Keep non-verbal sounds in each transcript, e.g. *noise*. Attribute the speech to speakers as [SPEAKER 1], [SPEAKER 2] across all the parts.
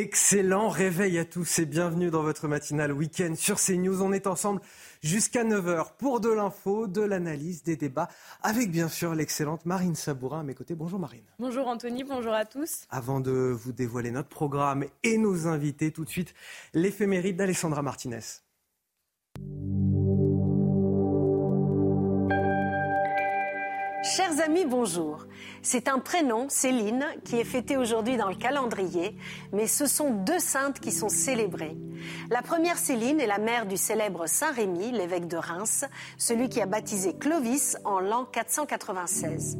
[SPEAKER 1] Excellent réveil à tous et bienvenue dans votre matinale week-end sur CNews. On est ensemble jusqu'à 9h pour de l'info, de l'analyse, des débats, avec bien sûr l'excellente Marine Sabourin à mes côtés. Bonjour Marine.
[SPEAKER 2] Bonjour Anthony, bonjour à tous.
[SPEAKER 1] Avant de vous dévoiler notre programme et nos invités, tout de suite l'éphéméride d'Alessandra Martinez.
[SPEAKER 3] Chers amis, bonjour. C'est un prénom, Céline, qui est fêté aujourd'hui dans le calendrier, mais ce sont deux saintes qui sont célébrées. La première Céline est la mère du célèbre Saint Rémy, l'évêque de Reims, celui qui a baptisé Clovis en l'an 496.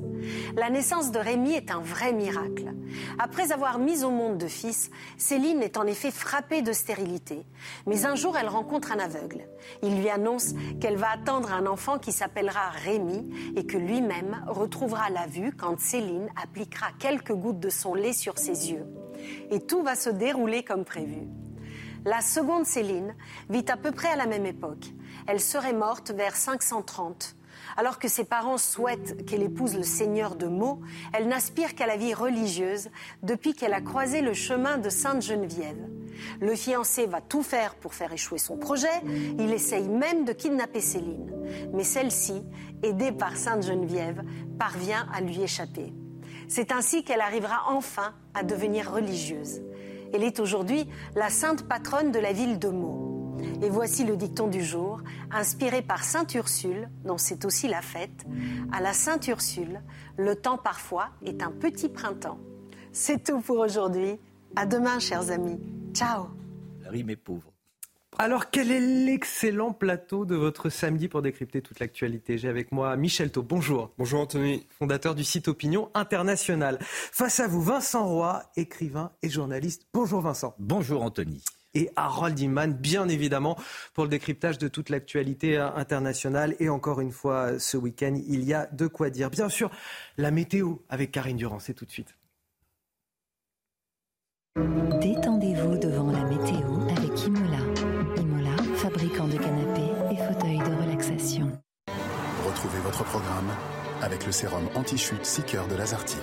[SPEAKER 3] La naissance de Rémy est un vrai miracle. Après avoir mis au monde deux fils, Céline est en effet frappée de stérilité. Mais un jour, elle rencontre un aveugle. Il lui annonce qu'elle va attendre un enfant qui s'appellera Rémy et que lui-même retrouvera la vue quand Céline appliquera quelques gouttes de son lait sur ses yeux. Et tout va se dérouler comme prévu. La seconde Céline vit à peu près à la même époque. Elle serait morte vers 530. Alors que ses parents souhaitent qu'elle épouse le seigneur de Meaux, elle n'aspire qu'à la vie religieuse depuis qu'elle a croisé le chemin de Sainte Geneviève. Le fiancé va tout faire pour faire échouer son projet, il essaye même de kidnapper Céline. Mais celle-ci, aidée par Sainte Geneviève, parvient à lui échapper. C'est ainsi qu'elle arrivera enfin à devenir religieuse. Elle est aujourd'hui la sainte patronne de la ville de Meaux. Et voici le dicton du jour, inspiré par Sainte Ursule, dont c'est aussi la fête. À la Sainte Ursule, le temps parfois est un petit printemps. C'est tout pour aujourd'hui. À demain, chers amis. Ciao.
[SPEAKER 4] La rime est pauvre.
[SPEAKER 1] Alors, quel est l'excellent plateau de votre samedi pour décrypter toute l'actualité? J'ai avec moi Michel Thau. Bonjour.
[SPEAKER 5] Bonjour Anthony.
[SPEAKER 1] Fondateur du site Opinion International. Face à vous, Vincent Roy, écrivain et journaliste. Bonjour Vincent.
[SPEAKER 4] Bonjour Anthony
[SPEAKER 1] et Harold Iman, bien évidemment, pour le décryptage de toute l'actualité internationale. Et encore une fois, ce week-end, il y a de quoi dire. Bien sûr, la météo avec Karine Durand, c'est tout de suite.
[SPEAKER 6] Détendez-vous devant la météo avec Imola. Imola, fabricant de canapés et fauteuils de relaxation.
[SPEAKER 7] Retrouvez votre programme avec le sérum anti-chute Seeker de Lazartigue.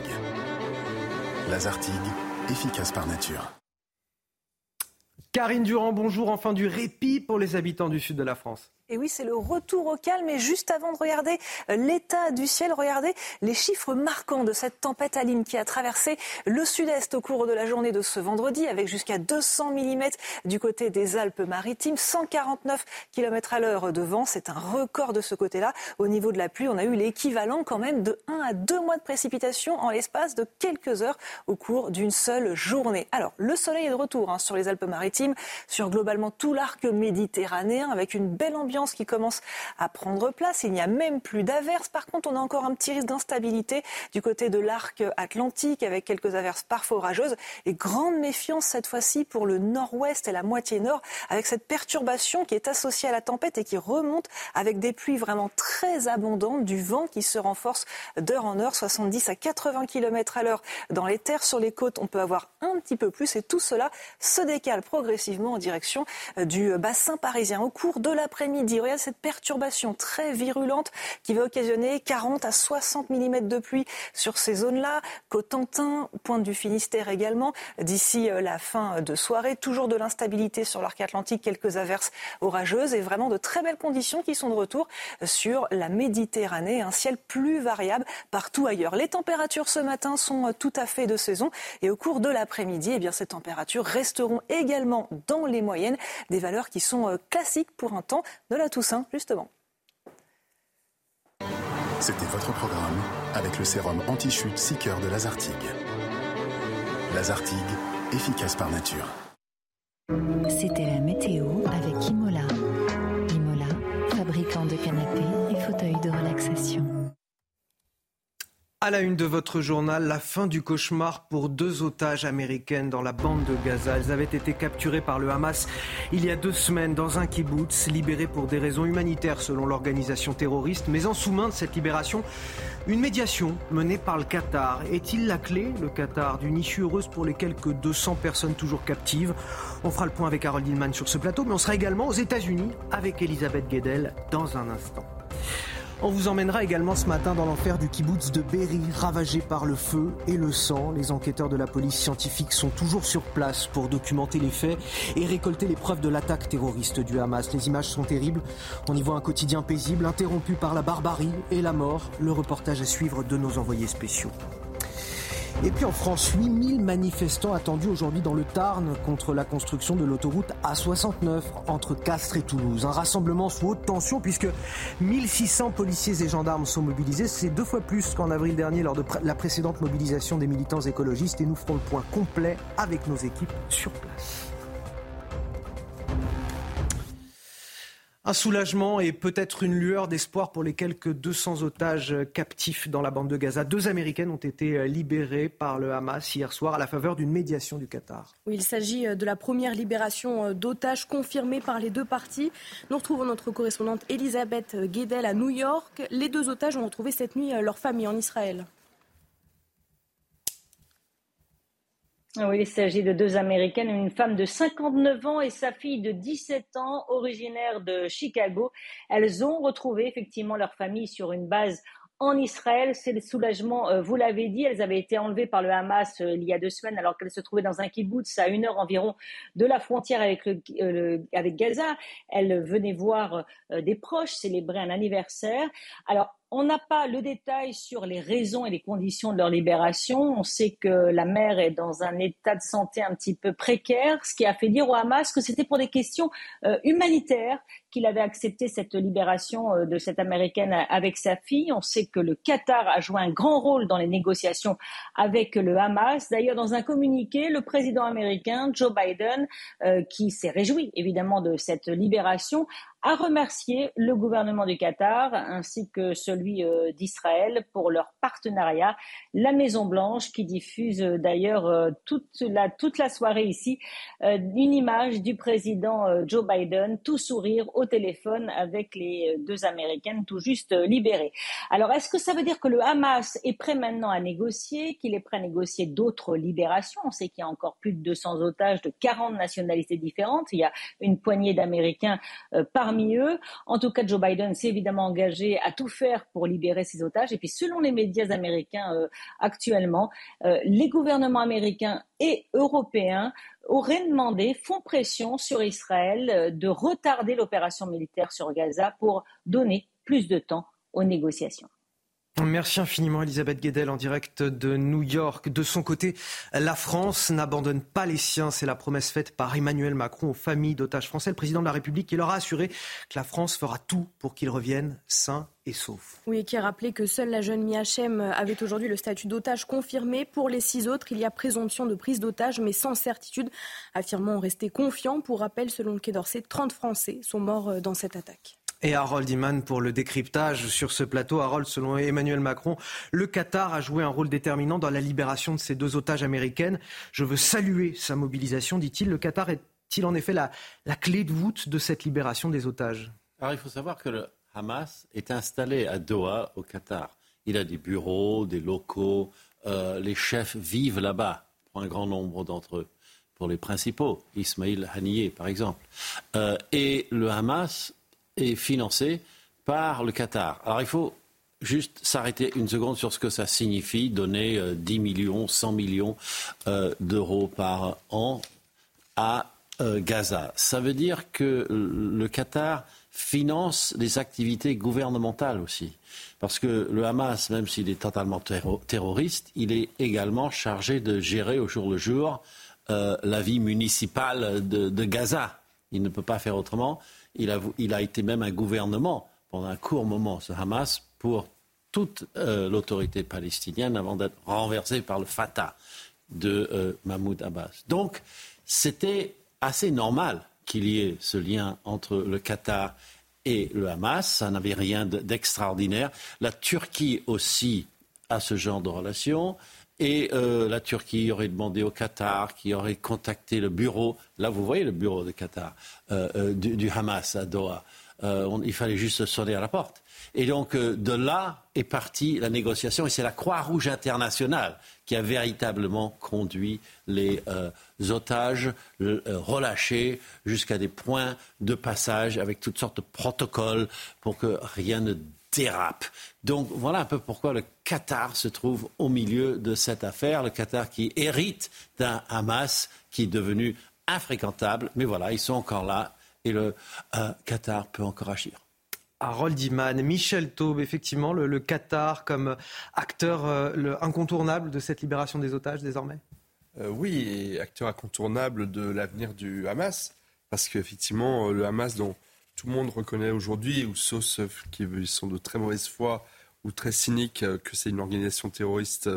[SPEAKER 7] Lazartigue, efficace par nature.
[SPEAKER 1] Karine Durand, bonjour. Enfin du répit pour les habitants du sud de la France.
[SPEAKER 8] Et oui, c'est le retour au calme. Et juste avant de regarder euh, l'état du ciel, regardez les chiffres marquants de cette tempête Aline qui a traversé le sud-est au cours de la journée de ce vendredi, avec jusqu'à 200 mm du côté des Alpes-Maritimes, 149 km à l'heure de vent. C'est un record de ce côté-là. Au niveau de la pluie, on a eu l'équivalent quand même de 1 à 2 mois de précipitation en l'espace de quelques heures au cours d'une seule journée. Alors, le soleil est de retour hein, sur les Alpes-Maritimes, sur globalement tout l'arc méditerranéen, avec une belle ambiance qui commence à prendre place. Il n'y a même plus d'averses. Par contre, on a encore un petit risque d'instabilité du côté de l'arc atlantique avec quelques averses parfois orageuses et grande méfiance cette fois-ci pour le nord-ouest et la moitié nord avec cette perturbation qui est associée à la tempête et qui remonte avec des pluies vraiment très abondantes, du vent qui se renforce d'heure en heure, 70 à 80 km à l'heure dans les terres. Sur les côtes, on peut avoir un petit peu plus et tout cela se décale progressivement en direction du bassin parisien. Au cours de l'après-midi, a cette perturbation très virulente qui va occasionner 40 à 60 mm de pluie sur ces zones-là. Cotentin, pointe du Finistère également, d'ici euh, la fin de soirée. Toujours de l'instabilité sur l'arc atlantique, quelques averses orageuses et vraiment de très belles conditions qui sont de retour sur la Méditerranée. Un ciel plus variable partout ailleurs. Les températures ce matin sont euh, tout à fait de saison et au cours de l'après-midi, eh bien, ces températures resteront également dans les moyennes, des valeurs qui sont euh, classiques pour un temps de la Toussaint, justement.
[SPEAKER 7] C'était votre programme avec le sérum anti-chute Seeker de Lazartigue. Lazartigue, efficace par nature.
[SPEAKER 6] C'était la météo avec Imola. Imola, fabricant de canapés et fauteuils de relaxation.
[SPEAKER 1] À la une de votre journal, la fin du cauchemar pour deux otages américaines dans la bande de Gaza. Elles avaient été capturées par le Hamas il y a deux semaines dans un kibbutz, libérées pour des raisons humanitaires selon l'organisation terroriste. Mais en sous-main de cette libération, une médiation menée par le Qatar. Est-il la clé, le Qatar, d'une issue heureuse pour les quelques 200 personnes toujours captives? On fera le point avec Harold Hillman sur ce plateau, mais on sera également aux États-Unis avec Elisabeth Guedel dans un instant. On vous emmènera également ce matin dans l'enfer du kibbutz de Berry, ravagé par le feu et le sang. Les enquêteurs de la police scientifique sont toujours sur place pour documenter les faits et récolter les preuves de l'attaque terroriste du Hamas. Les images sont terribles. On y voit un quotidien paisible, interrompu par la barbarie et la mort. Le reportage à suivre de nos envoyés spéciaux. Et puis en France, 8000 manifestants attendus aujourd'hui dans le Tarn contre la construction de l'autoroute A69 entre Castres et Toulouse. Un rassemblement sous haute tension puisque 1600 policiers et gendarmes sont mobilisés. C'est deux fois plus qu'en avril dernier lors de la précédente mobilisation des militants écologistes. Et nous ferons le point complet avec nos équipes sur place. Un soulagement et peut-être une lueur d'espoir pour les quelques 200 otages captifs dans la bande de Gaza. Deux Américaines ont été libérées par le Hamas hier soir à la faveur d'une médiation du Qatar.
[SPEAKER 2] Il s'agit de la première libération d'otages confirmée par les deux parties. Nous retrouvons notre correspondante Elisabeth Guedel à New York. Les deux otages ont retrouvé cette nuit leur famille en Israël.
[SPEAKER 9] Oui, il s'agit de deux Américaines, une femme de 59 ans et sa fille de 17 ans, originaire de Chicago. Elles ont retrouvé effectivement leur famille sur une base en Israël. C'est le soulagement, euh, vous l'avez dit, elles avaient été enlevées par le Hamas euh, il y a deux semaines alors qu'elles se trouvaient dans un kibbutz à une heure environ de la frontière avec, le, euh, avec Gaza. Elles venaient voir des proches, célébrer un anniversaire. Alors, on n'a pas le détail sur les raisons et les conditions de leur libération. On sait que la mère est dans un état de santé un petit peu précaire, ce qui a fait dire au Hamas que c'était pour des questions euh, humanitaires qu'il avait accepté cette libération euh, de cette Américaine avec sa fille. On sait que le Qatar a joué un grand rôle dans les négociations avec le Hamas. D'ailleurs, dans un communiqué, le président américain Joe Biden, euh, qui s'est réjoui évidemment de cette libération, a remercié le gouvernement du Qatar ainsi que celui euh, d'Israël pour leur partenariat. La Maison Blanche qui diffuse euh, d'ailleurs euh, toute la, toute la soirée ici une image du président Joe Biden tout sourire au téléphone avec les deux Américaines tout juste libérées. Alors est-ce que ça veut dire que le Hamas est prêt maintenant à négocier, qu'il est prêt à négocier d'autres libérations? On sait qu'il y a encore plus de 200 otages de 40 nationalités différentes. Il y a une poignée d'Américains parmi eux. En tout cas, Joe Biden s'est évidemment engagé à tout faire pour libérer ces otages. Et puis, selon les médias américains euh, actuellement, euh, les gouvernements américains et européens auraient demandé, font pression sur Israël euh, de retarder l'opération militaire sur Gaza pour donner plus de temps aux négociations.
[SPEAKER 1] Merci infiniment Elisabeth Guedel en direct de New York. De son côté, la France n'abandonne pas les siens. C'est la promesse faite par Emmanuel Macron aux familles d'otages français, le président de la République, qui leur a assuré que la France fera tout pour qu'ils reviennent sains et saufs.
[SPEAKER 2] Oui, et qui a rappelé que seule la jeune Miachem avait aujourd'hui le statut d'otage confirmé. Pour les six autres, il y a présomption de prise d'otage, mais sans certitude, affirmant rester confiant. Pour rappel, selon le Quai d'Orsay, 30 Français sont morts dans cette attaque
[SPEAKER 1] et Harold Iman pour le décryptage sur ce plateau. Harold, selon Emmanuel Macron, le Qatar a joué un rôle déterminant dans la libération de ces deux otages américaines. Je veux saluer sa mobilisation, dit-il. Le Qatar est-il en effet la, la clé de voûte de cette libération des otages?
[SPEAKER 10] Alors il faut savoir que le Hamas est installé à Doha, au Qatar. Il a des bureaux, des locaux, euh, les chefs vivent là-bas, pour un grand nombre d'entre eux pour les principaux, Ismail Haniyeh par exemple. Euh, et le Hamas est financé par le Qatar. Alors il faut juste s'arrêter une seconde sur ce que ça signifie, donner 10 euh, millions, 100 millions euh, d'euros par an à euh, Gaza. Ça veut dire que le Qatar finance des activités gouvernementales aussi. Parce que le Hamas, même s'il est totalement terroriste, il est également chargé de gérer au jour le jour la vie municipale de Gaza. Il ne peut pas faire autrement. Il a, été même un gouvernement pendant un court moment, ce Hamas, pour toute euh, l'autorité palestinienne avant d'être renversé par le Fatah de euh, Mahmoud Abbas. Donc, c'était assez normal qu'il y ait ce lien entre le Qatar et le Hamas. Ça n'avait rien d'extraordinaire. La Turquie aussi a ce genre de relation. Et euh, la Turquie aurait demandé au Qatar, qui aurait contacté le bureau. Là, vous voyez le bureau de Qatar, euh, euh, du, Hamas à Doha. il fallait juste sonner à la porte. Et donc, de là est partie la négociation. Et c'est la Croix-Rouge internationale qui a véritablement conduit les otages relâchés jusqu'à des points de passage avec toutes sortes de protocoles pour que rien ne dérape. Donc voilà un peu pourquoi le Qatar se trouve au milieu de cette affaire. Le Qatar qui hérite d'un Hamas qui est devenu infréquentable. Mais voilà, ils sont encore là et le euh, Qatar peut encore agir.
[SPEAKER 1] Harold Iman, Michel Taube, effectivement, le, Qatar comme acteur euh, incontournable de cette libération des otages désormais?
[SPEAKER 5] Euh, Oui, et acteur incontournable de l'avenir du Hamas, parce qu'effectivement, le Hamas dont tout le monde reconnaît aujourd'hui, ou sauf ceux qui sont de très mauvaise foi ou très cyniques, que c'est une organisation terroriste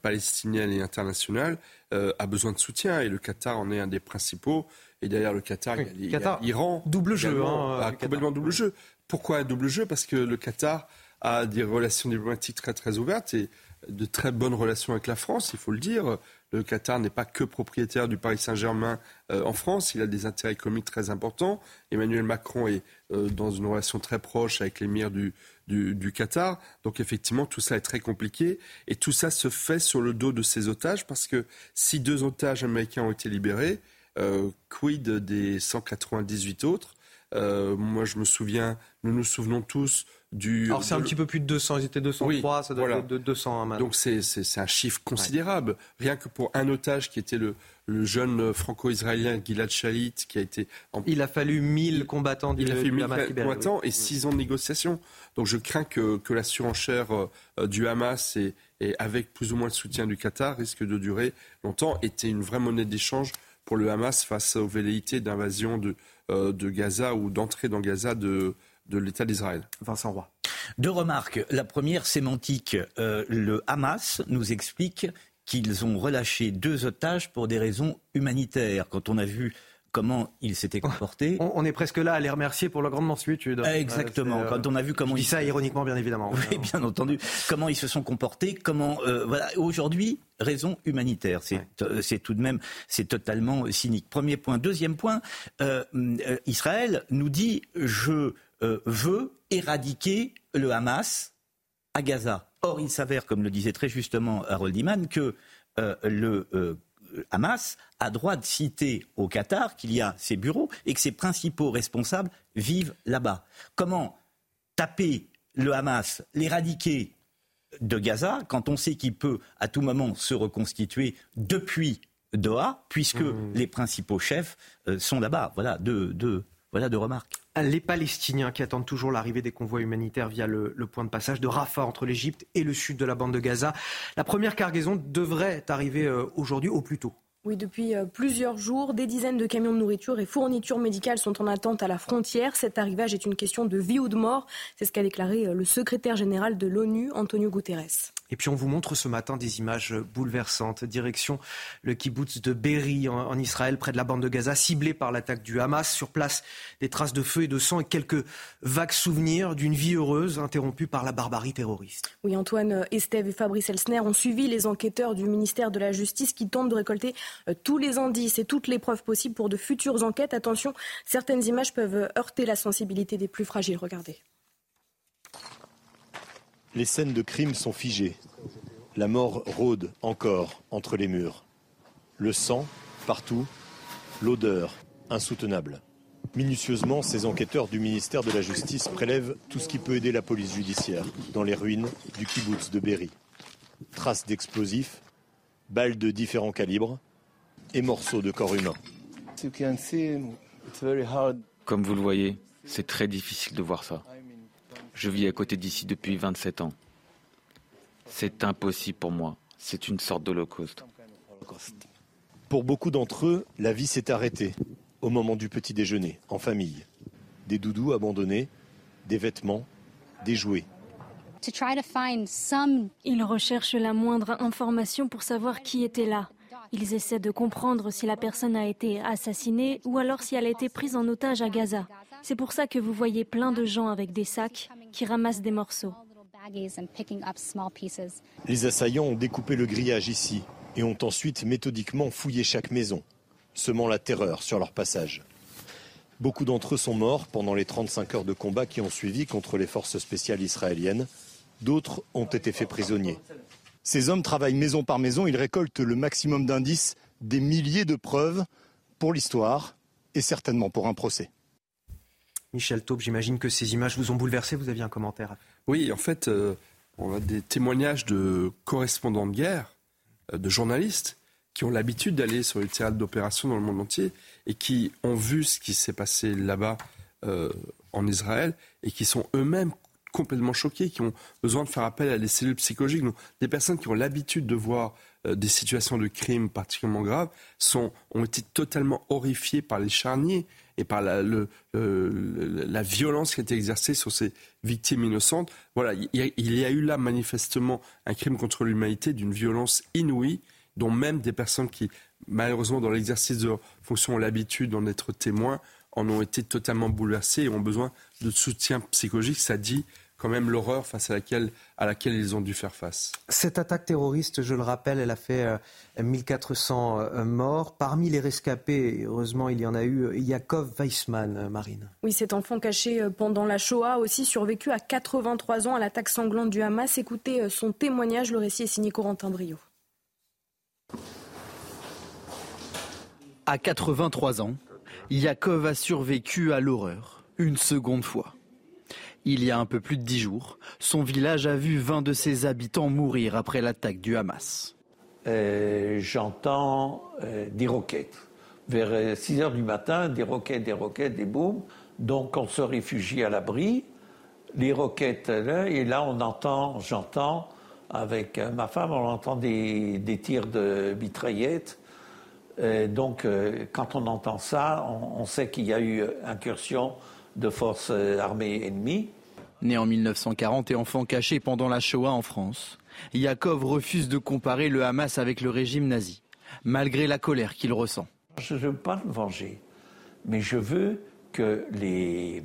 [SPEAKER 5] palestinienne et internationale, a besoin de soutien, et le Qatar en est un des principaux. Et derrière le Qatar, il y a l'Iran.
[SPEAKER 1] Double jeu. Hein,
[SPEAKER 5] ah, complètement double jeu. Pourquoi un double jeu? Parce que le Qatar a des relations diplomatiques très très ouvertes et de très bonnes relations avec la France, il faut le dire. Le Qatar n'est pas que propriétaire du Paris Saint-Germain euh, en France, il a des intérêts économiques très importants. Emmanuel Macron est euh, dans une relation très proche avec l'émir du, du, Qatar. Donc effectivement, tout ça est très compliqué. Et tout ça se fait sur le dos de ces otages parce que si deux otages américains ont été libérés, euh, quid des 198 autres? Moi, je me souviens, nous nous souvenons tous du.
[SPEAKER 1] Alors, c'est un petit peu plus de 200, ils étaient 203, ça doit être de 200
[SPEAKER 5] maintenant. Donc, c'est un chiffre considérable. Rien que pour un otage qui était le, le jeune franco-israélien Gilad Shalit, qui a été.
[SPEAKER 1] Il a fallu 1000 combattants
[SPEAKER 5] Il a fallu 1000 combattants et 6 ans de négociation. Donc, je crains que, que la surenchère euh, du Hamas et, et avec plus ou moins le soutien du Qatar risque de durer longtemps. Était une vraie monnaie d'échange pour le Hamas face aux velléités d'invasion de, euh, de Gaza ou d'entrée dans Gaza de, de l'État d'Israël.
[SPEAKER 1] Vincent Roy.
[SPEAKER 4] Deux remarques. La première, sémantique. Euh, le Hamas nous explique qu'ils ont relâché deux otages pour des raisons humanitaires. Quand on a vu comment il s'était comporté.
[SPEAKER 1] On, est presque là à les remercier pour leur grande mansuétude.
[SPEAKER 4] Exactement. Euh, Quand on a vu comment
[SPEAKER 1] je dis ça ironiquement, bien évidemment.
[SPEAKER 4] Oui, *laughs* bien entendu. Comment ils se sont comportés. Comment euh, voilà. Aujourd'hui, raison humanitaire. C'est euh, c'est tout de même c'est totalement cynique. Premier point. Deuxième point. Israël nous dit je veux éradiquer le Hamas à Gaza. Or, il s'avère, comme le disait très justement Harold Iman, que le Hamas a droit de citer au Qatar qu'il y a ses bureaux et que ses principaux responsables vivent là-bas. Comment taper le Hamas, l'éradiquer de Gaza quand on sait qu'il peut à tout moment se reconstituer depuis Doha, puisque mmh. les principaux chefs euh, sont là-bas. Voilà deux, voilà deux remarques.
[SPEAKER 1] Les Palestiniens qui attendent toujours l'arrivée des convois humanitaires via le, point de passage de Rafah entre l'Égypte et le sud de la bande de Gaza. La première cargaison devrait arriver euh, aujourd'hui au plus tôt.
[SPEAKER 2] Oui, depuis euh, plusieurs jours, des dizaines de camions de nourriture et fournitures médicales sont en attente à la frontière. Cet arrivage est une question de vie ou de mort. C'est ce qu'a déclaré euh, le secrétaire général de l'ONU, Antonio Guterres.
[SPEAKER 1] Et puis on vous montre ce matin des images bouleversantes. Direction le kibbutz de Be'eri en, Israël, près de la bande de Gaza, ciblé par l'attaque du Hamas. Sur place, des traces de feu et de sang et quelques vagues souvenirs d'une vie heureuse interrompue par la barbarie terroriste.
[SPEAKER 2] Oui, Antoine Estève et Fabrice Elsner ont suivi les enquêteurs du ministère de la Justice qui tentent de récolter euh, tous les indices et toutes les preuves possibles pour de futures enquêtes. Attention, certaines images peuvent heurter la sensibilité des plus fragiles. Regardez.
[SPEAKER 11] Les scènes de crime sont figées. La mort rôde encore entre les murs. Le sang, partout. L'odeur, insoutenable. Minutieusement, ces enquêteurs du ministère de la Justice prélèvent tout ce qui peut aider la police judiciaire dans les ruines du kibbutz de Berry. Traces d'explosifs, balles de différents calibres et morceaux de corps humains.
[SPEAKER 12] Comme vous le voyez, c'est très difficile de voir ça. Je vis à côté d'ici depuis 27 ans. C'est impossible pour moi. C'est une sorte d'holocauste.
[SPEAKER 11] Pour beaucoup d'entre eux, la vie s'est arrêtée au moment du petit déjeuner, en famille. Des doudous abandonnés, des vêtements, des jouets.
[SPEAKER 13] Ils recherchent la moindre information pour savoir qui était là. Ils essaient de comprendre si la personne a été assassinée ou alors si elle a été prise en otage à Gaza. C'est pour ça que vous voyez plein de gens avec des sacs qui ramassent des morceaux.
[SPEAKER 11] Les assaillants ont découpé le grillage ici et ont ensuite méthodiquement fouillé chaque maison, semant la terreur sur leur passage. Beaucoup d'entre eux sont morts pendant les 35 heures de combat qui ont suivi contre les forces spéciales israéliennes. D'autres ont été faits prisonniers. Ces hommes travaillent maison par maison, ils récoltent le maximum d'indices, des milliers de preuves pour l'histoire et certainement pour un procès.
[SPEAKER 1] Michel Taube, j'imagine que ces images vous ont bouleversé. Vous aviez un commentaire
[SPEAKER 5] Oui, en fait, euh, on a des témoignages de correspondants de guerre, euh, de journalistes, qui ont l'habitude d'aller sur les théâtres d'opération dans le monde entier et qui ont vu ce qui s'est passé là-bas euh, en Israël et qui sont eux-mêmes complètement choqués, qui ont besoin de faire appel à des cellules psychologiques. Donc, des personnes qui ont l'habitude de voir des situations de crime particulièrement graves sont, ont été totalement horrifiées par les charniers et par la, le, la violence qui a été exercée sur ces victimes innocentes. Voilà, il y a, il y a eu là manifestement un crime contre l'humanité d'une violence inouïe, dont même des personnes qui, malheureusement, dans l'exercice de leur fonction, ont l'habitude d'en être témoins, en ont été totalement bouleversées et ont besoin de soutien psychologique. Ça dit quand même l'horreur face à laquelle, à laquelle ils ont dû faire face.
[SPEAKER 1] Cette attaque terroriste, je le rappelle, elle a fait 1400 euh, euh, morts. Parmi les rescapés, heureusement, il y en a eu euh, Yakov Weissman, Marine.
[SPEAKER 2] Oui, cet enfant caché pendant la Shoah, aussi survécu à 83 ans à l'attaque sanglante du Hamas. Écoutez son témoignage, le récit est signé Corentin Brio.
[SPEAKER 14] À 83 ans, Yakov a survécu à l'horreur, une seconde fois. Il y a un peu plus de dix jours, son village a vu 20 de ses habitants mourir après l'attaque du Hamas.
[SPEAKER 15] Euh, j'entends euh, des roquettes. Vers 6 euh, heures du matin, des roquettes, des roquettes, des booms. Donc on se réfugie à l'abri. Les roquettes, là, et là on entend, j'entends, avec ma femme, on entend des, tirs de mitraillettes. donc quand on entend ça, on sait qu'il y a eu incursion de forces euh, armées ennemies.
[SPEAKER 14] Né en 1940 et enfant caché pendant la Shoah en France, Yakov refuse de comparer le Hamas avec le régime nazi, malgré la colère qu'il ressent.
[SPEAKER 15] Je ne veux pas me venger, mais je veux que les,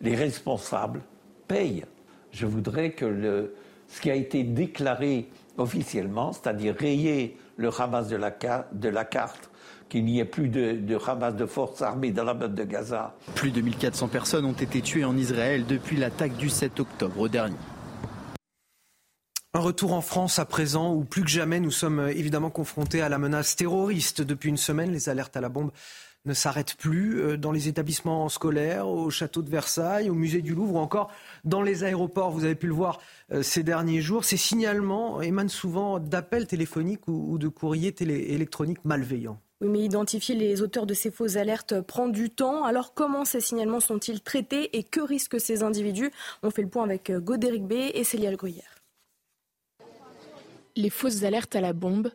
[SPEAKER 15] les responsables payent. Je voudrais que le, ce qui a été déclaré officiellement, c'est-à-dire rayer le Hamas de la, de la carte qu'il n'y ait plus de, de de forces armées dans la bande de Gaza.
[SPEAKER 14] Plus de 1400 personnes ont été tuées en Israël depuis l'attaque du 7 octobre dernier.
[SPEAKER 1] Un retour en France à présent où plus que jamais nous sommes évidemment confrontés à la menace terroriste. Depuis une semaine, les alertes à la bombe ne s'arrêtent plus euh, dans les établissements scolaires, au château de Versailles, au musée du Louvre ou encore dans les aéroports. Vous avez pu le voir euh, ces derniers jours. Ces signalements émanent souvent d'appels téléphoniques ou de courriers électroniques malveillants.
[SPEAKER 2] Oui, mais identifier les auteurs de ces fausses alertes prend du temps. Alors comment ces signalements sont-ils traités et que risquent ces individus? On fait le point avec euh, Godéric B et Célia Gruyère.
[SPEAKER 16] Les fausses alertes à la bombe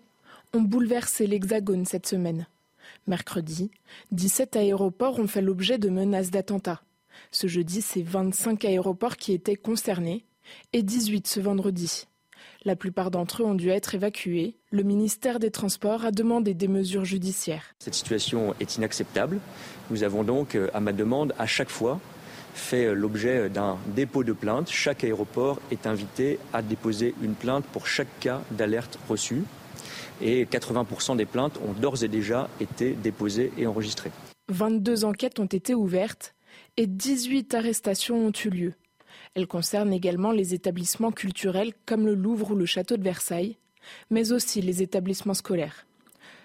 [SPEAKER 16] ont bouleversé l'Hexagone cette semaine. Mercredi, 17 aéroports ont fait l'objet de menaces d'attentats. Ce jeudi, c'est 25 aéroports qui étaient concernés et 18 ce vendredi. La plupart d'entre eux ont dû être évacués. Le ministère des Transports a demandé des mesures judiciaires.
[SPEAKER 17] Cette situation est inacceptable. Nous avons donc, euh, à ma demande, à chaque fois, fait euh, l'objet d'un dépôt de plainte. Chaque aéroport est invité à déposer une plainte pour chaque cas d'alerte reçue. Et 80% des plaintes ont d'ores et déjà été déposées et enregistrées.
[SPEAKER 16] 22 enquêtes ont été ouvertes et 18 arrestations ont eu lieu. Elle concerne également les établissements culturels comme le Louvre ou le Château de Versailles, mais aussi les établissements scolaires.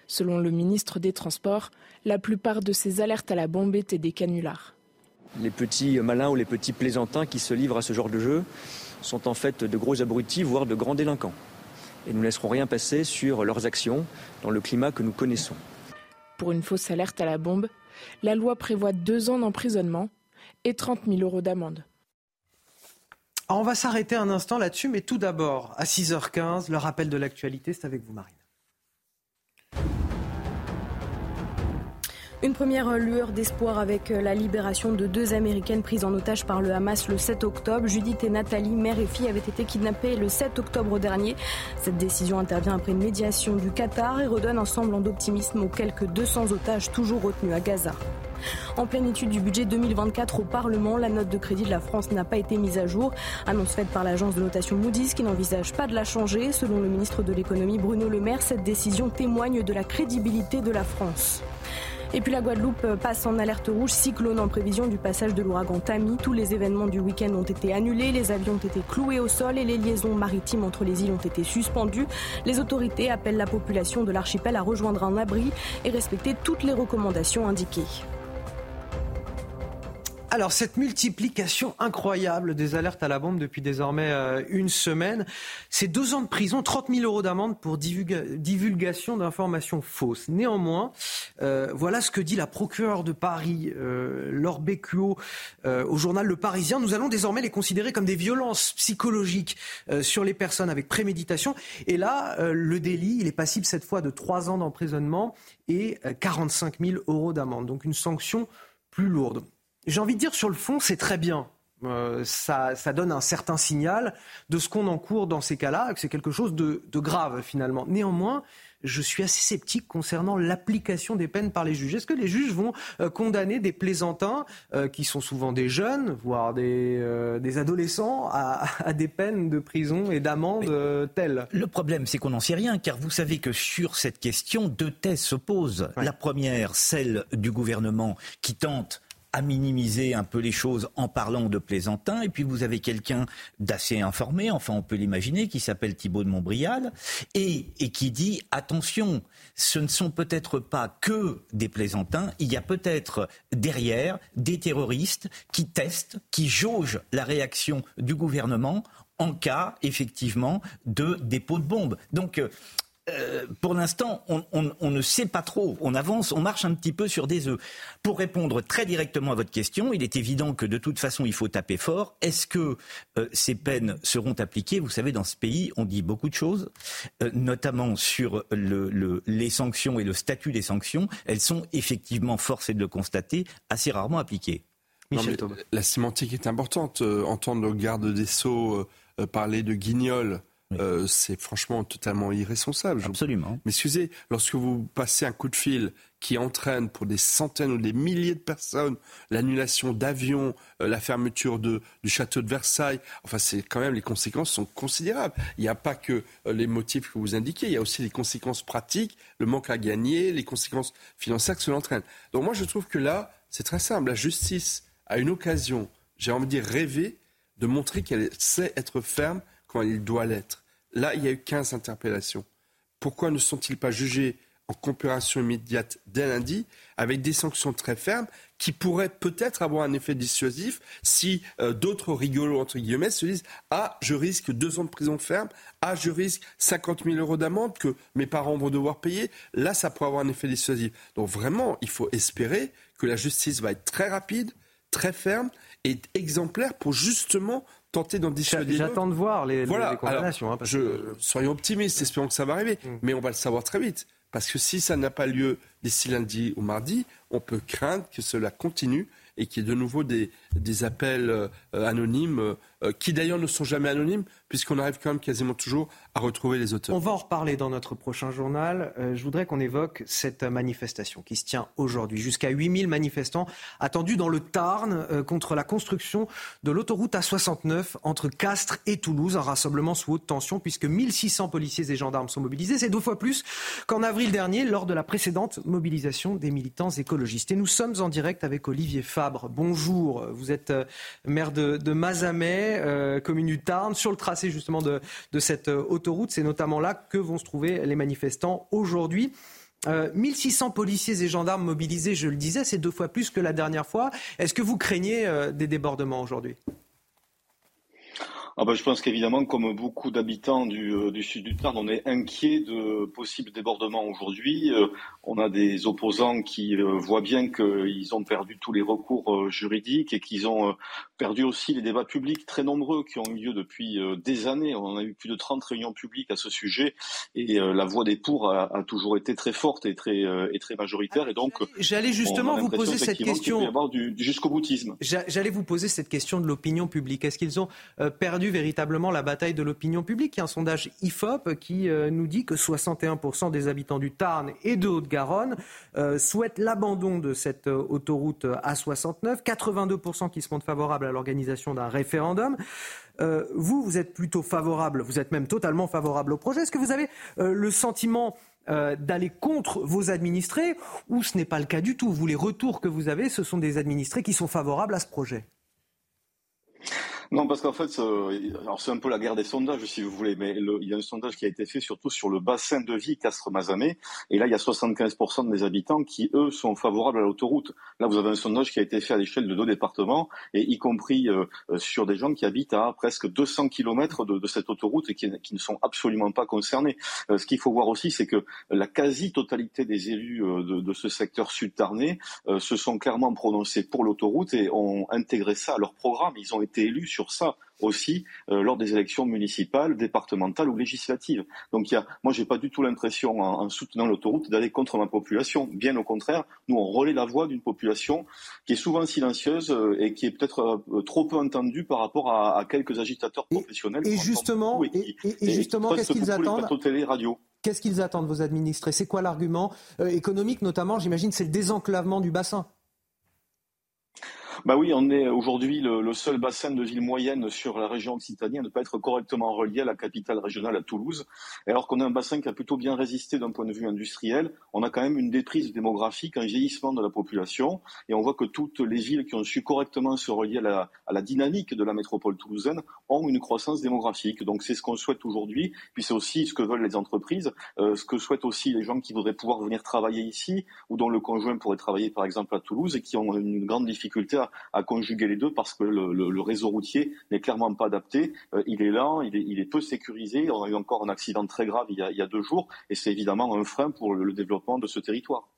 [SPEAKER 16] Selon le ministre des Transports, la plupart de ces alertes à la bombe étaient des canulars.
[SPEAKER 17] Les petits malins ou les petits plaisantins qui se livrent à ce genre de jeu sont en fait de gros abrutis, voire de grands délinquants. Et nous ne laisserons rien passer sur leurs actions dans le climat que nous connaissons.
[SPEAKER 16] Pour une fausse alerte à la bombe, la loi prévoit deux ans d'emprisonnement et 30 000 euros d'amende.
[SPEAKER 1] Ah, on va s'arrêter un instant là-dessus, mais tout d'abord, à 6h15, le rappel de l'actualité, c'est avec vous, Marine.
[SPEAKER 2] Une première lueur d'espoir avec la libération de deux Américaines prises en otage par le Hamas le 7 octobre. Judith et Nathalie, mère et fille, avaient été kidnappées le 7 octobre dernier. Cette décision intervient après une médiation du Qatar et redonne un semblant d'optimisme aux quelques 200 otages toujours retenus à Gaza. En pleine étude du budget 2024 au Parlement, la note de crédit de la France n'a pas été mise à jour. Annonce faite par l'agence de notation Moody's qui n'envisage pas de la changer. Selon le ministre de l'économie Bruno Le Maire, cette décision témoigne de la crédibilité de la France. Et puis la Guadeloupe passe en alerte rouge cyclone en prévision du passage de l'ouragan Tammy. Tous les événements du week-end ont été annulés, les avions ont été cloués au sol et les liaisons maritimes entre les îles ont été suspendues. Les autorités appellent la population de l'archipel à rejoindre un abri et respecter toutes les recommandations indiquées.
[SPEAKER 1] Alors, cette multiplication incroyable des alertes à la bombe depuis désormais euh, une semaine, c'est deux ans de prison, 30 000 euros d'amende pour divulgation d'informations fausses. Néanmoins, euh, voilà ce que dit la procureure de Paris, euh, Laure euh, au journal Le Parisien. Nous allons désormais les considérer comme des violences psychologiques sur les personnes avec préméditation. Et là, le délit, il est passible cette fois de trois ans d'emprisonnement et 45 000 euros d'amende. Donc une sanction plus lourde. J'ai envie de dire sur le fond, c'est très bien. Euh, ça, donne un certain signal de ce qu'on encourt dans ces cas-là, que c'est quelque chose de, grave finalement. Néanmoins, je suis assez sceptique concernant l'application des peines par les juges. Est-ce que les juges vont euh, condamner des plaisantins, euh, qui sont souvent des jeunes, voire des, adolescents, à, des peines de prison et d'amende telles?
[SPEAKER 4] Le problème, c'est qu'on n'en sait rien, car vous savez que sur cette question, deux thèses s'opposent. La première, celle du gouvernement qui tente à minimiser un peu les choses en parlant de plaisantin. Et puis vous avez quelqu'un d'assez informé, enfin on peut l'imaginer, qui s'appelle Thibault de Montbrial, et, et qui dit attention, ce ne sont peut-être pas que des plaisantins, il y a peut-être derrière des terroristes qui testent, qui jaugent la réaction du gouvernement en cas effectivement de dépôt de bombes. Donc euh, pour l'instant, on, ne sait pas trop. On avance, on marche un petit peu sur des œufs. Pour répondre très directement à votre question, il est évident que de toute façon, il faut taper fort. Est-ce que euh, ces peines seront appliquées? Vous savez, dans ce pays, on dit beaucoup de choses, euh, notamment sur les sanctions et le statut des sanctions. Elles sont effectivement, force est de le constater, assez rarement appliquées.
[SPEAKER 5] la sémantique est importante. entendre le garde des Sceaux parler de guignol euh, c'est franchement totalement irresponsable.
[SPEAKER 4] Absolument.
[SPEAKER 5] Mais excusez, lorsque vous passez un coup de fil qui entraîne pour des centaines ou des milliers de personnes l'annulation d'avions, euh, la fermeture du château de Versailles, enfin c'est quand même les conséquences sont considérables. Il n'y a pas que euh, les motifs que vous indiquez, il y a aussi les conséquences pratiques, le manque à gagner, les conséquences financières que cela entraîne. Donc moi je trouve que là c'est très simple. La justice a une occasion, j'ai envie de dire rêver, de montrer qu'elle sait être ferme quand il doit l'être. Là, il y a eu 15 interpellations. Pourquoi ne sont-ils pas jugés en comparaison immédiate dès lundi avec des sanctions très fermes qui pourraient peut-être avoir un effet dissuasif si euh, d'autres rigolos, entre guillemets, se disent Ah, je risque deux ans de prison ferme, ah, je risque 50 000 euros d'amende que mes parents vont devoir payer. Là, ça pourrait avoir un effet dissuasif. Donc vraiment, il faut espérer que la justice va être très rapide, très ferme et exemplaire pour justement tenter d'en dissuader.
[SPEAKER 1] J'attends de voir les,
[SPEAKER 5] voilà.
[SPEAKER 1] condamnations.
[SPEAKER 5] Hein, soyons optimistes, espérons que ça va arriver. Mm. Mais on va le savoir très vite. Parce que si ça n'a pas lieu d'ici lundi ou mardi, on peut craindre que cela continue et qu'il y ait de nouveau des, des appels euh, anonymes, euh, qui d'ailleurs ne sont jamais anonymes, puisqu'on arrive quand même quasiment toujours à retrouver les auteurs.
[SPEAKER 1] On va en reparler dans notre prochain journal. Euh, je voudrais qu'on évoque cette manifestation qui se tient aujourd'hui. Jusqu'à 8000 manifestants attendus dans le Tarn euh, contre la construction de l'autoroute A69 entre Castres et Toulouse. Un rassemblement sous haute tension puisque 1600 policiers et gendarmes sont mobilisés. C'est deux fois plus qu'en avril dernier lors de la précédente mobilisation des militants écologistes. Et nous sommes en direct avec Olivier Fabre. Bonjour, vous êtes euh, maire de, de Mazamet, commune du Tarn, sur le tracé justement de, cette euh, autoroute. C'est notamment là que vont se trouver les manifestants aujourd'hui. 1600 euh, policiers et gendarmes mobilisés, je le disais, c'est deux fois plus que la dernière fois. Est-ce que vous craignez euh, des débordements aujourd'hui?
[SPEAKER 18] Ah ben, je pense qu'évidemment, comme beaucoup d'habitants du, euh, du, sud du Tarn, on est inquiet de possibles débordements aujourd'hui. Euh, on a des opposants qui euh, voient bien qu'ils ont perdu tous les recours juridiques et qu'ils ont perdu aussi les débats publics très nombreux qui ont eu lieu depuis des années. On a eu plus de 30 réunions publiques à ce sujet et la voix des pour a, toujours été très forte et très, et très majoritaire. Et donc,
[SPEAKER 1] j'allais justement vous poser cette question.
[SPEAKER 18] Jusqu'au boutisme.
[SPEAKER 1] J'allais vous poser cette question de l'opinion publique. Est-ce qu'ils ont perdu véritablement la bataille de l'opinion publique. Il y a un sondage IFOP qui euh, nous dit que 61% des habitants du Tarn et de Haute-Garonne euh, souhaitent l'abandon de cette euh, autoroute A69. 82% qui se montrent favorables à l'organisation d'un référendum. vous, vous êtes plutôt favorable, vous êtes même totalement favorable au projet. Est-ce que vous avez le sentiment d'aller contre vos administrés ou ce n'est pas le cas du tout? Vous, les retours que vous avez, ce sont des administrés qui sont favorables à ce projet
[SPEAKER 18] Non, parce qu'en fait, alors c'est un peu la guerre des sondages, si vous voulez, mais il y a un sondage qui a été fait surtout sur le bassin de vie Castres-Mazamet, et là, il y a 75% des habitants qui, eux, sont favorables à l'autoroute. Là, vous avez un sondage qui a été fait à l'échelle de deux départements, et y compris euh, sur des gens qui habitent à presque 200 km de, cette autoroute et qui, ne sont absolument pas concernés. Euh, ce qu'il faut voir aussi, c'est que la quasi-totalité des élus euh, de, de, ce secteur sud-tarnais se sont clairement prononcés pour l'autoroute et ont intégré ça à leur programme. Ils ont été élus sur ça aussi euh, lors des élections municipales, départementales ou législatives. Donc il y a, moi j'ai pas du tout l'impression en, soutenant l'autoroute d'aller contre ma population. Bien au contraire, nous on relaie la voix d'une population qui est souvent silencieuse euh, et qui est peut-être euh, trop peu entendue par rapport à, quelques agitateurs professionnels.
[SPEAKER 1] Et, justement, et, justement, qu'est-ce qu'ils attendent Qu'est-ce qu'ils attendent vos administrés? C'est quoi l'argument économique notamment J'imagine c'est le désenclavement du bassin.
[SPEAKER 18] Bah oui, on est aujourd'hui le, seul bassin de ville moyenne sur la région Occitanie à ne pas être correctement relié à la capitale régionale, à Toulouse. Alors qu'on a un bassin qui a plutôt bien résisté d'un point de vue industriel, on a quand même une déprise démographique, un vieillissement de la population. Et on voit que toutes les villes qui ont su correctement se relier à la, dynamique de la métropole toulousaine ont une croissance démographique. Donc c'est ce qu'on souhaite aujourd'hui. Puis c'est aussi ce que veulent les entreprises, euh, ce que souhaitent aussi les gens qui voudraient pouvoir venir travailler ici ou dont le conjoint pourrait travailler par exemple à Toulouse et qui ont une grande difficulté à, conjuguer les deux parce que le, réseau routier n'est clairement pas adapté. Euh, il est lent, il est, peu sécurisé. On a eu encore un accident très grave il y a, deux jours et c'est évidemment un frein pour le développement de ce territoire.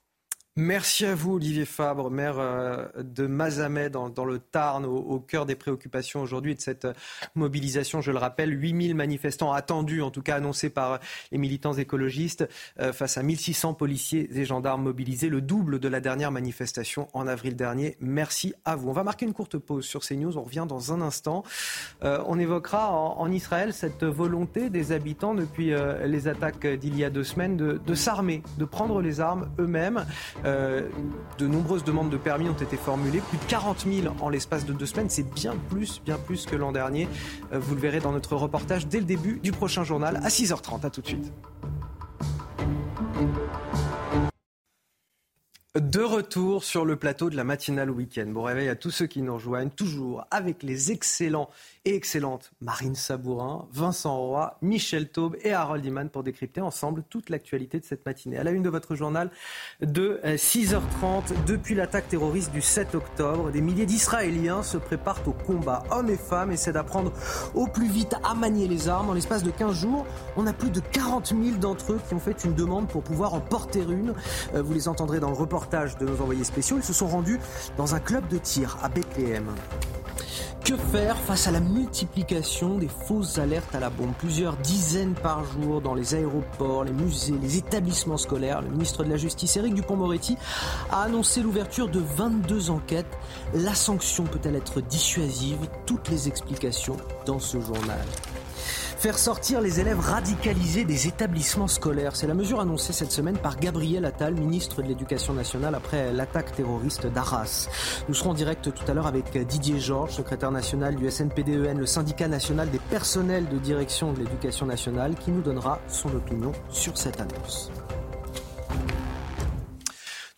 [SPEAKER 1] Merci à vous, Olivier Fabre, maire euh, de Mazamet dans, le Tarn, au, cœur des préoccupations aujourd'hui et de cette mobilisation. Je le rappelle, 8000 manifestants attendus, en tout cas annoncés par les militants écologistes, euh, face à 1600 policiers et gendarmes mobilisés, le double de la dernière manifestation en avril dernier. Merci à vous. On va marquer une courte pause sur CNews. On revient dans un instant. Euh, on évoquera en, Israël cette volonté des habitants depuis les attaques d'il y a deux semaines de s'armer, de prendre les armes eux-mêmes. Euh, de nombreuses demandes de permis ont été formulées, plus de 40 000 en l'espace de deux semaines. C'est bien plus, bien plus que l'an dernier. Euh, vous le verrez dans notre reportage dès le début du prochain journal à 6h30. À tout de suite. De retour sur le plateau de la matinale week-end. Bon réveil à tous ceux qui nous rejoignent, toujours avec les excellents et excellente Marine Sabourin, Vincent Roy, Michel Taube et Harold Iman pour décrypter ensemble toute l'actualité de cette matinée. À la une de votre journal de 6h30, euh, depuis l'attaque terroriste du 7 octobre, des milliers d'Israéliens se préparent au combat. Hommes et femmes essaient d'apprendre au plus vite à manier les armes. En l'espace de 15 jours, on a plus de 40 000 d'entre eux qui ont fait une demande pour pouvoir en porter une. Euh, vous les entendrez dans le reportage de nos envoyés spéciaux. Ils se sont rendus dans un club de tir à Bethléem. Que faire face à la multiplication des fausses alertes à la bombe? Plusieurs dizaines par jour dans les aéroports, les musées, les établissements scolaires. Le ministre de la Justice, Éric Dupont-Moretti, a annoncé l'ouverture de 22 enquêtes. La sanction peut-elle être dissuasive? Toutes les explications dans ce journal. Faire sortir les élèves radicalisés des établissements scolaires, c'est la mesure annoncée cette semaine par Gabriel Attal, ministre de l'Éducation nationale, après l'attaque terroriste d'Arras. Nous serons en direct tout à l'heure avec Didier Georges, secrétaire national du SNPDEN, le syndicat national des personnels de direction de l'éducation nationale, qui nous donnera son opinion sur cette annonce.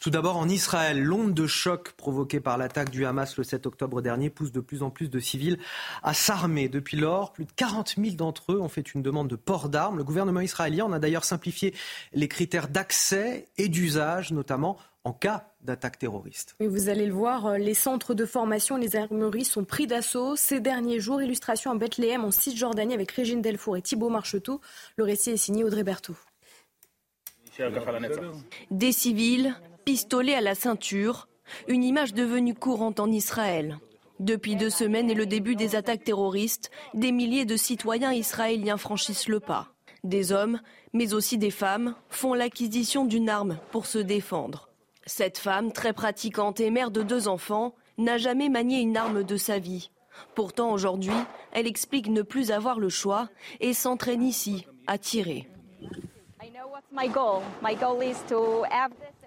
[SPEAKER 1] Tout d'abord, en Israël, l'onde de choc provoquée par l'attaque du Hamas le 7 octobre dernier pousse de plus en plus de civils à s'armer. Depuis lors, plus de 40 000 d'entre eux ont fait une demande de port d'armes. Le gouvernement israélien en a d'ailleurs simplifié les critères d'accès et d'usage, notamment en cas d'attaque terroriste.
[SPEAKER 2] vous allez le voir, euh, les centres de formation et les armeries sont pris d'assaut ces derniers jours. Illustration à Bethléem en Cisjordanie avec Régine Delfour et Thibault Marcheteau. Le récit est signé Audrey Berthaud.
[SPEAKER 19] Des civils, pistolet à la ceinture, une image devenue courante en Israël. Depuis deux semaines et le début des attaques terroristes, des milliers de citoyens israéliens franchissent le pas. Des hommes, mais aussi des femmes, font l'acquisition d'une arme pour se défendre. Cette femme, très pratiquante et mère de deux enfants, n'a jamais manié une arme de sa vie. Pourtant, aujourd'hui, elle explique ne plus avoir le choix et s'entraîne ici à tirer.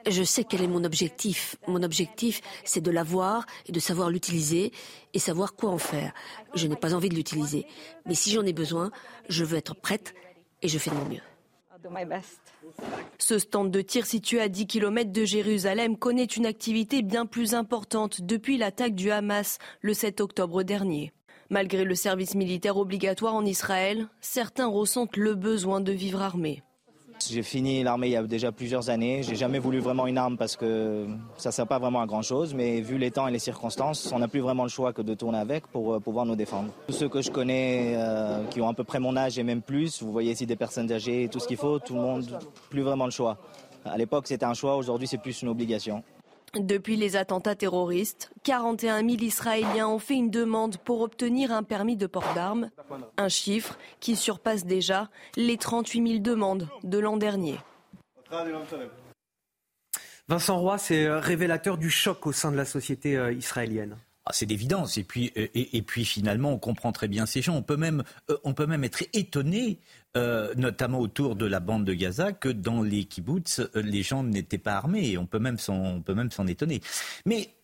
[SPEAKER 20] Je sais quel est mon objectif. Mon objectif, c'est de l'avoir et de savoir l'utiliser et savoir quoi en faire. Je n'ai pas envie de l'utiliser. Mais si j'en ai besoin, je veux être prête et je fais de mon mieux.
[SPEAKER 19] Ce stand de tir situé à 10 km de Jérusalem connaît une activité bien plus importante depuis l'attaque du Hamas le 7 octobre dernier. Malgré le service militaire obligatoire en Israël, certains ressentent le besoin de vivre armés.
[SPEAKER 21] J'ai fini l'armée il y a déjà plusieurs années. J'ai jamais voulu vraiment une arme parce que ça ne sert pas vraiment à grand chose. Mais vu les temps et les circonstances, on n'a plus vraiment le choix que de tourner avec pour euh, pouvoir nous défendre. Tous ceux que je connais euh, qui ont à peu près mon âge et même plus, vous voyez ici des personnes âgées, tout ce qu'il faut, tout le monde, plus vraiment le choix. À l'époque c'était un choix, aujourd'hui c'est plus une obligation.
[SPEAKER 19] Depuis les attentats terroristes, 41 000 Israéliens ont fait une demande pour obtenir un permis de port d'armes, un chiffre qui surpasse déjà les 38 000 demandes de l'an dernier.
[SPEAKER 1] Vincent Roy, c'est euh, révélateur du choc au sein de la société euh, israélienne.
[SPEAKER 4] Ah, c'est d'évidence. Et puis, euh, et, puis finalement, on comprend très bien ces gens. On peut même, on peut même être étonné, notamment autour de la bande de Gaza, que dans les kibbutz, les gens n'étaient pas armés. On peut même s'en, étonner. Mais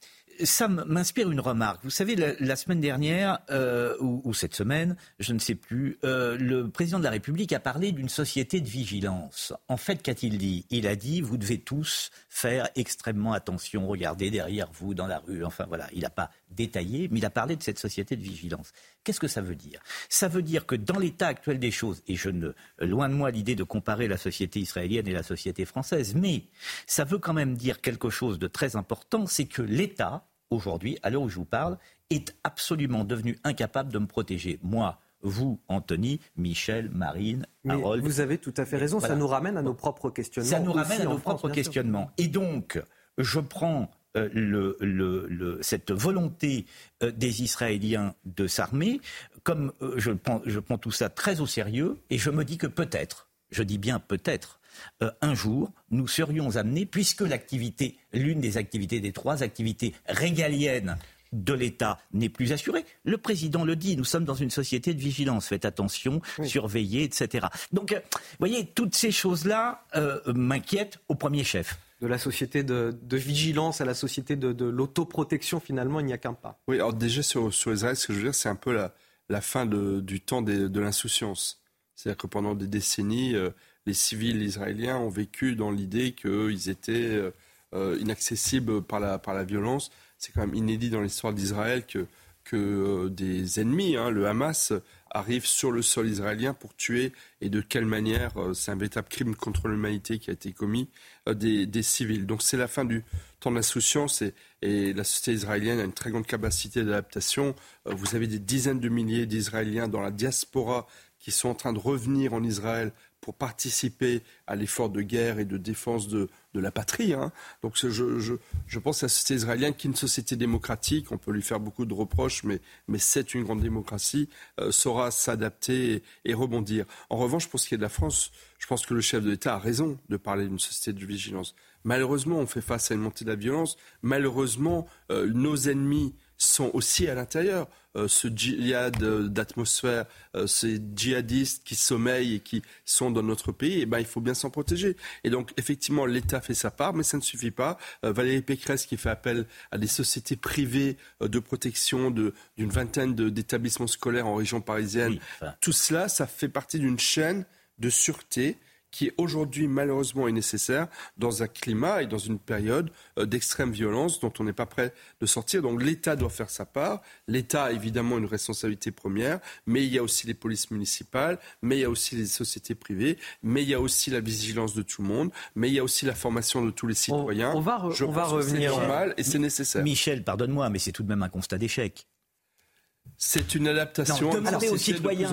[SPEAKER 4] ça m'inspire une remarque. Vous savez, la, semaine dernière, euh, ou, cette semaine, je ne sais plus, euh, le président de la République a parlé d'une société de vigilance. En fait, qu'a-t-il dit? Il a dit, vous devez tous faire extrêmement attention, regardez derrière vous, dans la rue. Enfin voilà, il n'a pas détaillé, mais il a parlé de cette société de vigilance. Qu'est-ce que ça veut dire? Ça veut dire que dans l'état actuel des choses, et je ne, loin de moi l'idée de comparer la société israélienne et la société française, mais ça veut quand même dire quelque chose de très important, c'est que l'État, aujourd'hui, à l'heure où je vous parle, est absolument devenu incapable de me protéger. Moi, vous, Anthony, Michel, Marine, Harold.
[SPEAKER 1] Vous avez tout à fait raison, ça nous ramène à nos propres questionnements.
[SPEAKER 4] Ça nous ramène à nos propres questionnements. Et donc, je prends euh, le, cette volonté euh, des Israéliens de s'armer, comme euh, je, prends, je prends tout ça très au sérieux, et je me dis que peut-être, je dis bien peut-être, un jour, nous serions amenés, puisque l'activité, l'une des activités, des trois activités régaliennes de l'État n'est plus assurée. Le président le dit, nous sommes dans une société de vigilance, faites attention, surveillez, etc. Donc, vous voyez, toutes ces choses-là m'inquiètent au premier chef
[SPEAKER 1] de la société de, vigilance à la société de, l'autoprotection, finalement, il n'y a qu'un pas.
[SPEAKER 5] Oui, alors déjà sur, sur, Israël, ce que je veux dire, c'est un peu la, la fin du temps de l'insouciance. C'est-à-dire que pendant des décennies, euh, les civils israéliens ont vécu dans l'idée qu'ils étaient euh, euh, inaccessibles par la, par la violence. C'est quand même inédit dans l'histoire d'Israël que, que des ennemis, hein, le Hamas, arrive sur le sol israélien pour tuer et de quelle manière euh, c'est un véritable crime contre l'humanité qui a été commis euh, des, civils. Donc c'est la fin du temps d'insouciance et, et, la société israélienne a une très grande capacité d'adaptation. Euh, vous avez des dizaines de milliers d'Israéliens dans la diaspora qui sont en train de revenir en Israël pour participer à l'effort de guerre et de défense de, de la patrie. Hein. Donc je, pense à la société israélienne qui est une société démocratique, on peut lui faire beaucoup de reproches, mais, mais c'est une grande démocratie, euh, saura s'adapter et, rebondir. En revanche, pour ce qui est de la France, je pense que le chef de l'État a raison de parler d'une société de vigilance. Malheureusement, on fait face à une montée de la violence. Malheureusement, euh, nos ennemis sont aussi à l'intérieur. Euh, ce djihad d'atmosphère, euh, ces djihadistes qui sommeillent et qui sont dans notre pays, eh ben, il faut bien s'en protéger. Et donc, effectivement, l'État fait sa part, mais ça ne suffit pas. Euh, Valérie Pécresse qui fait appel à des sociétés privées de protection d'une vingtaine d'établissements scolaires en région parisienne. Tout cela, ça fait partie d'une chaîne de sûreté qui aujourd'hui malheureusement est nécessaire dans un climat et dans une période euh, d'extrême violence dont on n'est pas prêt de sortir. Donc l'État doit faire sa part. L'État a évidemment une responsabilité première, mais il y a aussi les polices municipales, mais il y a aussi les sociétés privées, mais il y a aussi la vigilance de tout le monde, mais il y a aussi la formation de tous les citoyens.
[SPEAKER 1] On, va,
[SPEAKER 5] Je
[SPEAKER 1] on va revenir.
[SPEAKER 5] C'est normal et c'est nécessaire.
[SPEAKER 4] Michel, pardonne-moi, mais c'est tout de même un constat d'échec.
[SPEAKER 5] C'est une adaptation. Non,
[SPEAKER 4] demandez aux citoyens,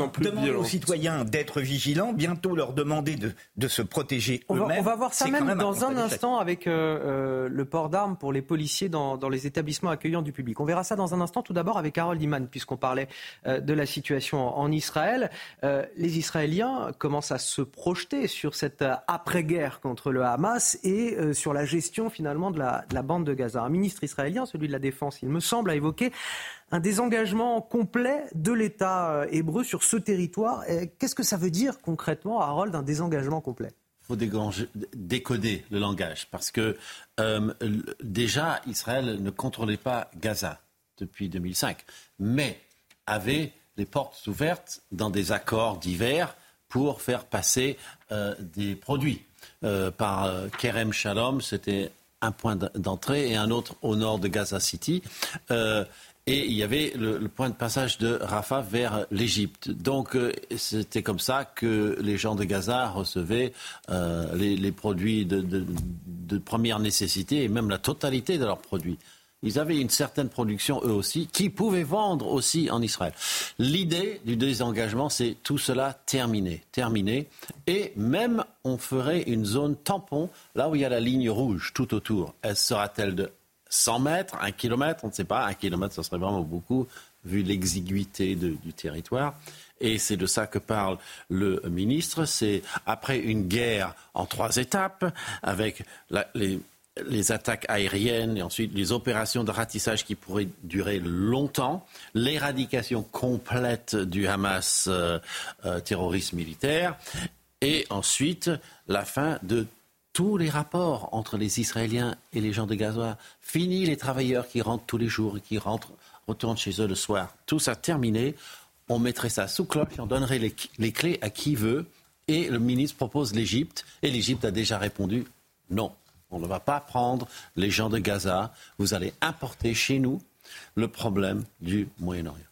[SPEAKER 4] aux citoyens d'être vigilants, bientôt leur demander de, de se protéger eux-mêmes.
[SPEAKER 1] On va voir ça même, dans un, instant avec euh, euh, le port d'armes pour les policiers dans, dans, les établissements accueillants du public. On verra ça dans un instant. Tout d'abord avec Harold Iman, puisqu'on parlait euh, de la situation en, Israël. les Israéliens commencent à se projeter sur cette après-guerre contre le Hamas et sur la gestion finalement de la, de la bande de Gaza. Un ministre israélien, celui de la Défense, il me semble, a évoqué un désengagement complet de l'État euh, hébreu sur ce territoire. Qu'est-ce que ça veut dire concrètement, Harold, un désengagement complet?
[SPEAKER 22] Il faut décoder le langage parce que euh, déjà Israël ne contrôlait pas Gaza depuis 2005, mais avait les portes ouvertes dans des accords divers pour faire passer euh, des produits. par Kerem Shalom, c'était un point d'entrée et un autre au nord de Gaza City.
[SPEAKER 10] Et il y avait le, point de passage de Rafah vers l'Égypte. Donc euh, c'était comme ça que les gens de Gaza recevaient euh, les, produits de, première nécessité et même la totalité de leurs produits. Ils avaient une certaine production eux aussi, qui pouvaient vendre aussi en Israël. L'idée du désengagement, c'est tout cela terminé, terminé, et même on ferait une zone tampon là où il y a la ligne rouge tout autour. Elle sera-t-elle de 100 mètres, 1 kilomètre, on ne sait pas. 1 kilomètre, ça serait vraiment beaucoup, vu l'exiguïté du territoire. Et c'est de ça que parle le ministre. C'est après une guerre en trois étapes, avec les, attaques aériennes et ensuite les opérations de ratissage qui pourraient durer longtemps, l'éradication complète du Hamas euh, euh, terroriste militaire, et ensuite la fin de tous les rapports entre les Israéliens et les gens de Gaza. Fini les travailleurs qui rentrent tous les jours et qui rentrent, retournent chez eux le soir. Tout ça terminé. On mettrait ça sous cloche et on donnerait les, les clés à qui veut. Et le ministre propose l'Égypte. Et l'Égypte a déjà répondu non. On ne va pas prendre les gens de Gaza. Vous allez importer chez nous le problème du Moyen-Orient.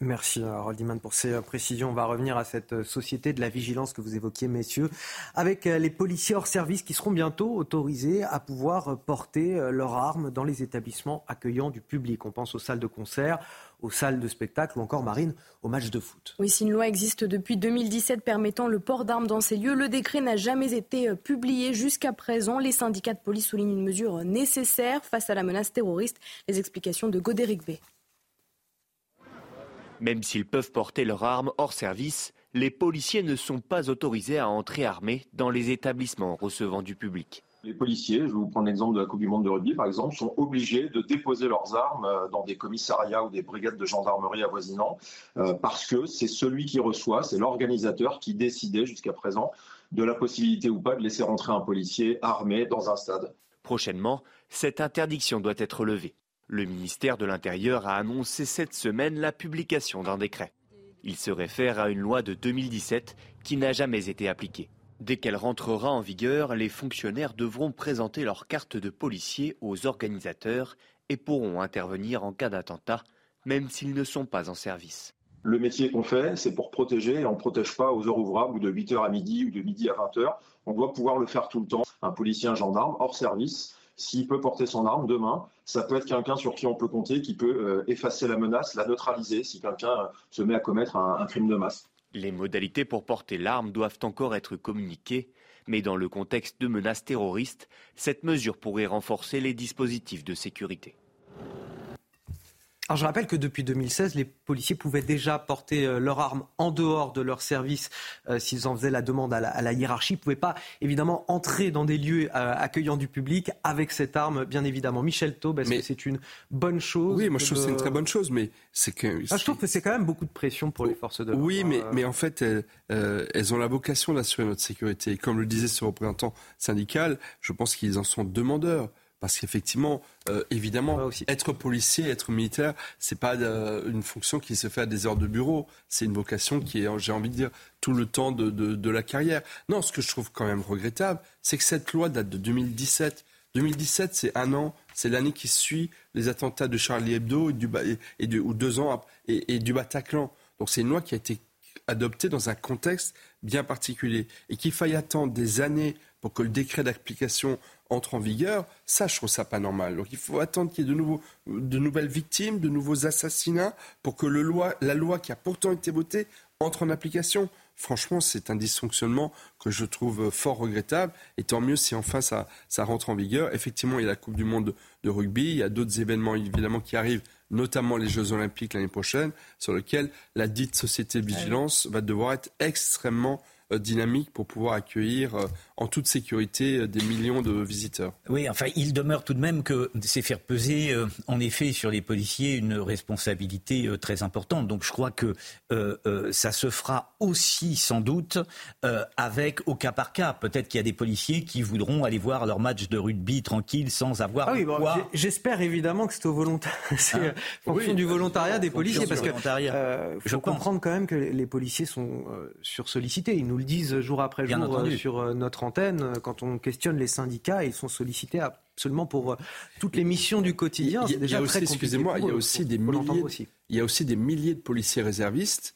[SPEAKER 1] Merci euh, Roldiman pour ces euh, précisions. On va revenir à cette euh, société de la vigilance que vous évoquiez, messieurs, avec les policiers hors service qui seront bientôt autorisés à pouvoir porter leurs armes dans les établissements accueillant du public. On pense aux salles de concert, aux salles de spectacle ou encore, Marine, aux matchs de foot.
[SPEAKER 2] Oui, si une loi existe depuis 2017 permettant le port d'armes dans ces lieux, le décret n'a jamais été publié jusqu'à présent. Les syndicats de police soulignent une mesure nécessaire face à la menace terroriste. Les explications de Godéric B.
[SPEAKER 23] Même s'ils peuvent porter leurs armes hors service, les policiers ne sont pas autorisés à entrer armés dans les établissements recevant du public.
[SPEAKER 24] Les policiers, je vais vous prendre l'exemple de la Coupe du Monde de rugby par exemple, sont obligés de déposer leurs armes euh, dans des commissariats ou des brigades de gendarmerie avoisinants euh, parce que c'est celui qui reçoit, c'est l'organisateur qui décidait jusqu'à présent de la possibilité ou pas de laisser rentrer un policier armé dans un stade.
[SPEAKER 23] Prochainement, cette interdiction doit être levée. Le ministère de l'Intérieur a annoncé cette semaine la publication d'un décret. Il se réfère à une loi de 2017 qui n'a jamais été appliquée. Dès qu'elle rentrera en vigueur, les fonctionnaires devront présenter leur carte de policier aux organisateurs et pourront intervenir en cas d'attentat, même s'ils ne sont pas en service.
[SPEAKER 24] Le métier qu'on fait, c'est pour protéger on ne protège pas aux heures ouvrables ou de 8h à midi ou de midi à 20h. On doit pouvoir le faire tout le temps. Un policier, gendarme, hors service, s'il peut porter son arme demain, ça peut être quelqu'un sur qui on peut compter, qui peut euh, effacer la menace, la neutraliser si quelqu'un euh, se met à commettre un, crime de masse.
[SPEAKER 23] Les modalités pour porter l'arme doivent encore être communiquées, mais dans le contexte de menaces terroristes, cette mesure pourrait renforcer les dispositifs de sécurité.
[SPEAKER 1] Alors je rappelle que depuis 2016, les policiers pouvaient déjà porter euh, leur arme en dehors de leur service euh, s'ils en faisaient la demande à la, hiérarchie. Ils ne pouvaient pas évidemment entrer dans des lieux euh, accueillant du public avec cette arme, bien évidemment. Michel Taube, est-ce que c'est une bonne chose
[SPEAKER 5] Oui, moi je trouve que c'est une très bonne chose, mais c'est que...
[SPEAKER 1] Ah, je trouve que c'est quand même beaucoup de pression pour les forces de l'ordre.
[SPEAKER 5] Oui, mais, mais en fait, elles, elles ont la vocation d'assurer notre sécurité. Et comme le disait ce représentant syndical, je pense qu'ils en sont demandeurs. Parce qu'effectivement, euh, évidemment, être policier, être militaire, c'est pas euh, une fonction qui se fait à des heures de bureau. C'est une vocation qui est, j'ai envie de dire, tout le temps de, de, la carrière. Non, ce que je trouve quand même regrettable, c'est que cette loi date de 2017. 2017, c'est un an, c'est l'année qui suit les attentats de Charlie Hebdo et du, et, ou deux ans et, et du Bataclan. Donc c'est une loi qui a été adoptée dans un contexte bien particulier et qu'il faille attendre des années pour que le décret d'application entre en vigueur, ça, je trouve ça pas normal. Donc il faut attendre qu'il y ait de, nouveaux, de nouvelles victimes, de nouveaux assassinats, pour que le loi, la loi qui a pourtant été votée entre en application. Franchement, c'est un dysfonctionnement que je trouve fort regrettable. Et tant mieux si enfin ça, ça rentre en vigueur. Effectivement, il y a la Coupe du Monde de rugby, il y a d'autres événements évidemment qui arrivent, notamment les Jeux Olympiques l'année prochaine, sur lesquels la dite société de vigilance va devoir être extrêmement dynamique pour pouvoir accueillir euh, en toute sécurité euh, des millions de visiteurs.
[SPEAKER 4] Oui, enfin, il demeure tout de même que c'est faire peser, en effet, sur les policiers une responsabilité très importante. Donc, je crois que ça se fera aussi, sans doute, avec au cas par cas. Peut-être qu'il y a des policiers qui voudront aller voir leur match de rugby tranquille sans avoir.
[SPEAKER 1] Ah oui, j'espère évidemment que c'est au volontaire, *laughs* c'est hein fonction du volontariat des policiers, parce que je faut comprendre quand même que les policiers sont sursollicités. Ils nous le disent jour après jour euh, sur euh, notre antenne. Euh, quand on questionne les syndicats, ils sont sollicités à absolument pour toutes les missions du quotidien.
[SPEAKER 5] Il y a, aussi, excusez-moi, il y a aussi des milliers, il y a aussi des milliers de policiers réservistes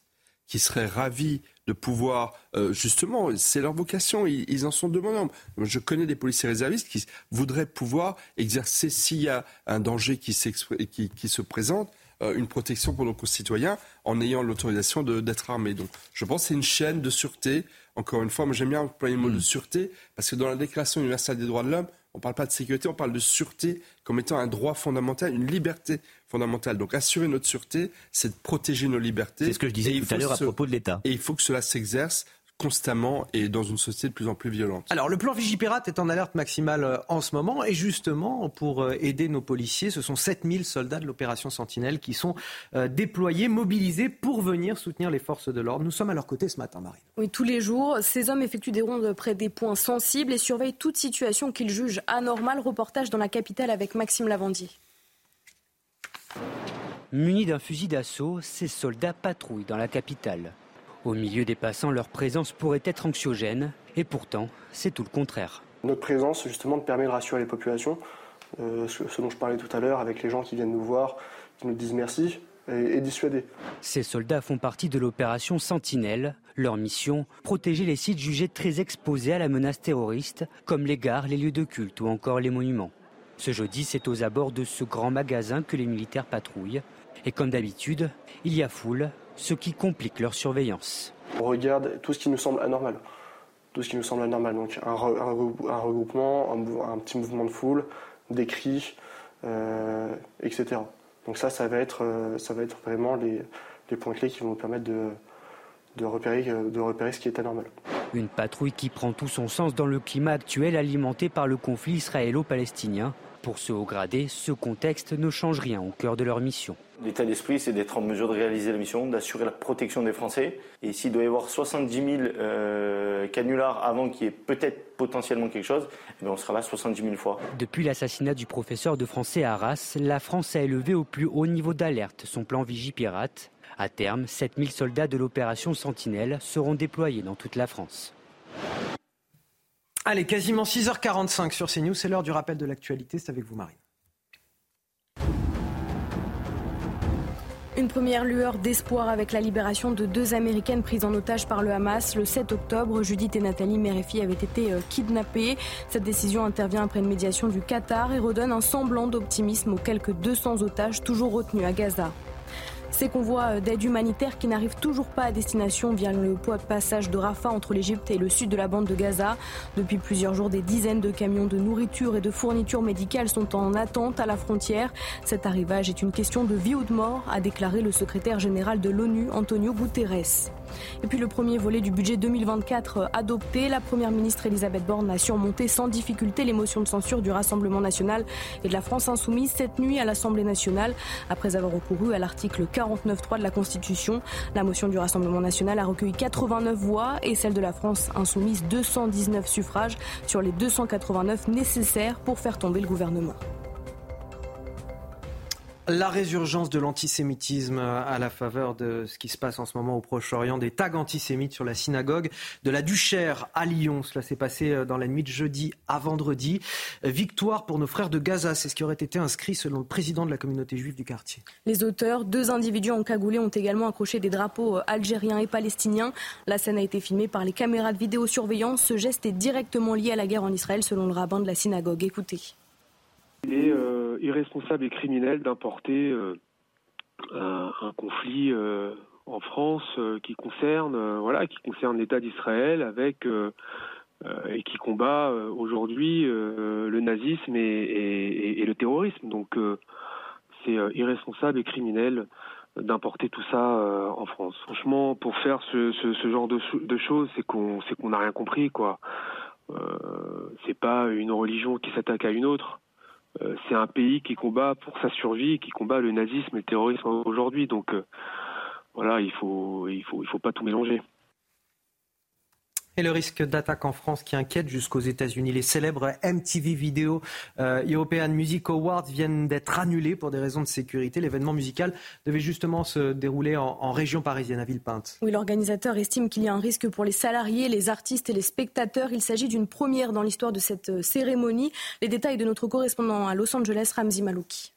[SPEAKER 5] qui seraient ravis de pouvoir, euh, justement, c'est leur vocation, ils, en sont demandeurs. Je connais des policiers réservistes qui voudraient pouvoir exercer, s'il y a un danger qui, qui, qui se présente, une protection pour nos concitoyens en ayant l'autorisation d'être armés. Donc je pense que c'est une chaîne de sûreté. Encore une fois, moi j'aime bien employer le mot de mm. sûreté, parce que dans la Déclaration universelle des droits de l'homme, on ne parle pas de sécurité, on parle de sûreté comme étant un droit fondamental, une liberté fondamentale. Donc assurer notre sûreté, c'est de protéger nos libertés.
[SPEAKER 4] C'est ce que je disais tout à l'heure à propos de l'État.
[SPEAKER 5] Et il faut que cela s'exerce constamment et dans une société de plus en plus violente.
[SPEAKER 1] Alors le plan Vigipirate est en alerte maximale euh, en ce moment et justement pour euh, aider nos policiers, ce sont 7000 soldats de l'opération Sentinelle qui sont euh, déployés, mobilisés pour venir soutenir les forces de l'ordre. Nous sommes à leur côté ce matin, Marine.
[SPEAKER 2] Oui, tous les jours, ces hommes effectuent des rondes près des points sensibles et surveillent toute situation qu'ils jugent anormale. Reportage dans la capitale avec Maxime Lavandier.
[SPEAKER 25] Munis d'un fusil d'assaut, ces soldats patrouillent dans la capitale. Au milieu des passants, leur présence pourrait être anxiogène, et pourtant, c'est tout le contraire.
[SPEAKER 26] Notre présence, justement, permet de rassurer les populations, euh, ce, dont je parlais tout à l'heure, avec les gens qui viennent nous voir, qui nous disent merci, et, et dissuader.
[SPEAKER 25] Ces soldats font partie de l'opération Sentinelle. Leur mission, protéger les sites jugés très exposés à la menace terroriste, comme les gares, les lieux de culte ou encore les monuments. Ce jeudi, c'est aux abords de ce grand magasin que les militaires patrouillent. Et comme d'habitude, il y a foule, ce qui complique leur surveillance.
[SPEAKER 26] On regarde tout ce qui nous semble anormal. Tout ce qui nous semble anormal. Donc un, regroupement, un, petit mouvement de foule, des cris, euh, etc. Donc ça, ça va être, euh, ça va être vraiment les, points clés qui vont nous permettre de, de, repérer, de repérer ce qui est anormal.
[SPEAKER 25] Une patrouille qui prend tout son sens dans le climat actuel alimenté par le conflit israélo-palestinien. Pour ce haut gradé, ce contexte ne change rien au cœur de leur mission.
[SPEAKER 27] L'état d'esprit, c'est d'être en mesure de réaliser la mission, d'assurer la protection des Français. Et s'il doit y avoir 70 000 euh, canulars avant qu'il y ait peut-être potentiellement quelque chose, eh on sera là 70 000 fois.
[SPEAKER 25] Depuis l'assassinat du professeur de français à Arras, la France a élevé au plus haut niveau d'alerte son plan Vigipirate. À terme, 7000 soldats de l'opération Sentinelle seront déployés dans toute la France.
[SPEAKER 1] Allez, quasiment 6h45 sur CNews, c'est l'heure du rappel de l'actualité, c'est avec vous Marine.
[SPEAKER 2] Une première lueur d'espoir avec la libération de deux Américaines prises en otage par le Hamas. Le 7 octobre, Judith et Nathalie, mère avaient été euh, kidnappées. Cette décision intervient après une médiation du Qatar et redonne un semblant d'optimisme aux quelques 200 otages toujours retenus à Gaza. Ces convois d'aide humanitaire qui n'arrivent toujours pas à destination via le passage de Rafah entre l'Égypte et le sud de la bande de Gaza. Depuis plusieurs jours, des dizaines de camions de nourriture et de fournitures médicales sont en attente à la frontière. Cet arrivage est une question de vie ou de mort, a déclaré le secrétaire général de l'ONU, Antonio Guterres. Et puis le premier volet du budget 2024 adopté, la première ministre Elisabeth Borne a surmonté sans difficulté les motions de censure du Rassemblement national et de la France insoumise cette nuit à l'Assemblée nationale. Après avoir recouru à l'article 49.3 de la Constitution, la motion du Rassemblement national a recueilli 89 voix et celle de la France insoumise 219 suffrages sur les 289 nécessaires pour faire tomber le gouvernement.
[SPEAKER 1] La résurgence de l'antisémitisme à la faveur de ce qui se passe en ce moment au Proche-Orient, des tags antisémites sur la synagogue de la Duchère à Lyon. Cela s'est passé euh, dans la nuit de jeudi à vendredi. Victoire pour nos frères de Gaza, c'est ce qui aurait été inscrit selon le président de la communauté juive du quartier.
[SPEAKER 2] Les auteurs, deux individus encagoulés, ont également accroché des drapeaux euh, algériens et palestiniens. La scène a été filmée par les caméras de vidéosurveillance. Ce geste est directement lié à la guerre en Israël selon le rabbin de la synagogue. Écoutez.
[SPEAKER 28] Il est euh, irresponsable et criminel d'importer euh, un, conflit euh, en France qui concerne voilà qui concerne l'État d'Israël avec et qui combat aujourd'hui le nazisme et, le terrorisme. Donc c'est irresponsable et criminel d'importer tout ça en France. Franchement, pour faire ce, genre de, de choses, c'est qu'on c'est qu'on n'a rien compris quoi. c'est pas une religion qui s'attaque à une autre. Euh, c'est un pays qui combat pour sa survie, qui combat le nazisme et le terrorisme aujourd'hui. Donc euh, voilà, il faut, il faut, il faut pas tout mélanger.
[SPEAKER 1] Et le risque d'attaque en France qui inquiète jusqu'aux États-Unis. Les célèbres MTV Video euh, European Music Awards viennent d'être annulés pour des raisons de sécurité. L'événement musical devait justement se dérouler en, région parisienne, à Villepinte.
[SPEAKER 2] Oui, l'organisateur estime qu'il y a un risque pour les salariés, les artistes et les spectateurs. Il s'agit d'une première dans l'histoire de cette euh, cérémonie. Les détails de notre correspondant à Los Angeles, Ramzi Malouki.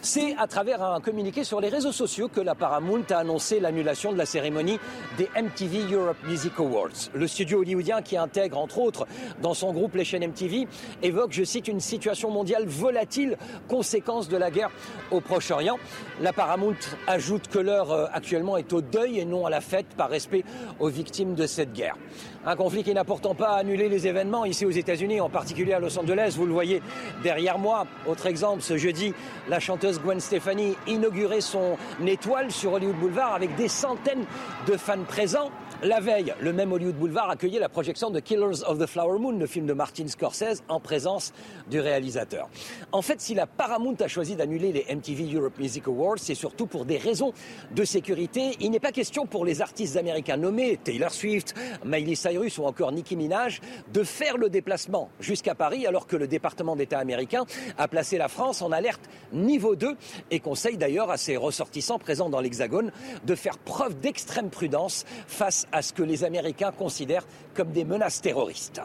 [SPEAKER 29] C'est à travers un communiqué sur les réseaux sociaux que la Paramount a annoncé l'annulation de la cérémonie des MTV Europe Music Awards. Le studio hollywoodien qui intègre entre autres dans son groupe les chaînes MTV évoque, je cite, une situation mondiale volatile, conséquence de la guerre au Proche-Orient. La Paramount ajoute que l'heure euh, actuellement est au deuil et non à la fête par respect aux victimes de cette guerre. Un conflit qui n'a pourtant pas annulé les événements ici aux États-Unis, en particulier à Los Angeles. Vous le voyez derrière moi. Autre exemple, ce jeudi, la chanteuse Gwen Stefani inaugurait son étoile sur Hollywood Boulevard avec des centaines de fans présents. La veille, le même Hollywood Boulevard accueillait la projection de Killers of the Flower Moon, le film de Martin Scorsese, en présence du réalisateur. En fait, si la Paramount a choisi d'annuler les MTV Europe Music Awards, c'est surtout pour des raisons de sécurité. Il n'est pas question pour les artistes américains nommés Taylor Swift, Miley Cyrus ou encore Nicki Minaj de faire le déplacement jusqu'à Paris, alors que le département d'État américain a placé la France en alerte niveau 2 et conseille d'ailleurs à ses ressortissants présents dans l'Hexagone de faire preuve d'extrême prudence face à ce que les Américains considèrent comme des menaces terroristes.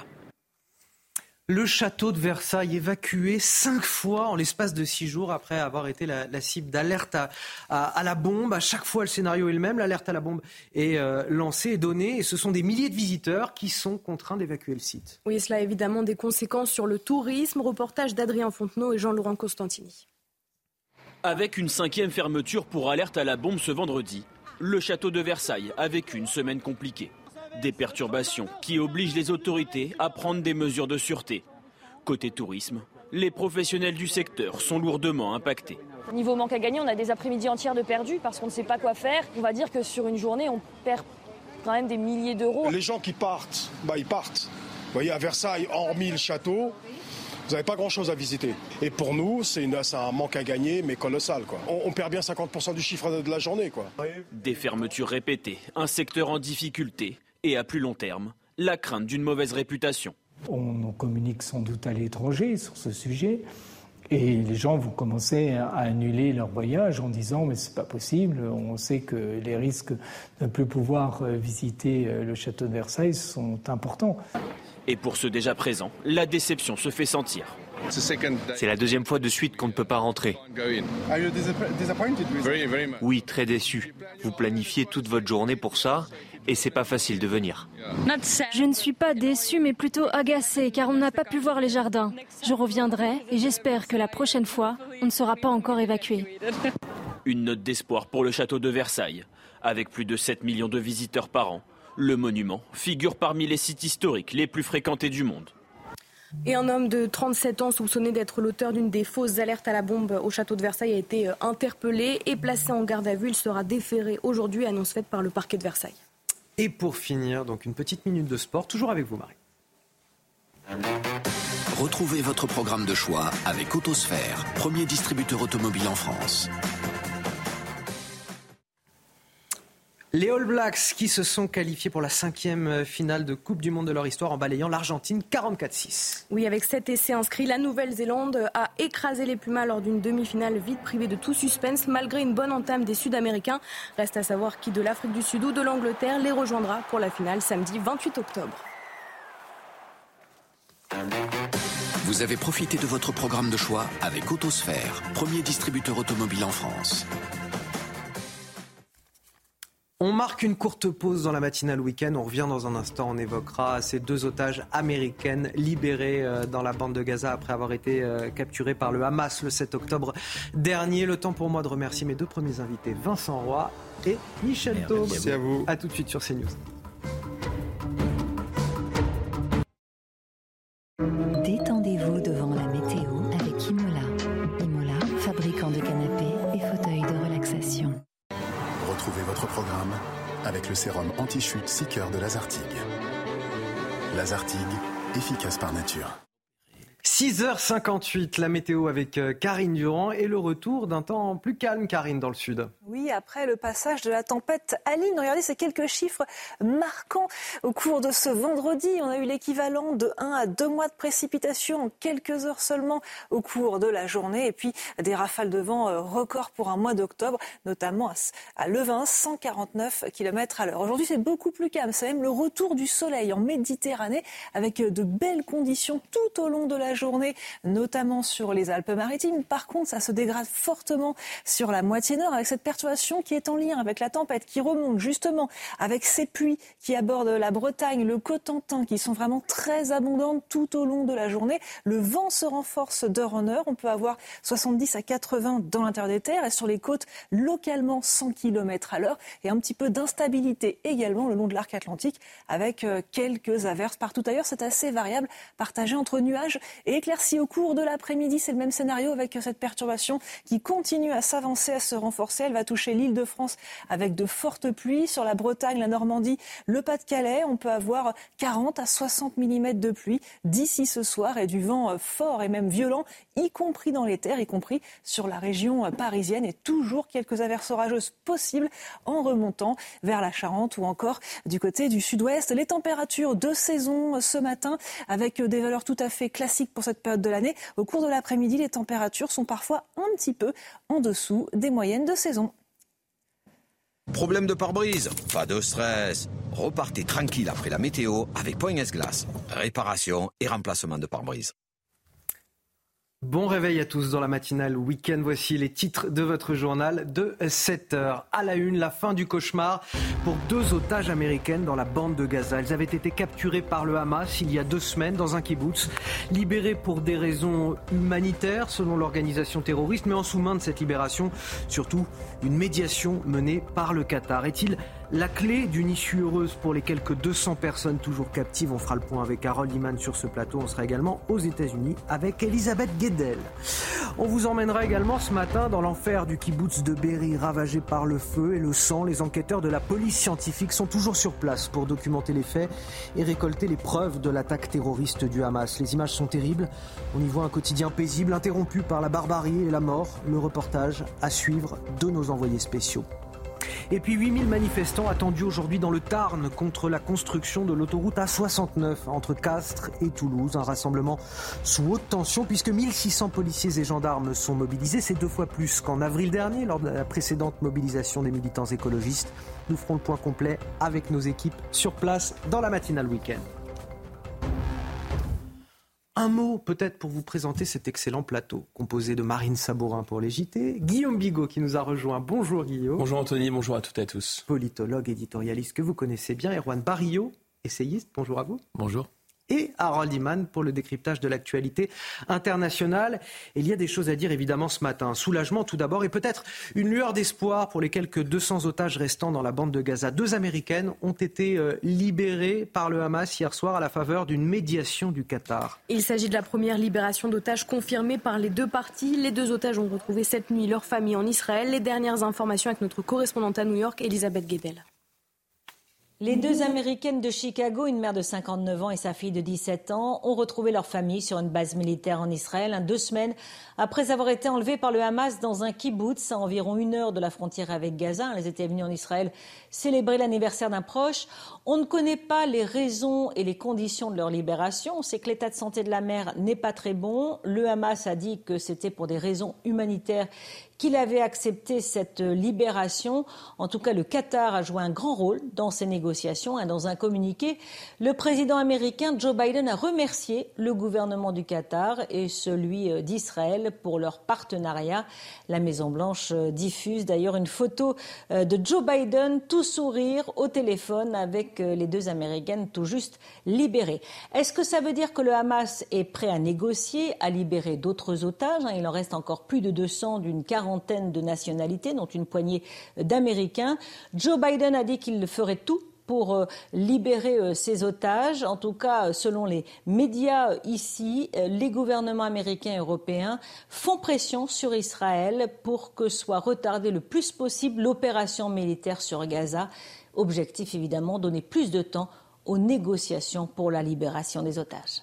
[SPEAKER 1] Le château de Versailles évacué cinq fois en l'espace de six jours après avoir été la, la cible d'alerte à, à, à, la bombe. À chaque fois, le scénario est le même. L'alerte à la bombe est euh, lancée et donnée. Et ce sont des milliers de visiteurs qui sont contraints d'évacuer le site.
[SPEAKER 2] Oui, cela a évidemment des conséquences sur le tourisme. Reportage d'Adrien Fontenot et Jean-Laurent Costantini.
[SPEAKER 30] Avec une cinquième fermeture pour alerte à la bombe ce vendredi, le château de Versailles a vécu une semaine compliquée. Des perturbations qui obligent les autorités à prendre des mesures de sûreté. Côté tourisme, les professionnels du secteur sont lourdement impactés.
[SPEAKER 28] Niveau manque à gagner, on a des après-midi entières de perdus parce qu'on ne sait pas quoi faire. On va dire que sur une journée, on perd quand même des milliers d'euros.
[SPEAKER 26] Les gens qui partent, bah, ils partent. Vous voyez, à Versailles, hormis le château, vous n'avez pas grand-chose à visiter. Et pour nous, c'est un manque à gagner, mais colossal. Quoi. On, on perd bien 50% du chiffre de la journée. Quoi.
[SPEAKER 30] Des fermetures répétées, un secteur en difficulté et à plus long terme, la crainte d'une mauvaise réputation.
[SPEAKER 31] On communique sans doute à l'étranger sur ce sujet. Et les gens vont commencer à annuler leur voyage en disant mais c'est pas possible, on sait que les risques de ne plus pouvoir visiter le château de Versailles sont importants.
[SPEAKER 30] Et pour ceux déjà présents, la déception se fait sentir.
[SPEAKER 23] C'est la deuxième fois de suite qu'on ne peut pas rentrer. Oui, très déçu. Vous planifiez toute votre journée pour ça et c'est pas facile de venir.
[SPEAKER 13] Je ne suis pas déçu mais plutôt agacé car on n'a pas pu voir les jardins. Je reviendrai et j'espère que la prochaine fois, on ne sera pas encore évacué.
[SPEAKER 30] Une note d'espoir pour le château de Versailles. Avec plus de 7 millions de visiteurs par an, le monument figure parmi les sites historiques les plus fréquentés du monde.
[SPEAKER 2] Et un homme de 37 ans soupçonné d'être l'auteur d'une des fausses alertes à la bombe au château de Versailles a été interpellé et placé en garde à vue. Il sera déféré aujourd'hui, annonce faite par le parquet de Versailles.
[SPEAKER 1] Et pour finir, donc une petite minute de sport, toujours avec vous Marie.
[SPEAKER 32] Retrouvez votre programme de choix avec Autosphère, premier distributeur automobile en France.
[SPEAKER 1] Les All Blacks qui se sont qualifiés pour la cinquième finale de Coupe du Monde de leur histoire en balayant l'Argentine 44-6.
[SPEAKER 2] Oui, avec cet essai inscrit, la Nouvelle-Zélande a écrasé les Pumas lors d'une demi-finale vite privée de tout suspense malgré une bonne entame des Sud-Américains. Reste à savoir qui de l'Afrique du Sud ou de l'Angleterre les rejoindra pour la finale samedi 28 octobre.
[SPEAKER 32] Vous avez profité de votre programme de choix avec Autosphère, premier distributeur automobile en France.
[SPEAKER 1] On marque une courte pause dans la matinale week-end. On revient dans un instant. On évoquera ces deux otages américaines libérées dans la bande de Gaza après avoir été capturées par le Hamas le 7 octobre dernier. Le temps pour moi de remercier mes deux premiers invités, Vincent Roy et Michel Taube.
[SPEAKER 5] Merci à vous.
[SPEAKER 1] À tout de suite sur CNews.
[SPEAKER 6] Détendez-vous devant la météo
[SPEAKER 7] Retrouvez votre programme avec le sérum anti-chute Seeker de Lazartigue. Lazartigue, efficace par nature.
[SPEAKER 1] 6h58, la météo avec euh, Karine Durand et le retour d'un temps plus calme, Karine, dans le sud.
[SPEAKER 8] Oui, après le passage de la tempête Aline, regardez ces quelques chiffres marquants au cours de ce vendredi. On a eu l'équivalent de 1 à 2 mois de précipitation en quelques heures seulement au cours de la journée. Et puis des rafales de vent euh, records pour un mois d'octobre, notamment à Levin, 149 km à l'heure. Aujourd'hui, c'est beaucoup plus calme. C'est même le retour du soleil en Méditerranée avec de belles conditions tout au long de la journée, notamment sur les Alpes-Maritimes. Par contre, ça se dégrade fortement sur la moitié nord avec cette perturbation qui est en lien avec la tempête qui remonte justement avec ces pluies qui abordent la Bretagne, le Cotentin, qui sont vraiment très abondantes tout au long de la journée. Le vent se renforce d'heure en heure. On peut avoir 70 à 80 dans l'intérieur des terres et sur les côtes localement 100 km à l'heure et un petit peu d'instabilité également le long de l'arc atlantique avec euh, quelques averses partout ailleurs. C'est assez variable, partagé entre nuages et éclairci au cours de l'après-midi. C'est le même scénario avec cette perturbation qui continue à s'avancer, à se renforcer. Elle va toucher l'île de France avec de fortes pluies. Sur la Bretagne, la Normandie, le Pas-de-Calais, on peut avoir 40 à 60 mm de pluie d'ici ce soir et du vent fort et même violent, y compris dans les terres, y compris sur la région parisienne et toujours quelques averses orageuses possibles en remontant vers la Charente ou encore du côté du sud-ouest. Les températures de saison ce matin avec des valeurs tout à fait classiques pour cette période de l'année. Au cours de l'après-midi, les températures sont parfois un petit peu en dessous des moyennes de saison.
[SPEAKER 26] Problème de pare-brise Pas de stress. Repartez tranquille après la météo avec Point S-Glace. Réparation et remplacement de pare-brise.
[SPEAKER 1] Bon réveil à tous dans la matinale week-end. Voici les titres de votre journal de 7 heures. À la une, la fin du cauchemar pour deux otages américaines dans la bande de Gaza. Elles avaient été capturées par le Hamas il y a deux semaines dans un kibbutz, libérées pour des raisons humanitaires selon l'organisation terroriste, mais en sous-main de cette libération, surtout une médiation menée par le Qatar. Est-il la clé d'une issue heureuse pour les quelques 200 personnes toujours captives. On fera le point avec Harold Iman sur ce plateau. On sera également aux États-Unis avec Elisabeth Guedel. On vous emmènera également ce matin dans l'enfer du kibbutz de Berry, ravagé par le feu et le sang. Les enquêteurs de la police scientifique sont toujours sur place pour documenter les faits et récolter les preuves de l'attaque terroriste du Hamas. Les images sont terribles. On y voit un quotidien paisible interrompu par la barbarie et la mort. Le reportage à suivre de nos envoyés spéciaux. Et puis 8000 manifestants attendus aujourd'hui dans le Tarn contre la construction de l'autoroute A69 entre Castres et Toulouse. Un rassemblement sous haute tension puisque 1600 policiers et gendarmes sont mobilisés. C'est deux fois plus qu'en avril dernier lors de la précédente mobilisation des militants écologistes. Nous ferons le point complet avec nos équipes sur place dans la matinale week-end. Un mot peut-être pour vous présenter cet excellent plateau composé de Marine Sabourin pour les JT, Guillaume Bigot qui nous a rejoint. Bonjour Guillaume.
[SPEAKER 33] Bonjour Anthony, bonjour à toutes et à tous.
[SPEAKER 1] Politologue, éditorialiste que vous connaissez bien, Erwan Barillot, essayiste, bonjour à vous.
[SPEAKER 33] Bonjour
[SPEAKER 1] et Harold Iman pour le décryptage de l'actualité internationale. il y a des choses à dire évidemment ce matin. Soulagement tout d'abord et peut-être une lueur d'espoir pour les quelques 200 otages restants dans la bande de Gaza. Deux Américaines ont été euh, libérées par le Hamas hier soir à la faveur d'une médiation du Qatar.
[SPEAKER 2] Il s'agit de la première libération d'otages confirmée par les deux parties. Les deux otages ont retrouvé cette nuit leur famille en Israël. Les dernières informations avec notre correspondante à New York, Elisabeth Guedel.
[SPEAKER 9] Les deux Américaines de Chicago, une mère de 59 ans et sa fille de 17 ans, ont retrouvé leur famille sur une base militaire en Israël, deux semaines après avoir été enlevées par le Hamas dans un kibbutz à environ une heure de la frontière avec Gaza. Elles étaient venues en Israël célébrer l'anniversaire d'un proche. On ne connaît pas les raisons et les conditions de leur libération. On sait que l'état de santé de la mère n'est pas très bon. Le Hamas a dit que c'était pour des raisons humanitaires qu'il avait accepté cette libération. En tout cas, le Qatar a joué un grand rôle dans ces négociations. Dans un communiqué, le président américain Joe Biden a remercié le gouvernement du Qatar et celui euh, d'Israël pour leur partenariat. La Maison-Blanche euh, diffuse d'ailleurs une photo euh, de Joe Biden tout sourire au téléphone avec les deux Américaines tout juste libérées. Est-ce que ça veut dire que le Hamas est prêt à négocier, à libérer d'autres otages Il en reste encore plus de 200 d'une quarantaine de nationalités, dont une poignée d'Américains. Joe Biden a dit qu'il ferait tout pour euh, libérer ses euh, otages. En tout cas, selon les médias euh, ici, les gouvernements américains et européens font pression sur Israël pour que soit retardée le plus possible l'opération militaire sur Gaza. Objectif évidemment, donner plus de temps aux négociations pour la libération des otages.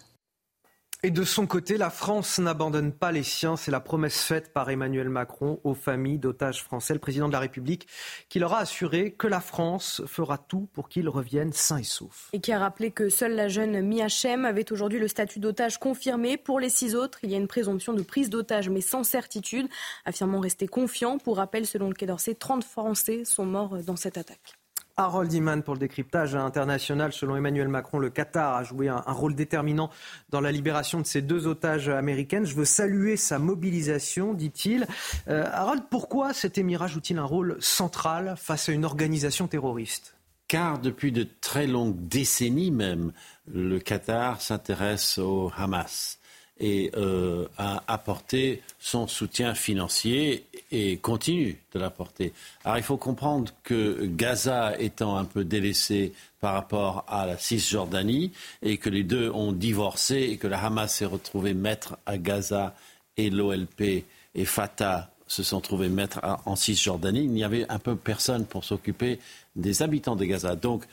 [SPEAKER 1] Et de son côté, la France n'abandonne pas les siens. C'est la promesse faite par Emmanuel Macron aux familles d'otages français, le président de la République, qui leur a assuré que la France fera tout pour qu'ils reviennent sains et saufs.
[SPEAKER 2] Et qui a rappelé que seule la jeune Miachem avait aujourd'hui le statut d'otage confirmé. Pour les six autres, il y a une présomption de prise d'otage, mais sans certitude, affirmant rester confiant. Pour rappel, selon le Quai d'Orsay, 30 Français sont morts dans cette attaque.
[SPEAKER 1] Harold Iman pour le décryptage international. Selon Emmanuel Macron, le Qatar a joué un, rôle déterminant dans la libération de ces deux otages américaines. Je veux saluer sa mobilisation, dit-il. Euh, Harold, pourquoi cet Émirat joue-t-il un rôle central face à une organisation terroriste?
[SPEAKER 10] Car depuis de très longues décennies même, le Qatar s'intéresse au Hamas et euh, a apporté son soutien financier et continue de l'apporter. Alors il faut comprendre que Gaza étant un peu délaissé par rapport à la Cisjordanie et que les deux ont divorcé et que la Hamas s'est retrouvé maître à Gaza et l'OLP et Fatah se sont trouvés maîtres en Cisjordanie, il n'y avait un peu personne pour s'occuper des habitants de Gaza. Donc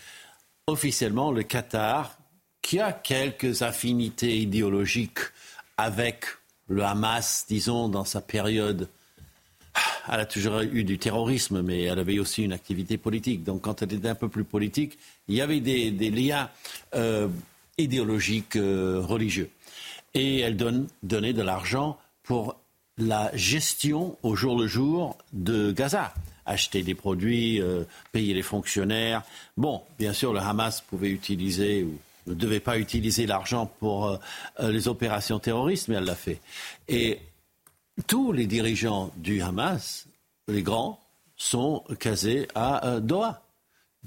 [SPEAKER 10] officiellement, le Qatar, qui a quelques affinités idéologiques avec le Hamas, disons, dans sa période. Elle a toujours eu du terrorisme, mais elle avait aussi une activité politique. Donc, quand elle était un peu plus politique, il y avait des, liens euh, idéologiques, euh, religieux. Et elle donne, donnait de l'argent pour la gestion au jour le jour de Gaza. Acheter des produits, euh, payer les fonctionnaires. Bon, bien sûr, le Hamas pouvait utiliser ne devait pas utiliser l'argent pour euh, euh, les opérations terroristes, mais elle l'a fait. Et tous les dirigeants du Hamas, les grands, sont casés à euh, Doha,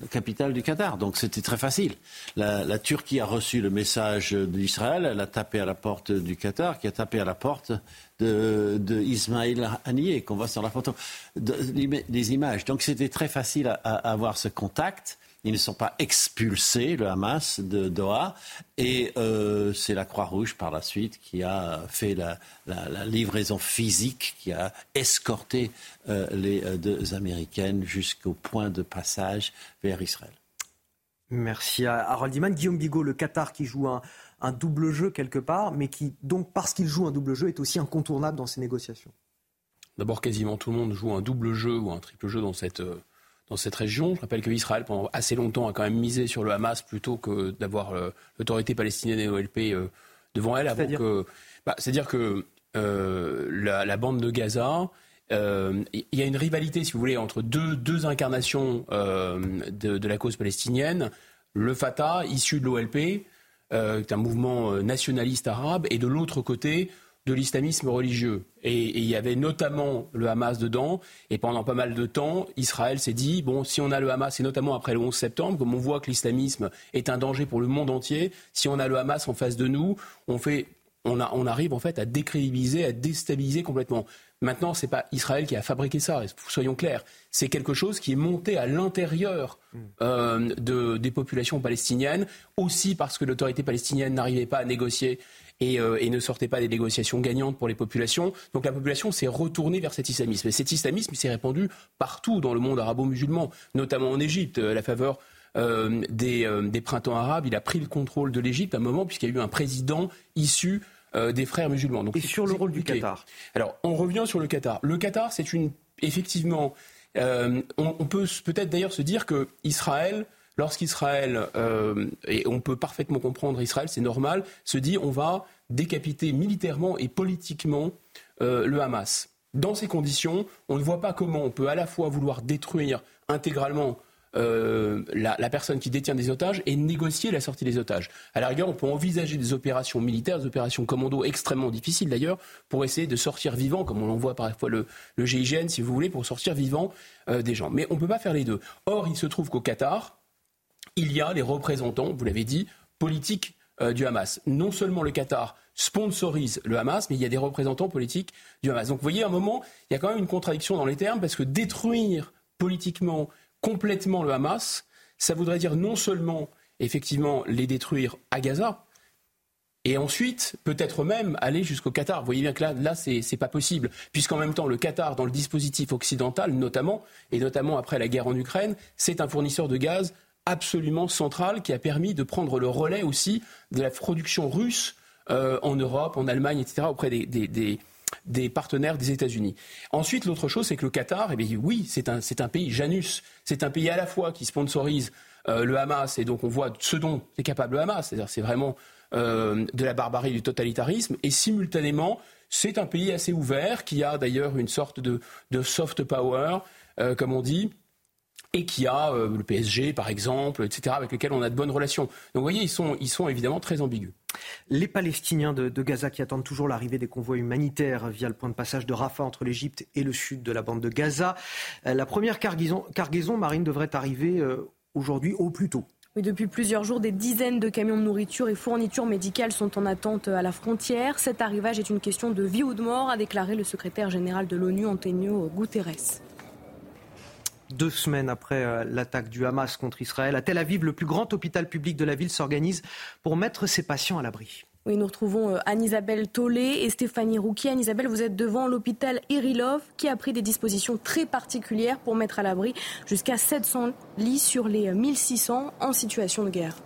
[SPEAKER 10] la capitale du Qatar. Donc c'était très facile. La, Turquie a reçu le message d'Israël, elle a tapé à la porte du Qatar, qui a tapé à la porte de, de Ismail Haniyeh, qu'on voit sur la photo, des images. Donc c'était très facile à avoir ce contact. Ils ne sont pas expulsés, le Hamas, de Doha. Et euh, c'est la Croix-Rouge, par la suite, qui a fait la, livraison physique, qui a escorté euh, les euh, deux Américaines jusqu'au point de passage vers Israël.
[SPEAKER 1] Merci à Harold Iman. Guillaume Bigot, le Qatar qui joue un, un double jeu quelque part, mais qui, donc, parce qu'il joue un double jeu, est aussi incontournable dans ces négociations.
[SPEAKER 33] D'abord, quasiment tout le monde joue un double jeu ou un triple jeu dans cette dans cette région. Je rappelle qu'Israël, pendant assez longtemps, a quand même misé sur le Hamas plutôt que d'avoir euh, l'autorité palestinienne et l'OLP euh, devant elle. C'est-à-dire que, bah, que euh, la, bande de Gaza, il y a une rivalité, si vous voulez, entre deux, deux incarnations de, de, la cause palestinienne. Le Fatah, issu de l'OLP, est un mouvement nationaliste arabe, et de l'autre côté, de l'islamisme religieux. Et, il y avait notamment le Hamas dedans. Et pendant pas mal de temps, Israël s'est dit, bon, si on a le Hamas, et notamment après le 11 septembre, comme on voit que l'islamisme est un danger pour le monde entier, si on a le Hamas en face de nous, on fait on, on, arrive en fait à décrédibiliser, à déstabiliser complètement. Maintenant, ce n'est pas Israël qui a fabriqué ça, soyons clairs. C'est quelque chose qui est monté à l'intérieur euh, de, des populations palestiniennes, aussi parce que l'autorité palestinienne n'arrivait pas à négocier euh, et, ne sortait pas des négociations gagnantes pour les populations. Donc la population s'est retournée vers cet islamisme. Et cet islamisme s'est répandu partout dans le monde arabo-musulman, notamment en Égypte, à la faveur euh, des, euh, des, printemps arabes. Il a pris le contrôle de l'Égypte à un moment puisqu'il y a eu un président issu des frères musulmans.
[SPEAKER 1] Donc, et sur le rôle du Qatar
[SPEAKER 33] Alors on revient sur le Qatar. Le Qatar, c'est une effectivement, on, on, peut peut-être d'ailleurs se dire que Israël lorsqu'Israël, euh, et on peut parfaitement comprendre Israël, c'est normal, se dit on va décapiter militairement et politiquement euh, le Hamas. Dans ces conditions, on ne voit pas comment on peut à la fois vouloir détruire intégralement euh, la, personne qui détient des otages et négocier la sortie des otages. À la rigueur, on peut envisager des opérations militaires, des opérations commando extrêmement difficiles d'ailleurs, pour essayer de sortir vivant, comme on en voit parfois le, le GIGN, si vous voulez, pour sortir vivant des gens. Mais on ne peut pas faire les deux. Or, il se trouve qu'au Qatar, il y a les représentants, vous l'avez dit, politiques euh, du Hamas. Non seulement le Qatar sponsorise le Hamas, mais il y a des représentants politiques du Hamas. Donc vous voyez, à un moment, il y a quand même une contradiction dans les termes, parce que détruire politiquement complètement le Hamas, ça voudrait dire non seulement, effectivement, les détruire à Gaza, et ensuite, peut-être même aller jusqu'au Qatar. Vous voyez bien que là, là c'est, pas possible, puisqu'en même temps, le Qatar, dans le dispositif occidental, notamment, et notamment après la guerre en Ukraine, c'est un fournisseur de gaz absolument centrale qui a permis de prendre le relais aussi de la production russe en Europe, en Allemagne, etc., auprès des, partenaires des États-Unis. Ensuite, l'autre chose, c'est que le Qatar, eh bien, oui, c'est un, un, pays Janus, c'est un pays à la fois qui sponsorise le Hamas, et donc on voit ce dont est capable le Hamas, c'est-à-dire c'est vraiment de la barbarie, du totalitarisme, et simultanément, c'est un pays assez ouvert, qui a d'ailleurs une sorte de, soft power, comme on dit, et qui a euh, le PSG, par exemple, etc., avec lesquels on a de bonnes relations. Donc vous voyez, ils sont, ils sont évidemment très ambigus.
[SPEAKER 1] Les Palestiniens de, Gaza qui attendent toujours l'arrivée des convois humanitaires via le point de passage de Rafah entre l'Égypte et le sud de la bande de Gaza. Euh, la première cargaison, cargaison marine devrait arriver euh, aujourd'hui au plus tôt.
[SPEAKER 2] Oui, depuis plusieurs jours, des dizaines de camions de nourriture et fournitures médicales sont en attente à la frontière. Cet arrivage est une question de vie ou de mort, a déclaré le secrétaire général de l'ONU, Antonio Guterres
[SPEAKER 1] deux semaines après euh, l'attaque du Hamas contre Israël. À Tel Aviv, le plus grand hôpital public de la ville s'organise pour mettre ses patients à l'abri.
[SPEAKER 2] Oui, nous retrouvons euh, Anne-Isabelle Tollet et Stéphanie Rouquier. Anne-Isabelle, vous êtes devant l'hôpital Irilov qui a pris des dispositions très particulières pour mettre à l'abri jusqu'à 700 lits sur les 1600 en situation de guerre.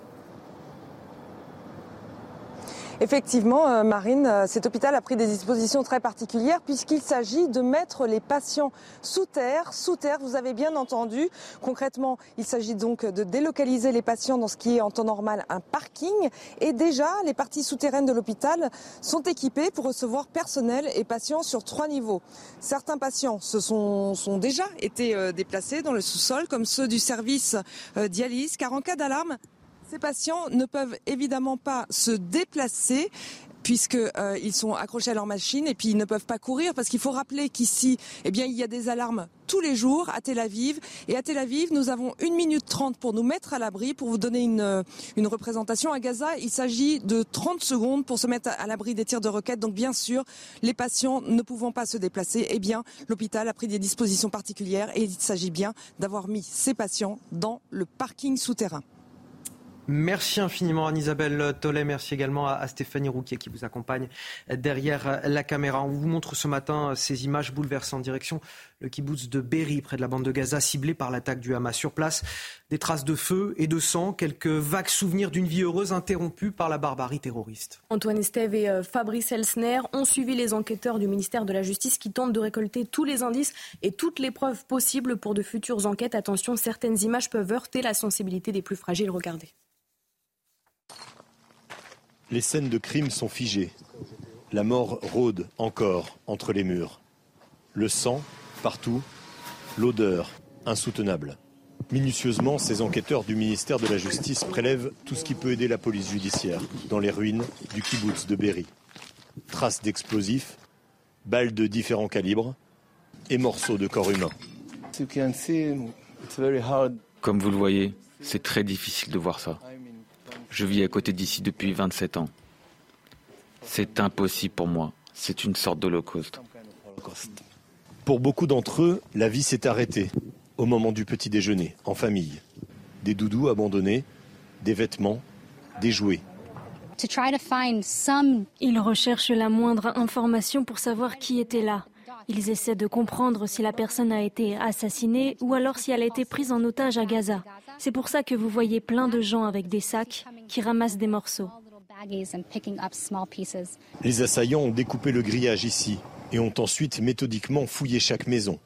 [SPEAKER 34] Effectivement, euh, Marine, euh, cet hôpital a pris des dispositions très particulières puisqu'il s'agit de mettre les patients sous terre. Sous terre, vous avez bien entendu. Concrètement, il s'agit donc de délocaliser les patients dans ce qui est en temps normal un parking. Et déjà, les parties souterraines de l'hôpital sont équipées pour recevoir personnel et patients sur trois niveaux. Certains patients se sont, déjà été euh, déplacés dans le sous-sol, comme ceux du service dialyse, car en cas d'alarme, ces patients ne peuvent évidemment pas se déplacer puisqu'ils euh, sont accrochés à leur machine et puis ils ne peuvent pas courir parce qu'il faut rappeler qu'ici, eh bien, il y a des alarmes tous les jours à Tel Aviv. Et à Tel Aviv, nous avons une minute trente pour nous mettre à l'abri, pour vous donner une, euh, une représentation. À Gaza, il s'agit de 30 secondes pour se mettre à l'abri des tirs de roquettes. Donc, bien sûr, les patients ne pouvant pas se déplacer, eh bien, l'hôpital a pris des dispositions particulières et il s'agit bien d'avoir mis ces patients dans le parking souterrain.
[SPEAKER 1] Merci infiniment Anne-Isabelle Tollet. Merci également à, Stéphanie Rouquier qui vous accompagne derrière la caméra. On vous montre ce matin ces images bouleversantes. Direction le kibbutz de Berry, près de la bande de Gaza, ciblé par l'attaque du Hamas. Sur place, des traces de feu et de sang, quelques vagues souvenirs d'une vie heureuse interrompue par la barbarie terroriste.
[SPEAKER 2] Antoine Estève et euh, Fabrice Elsner ont suivi les enquêteurs du ministère de la Justice qui tentent de récolter tous les indices et toutes les preuves possibles pour de futures enquêtes. Attention, certaines images peuvent heurter la sensibilité des plus fragiles. Regardez.
[SPEAKER 11] Les scènes de crime sont figées. La mort rôde encore entre les murs. Le sang, partout. L'odeur, insoutenable. Minutieusement, ces enquêteurs du ministère de la Justice prélèvent tout ce qui peut aider la police judiciaire dans les ruines du kibbutz de Berry. Traces d'explosifs, balles de différents calibres et morceaux de corps humains.
[SPEAKER 12] Comme vous le voyez, c'est très difficile de voir ça. Je vis à côté d'ici depuis 27 ans. C'est impossible pour moi. C'est une sorte d'holocauste.
[SPEAKER 11] Pour beaucoup d'entre eux, la vie s'est arrêtée au moment du petit déjeuner, en famille. Des doudous abandonnés, des vêtements, des jouets.
[SPEAKER 13] Ils recherchent la moindre information pour savoir qui était là. Ils essaient de comprendre si la personne a été assassinée ou alors si elle a été prise en otage à Gaza. C'est pour ça que vous voyez plein de gens avec des sacs qui ramassent des morceaux.
[SPEAKER 11] Les assaillants ont découpé le grillage ici et ont ensuite méthodiquement fouillé chaque maison,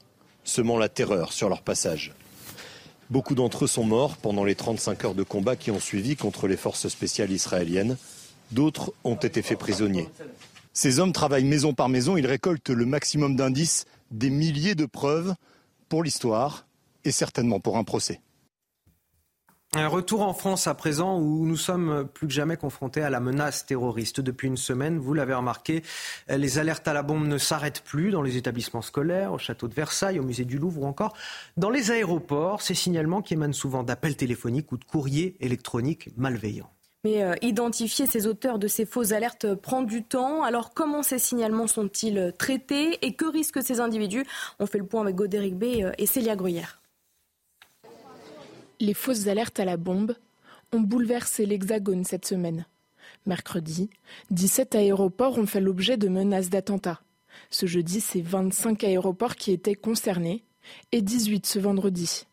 [SPEAKER 11] semant la terreur sur leur passage. Beaucoup d'entre eux sont morts pendant les 35 heures de combat qui ont suivi contre les forces spéciales israéliennes. D'autres ont été faits prisonniers. Ces hommes travaillent maison par maison, ils récoltent le maximum d'indices, des milliers de preuves pour l'histoire et certainement pour un procès.
[SPEAKER 1] Un retour en France à présent où nous sommes plus que jamais confrontés à la menace terroriste. Depuis une semaine, vous l'avez remarqué, les alertes à la bombe ne s'arrêtent plus dans les établissements scolaires, au château de Versailles, au musée du Louvre ou encore dans les aéroports. Ces signalements qui émanent souvent d'appels téléphoniques ou de courriers électroniques malveillants.
[SPEAKER 2] Mais euh, identifier ces auteurs de ces fausses alertes prend du temps. Alors comment ces signalements sont-ils traités et que risquent ces individus? On fait le point avec Godéric B euh, et Célia Gruyère.
[SPEAKER 16] Les fausses alertes à la bombe ont bouleversé l'Hexagone cette semaine. Mercredi, 17 aéroports ont fait l'objet de menaces d'attentats. Ce jeudi, c'est 25 aéroports qui étaient concernés et 18 ce vendredi.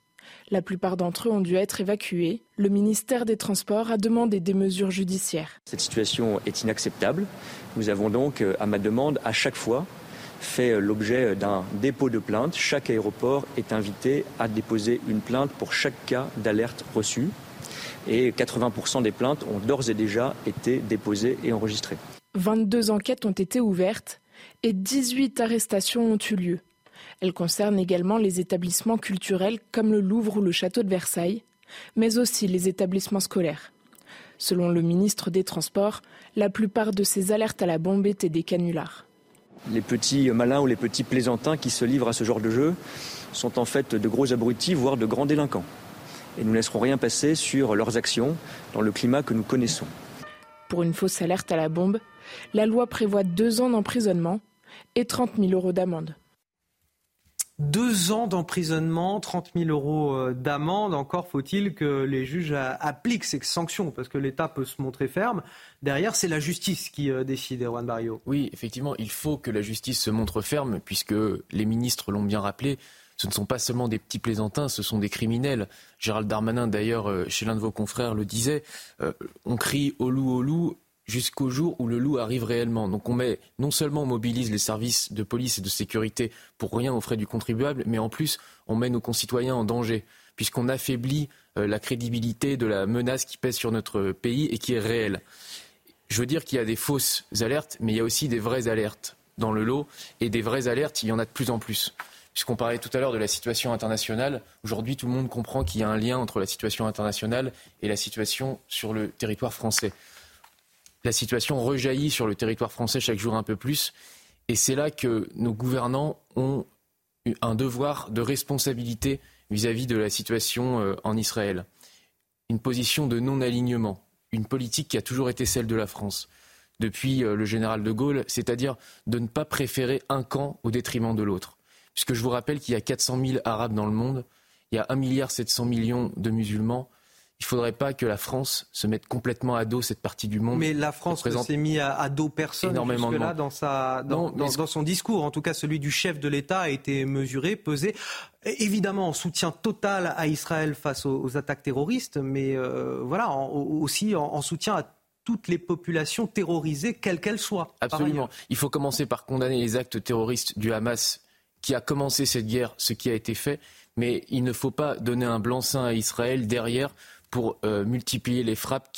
[SPEAKER 16] La plupart d'entre eux ont dû être évacués. Le ministère des Transports a demandé des mesures judiciaires.
[SPEAKER 17] Cette situation est inacceptable. Nous avons donc, euh, à ma demande, à chaque fois fait euh, l'objet d'un dépôt de plainte. Chaque aéroport est invité à déposer une plainte pour chaque cas d'alerte reçue. Et 80% des plaintes ont d'ores et déjà été déposées et enregistrées.
[SPEAKER 16] 22 enquêtes ont été ouvertes et 18 arrestations ont eu lieu. Elles concernent également les établissements culturels comme le Louvre ou le château de Versailles, mais aussi les établissements scolaires. Selon le ministre des Transports, la plupart de ces alertes à la bombe étaient des canulars.
[SPEAKER 17] Les petits malins ou les petits plaisantins qui se livrent à ce genre de jeu sont en fait de gros abrutis, voire de grands délinquants. Et nous ne laisserons rien passer sur leurs actions dans le climat que nous connaissons.
[SPEAKER 16] Pour une fausse alerte à la bombe, la loi prévoit deux ans d'emprisonnement et 30 000 euros d'amende.
[SPEAKER 1] Deux ans d'emprisonnement, 30 000 euros euh, d'amende. Encore faut-il que les juges appliquent ces sanctions, parce que l'État peut se montrer ferme. Derrière, c'est la justice qui euh, décide, Erwan Barrio.
[SPEAKER 35] Oui, effectivement, il faut que la justice se montre ferme, puisque les ministres l'ont bien rappelé. Ce ne sont pas seulement des petits plaisantins, ce sont des criminels. Gérald Darmanin, d'ailleurs, euh, chez l'un de vos confrères, le disait. on crie au loup, au loup jusqu'au jour où le loup arrive réellement. Donc on met, non seulement on mobilise les services de police et de sécurité pour rien aux frais du contribuable, mais en plus on met nos concitoyens en danger, puisqu'on affaiblit euh, la crédibilité de la menace qui pèse sur notre pays et qui est réelle. Je veux dire qu'il y a des fausses alertes, mais il y a aussi des vraies alertes dans le lot, et des vraies alertes, il y en a de plus en plus. Puisqu'on parlait tout à l'heure de la situation internationale, aujourd'hui tout le monde comprend qu'il y a un lien entre la situation internationale et la situation sur le territoire français la situation rejaillit sur le territoire français chaque jour un peu plus. Et c'est là que nos gouvernants ont un devoir de responsabilité vis-à-vis de la situation euh, en Israël. Une position de non-alignement, une politique qui a toujours été celle de la France depuis euh, le général de Gaulle, c'est-à-dire de ne pas préférer un camp au détriment de l'autre. Puisque je vous rappelle qu'il y a 400 000 Arabes dans le monde, il y a 1,7 milliard de musulmans, il ne faudrait pas que la France se mette complètement à dos cette partie du monde.
[SPEAKER 1] Mais la France ne s'est mis à, dos personne jusque-là dans, sa, dans, dans, son discours. En tout cas, celui du chef de l'État a été mesuré, pesé. Évidemment, en soutien total à Israël face aux, attaques terroristes, mais euh, voilà, aussi en, soutien à toutes les populations terrorisées, quelles qu'elles soient.
[SPEAKER 35] Absolument. Il faut commencer par condamner les actes terroristes du Hamas qui a commencé cette guerre, ce qui a été fait, mais il ne faut pas donner un blanc-seing à Israël derrière pour euh, multiplier les frappes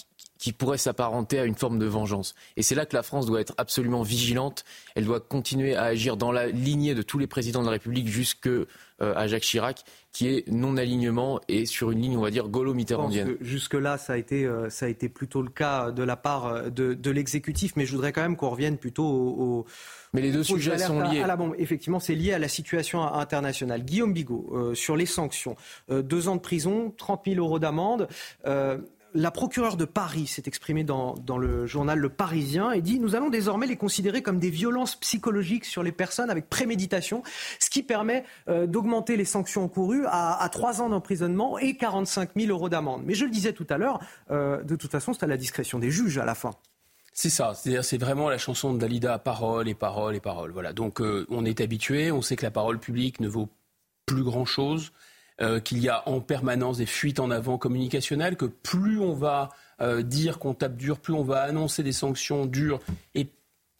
[SPEAKER 35] qui pourraient s'apparenter à une forme de vengeance. Et c'est là que la France doit être absolument vigilante. Elle doit continuer à agir dans la lignée de tous les présidents de la République jusque euh, à Jacques Chirac, qui est non-alignement et sur une ligne, on va dire, gaulo-mitterrandienne.
[SPEAKER 1] Jusque-là, ça, a été, euh, ça a été plutôt le cas de la part de, de l'exécutif, mais je voudrais quand même qu'on revienne plutôt au
[SPEAKER 35] mais les deux sujets sont liés.
[SPEAKER 1] À, la bombe, effectivement, c'est lié à la situation internationale. Guillaume Bigot, euh, sur les sanctions, euh, deux ans de prison, 30 000 euros d'amende. Euh, la procureure de Paris s'est exprimée dans, le journal Le Parisien et dit Nous allons désormais les considérer comme des violences psychologiques sur les personnes avec préméditation, ce qui permet d'augmenter les sanctions encourues à, trois ans d'emprisonnement et 45 000 euros d'amende. Mais je le disais tout à l'heure, de toute façon, c'est à la discrétion des juges à la fin.
[SPEAKER 33] C'est ça, c'est-à-dire c'est vraiment la chanson de Dalida, parole et parole et parole. Voilà, donc euh, on est habitué, on sait que la parole publique ne vaut plus grand-chose, euh, qu'il y a en permanence des fuites en avant communicationnelles, que plus on va euh, dire qu'on tape dur, plus on va annoncer des sanctions dures, et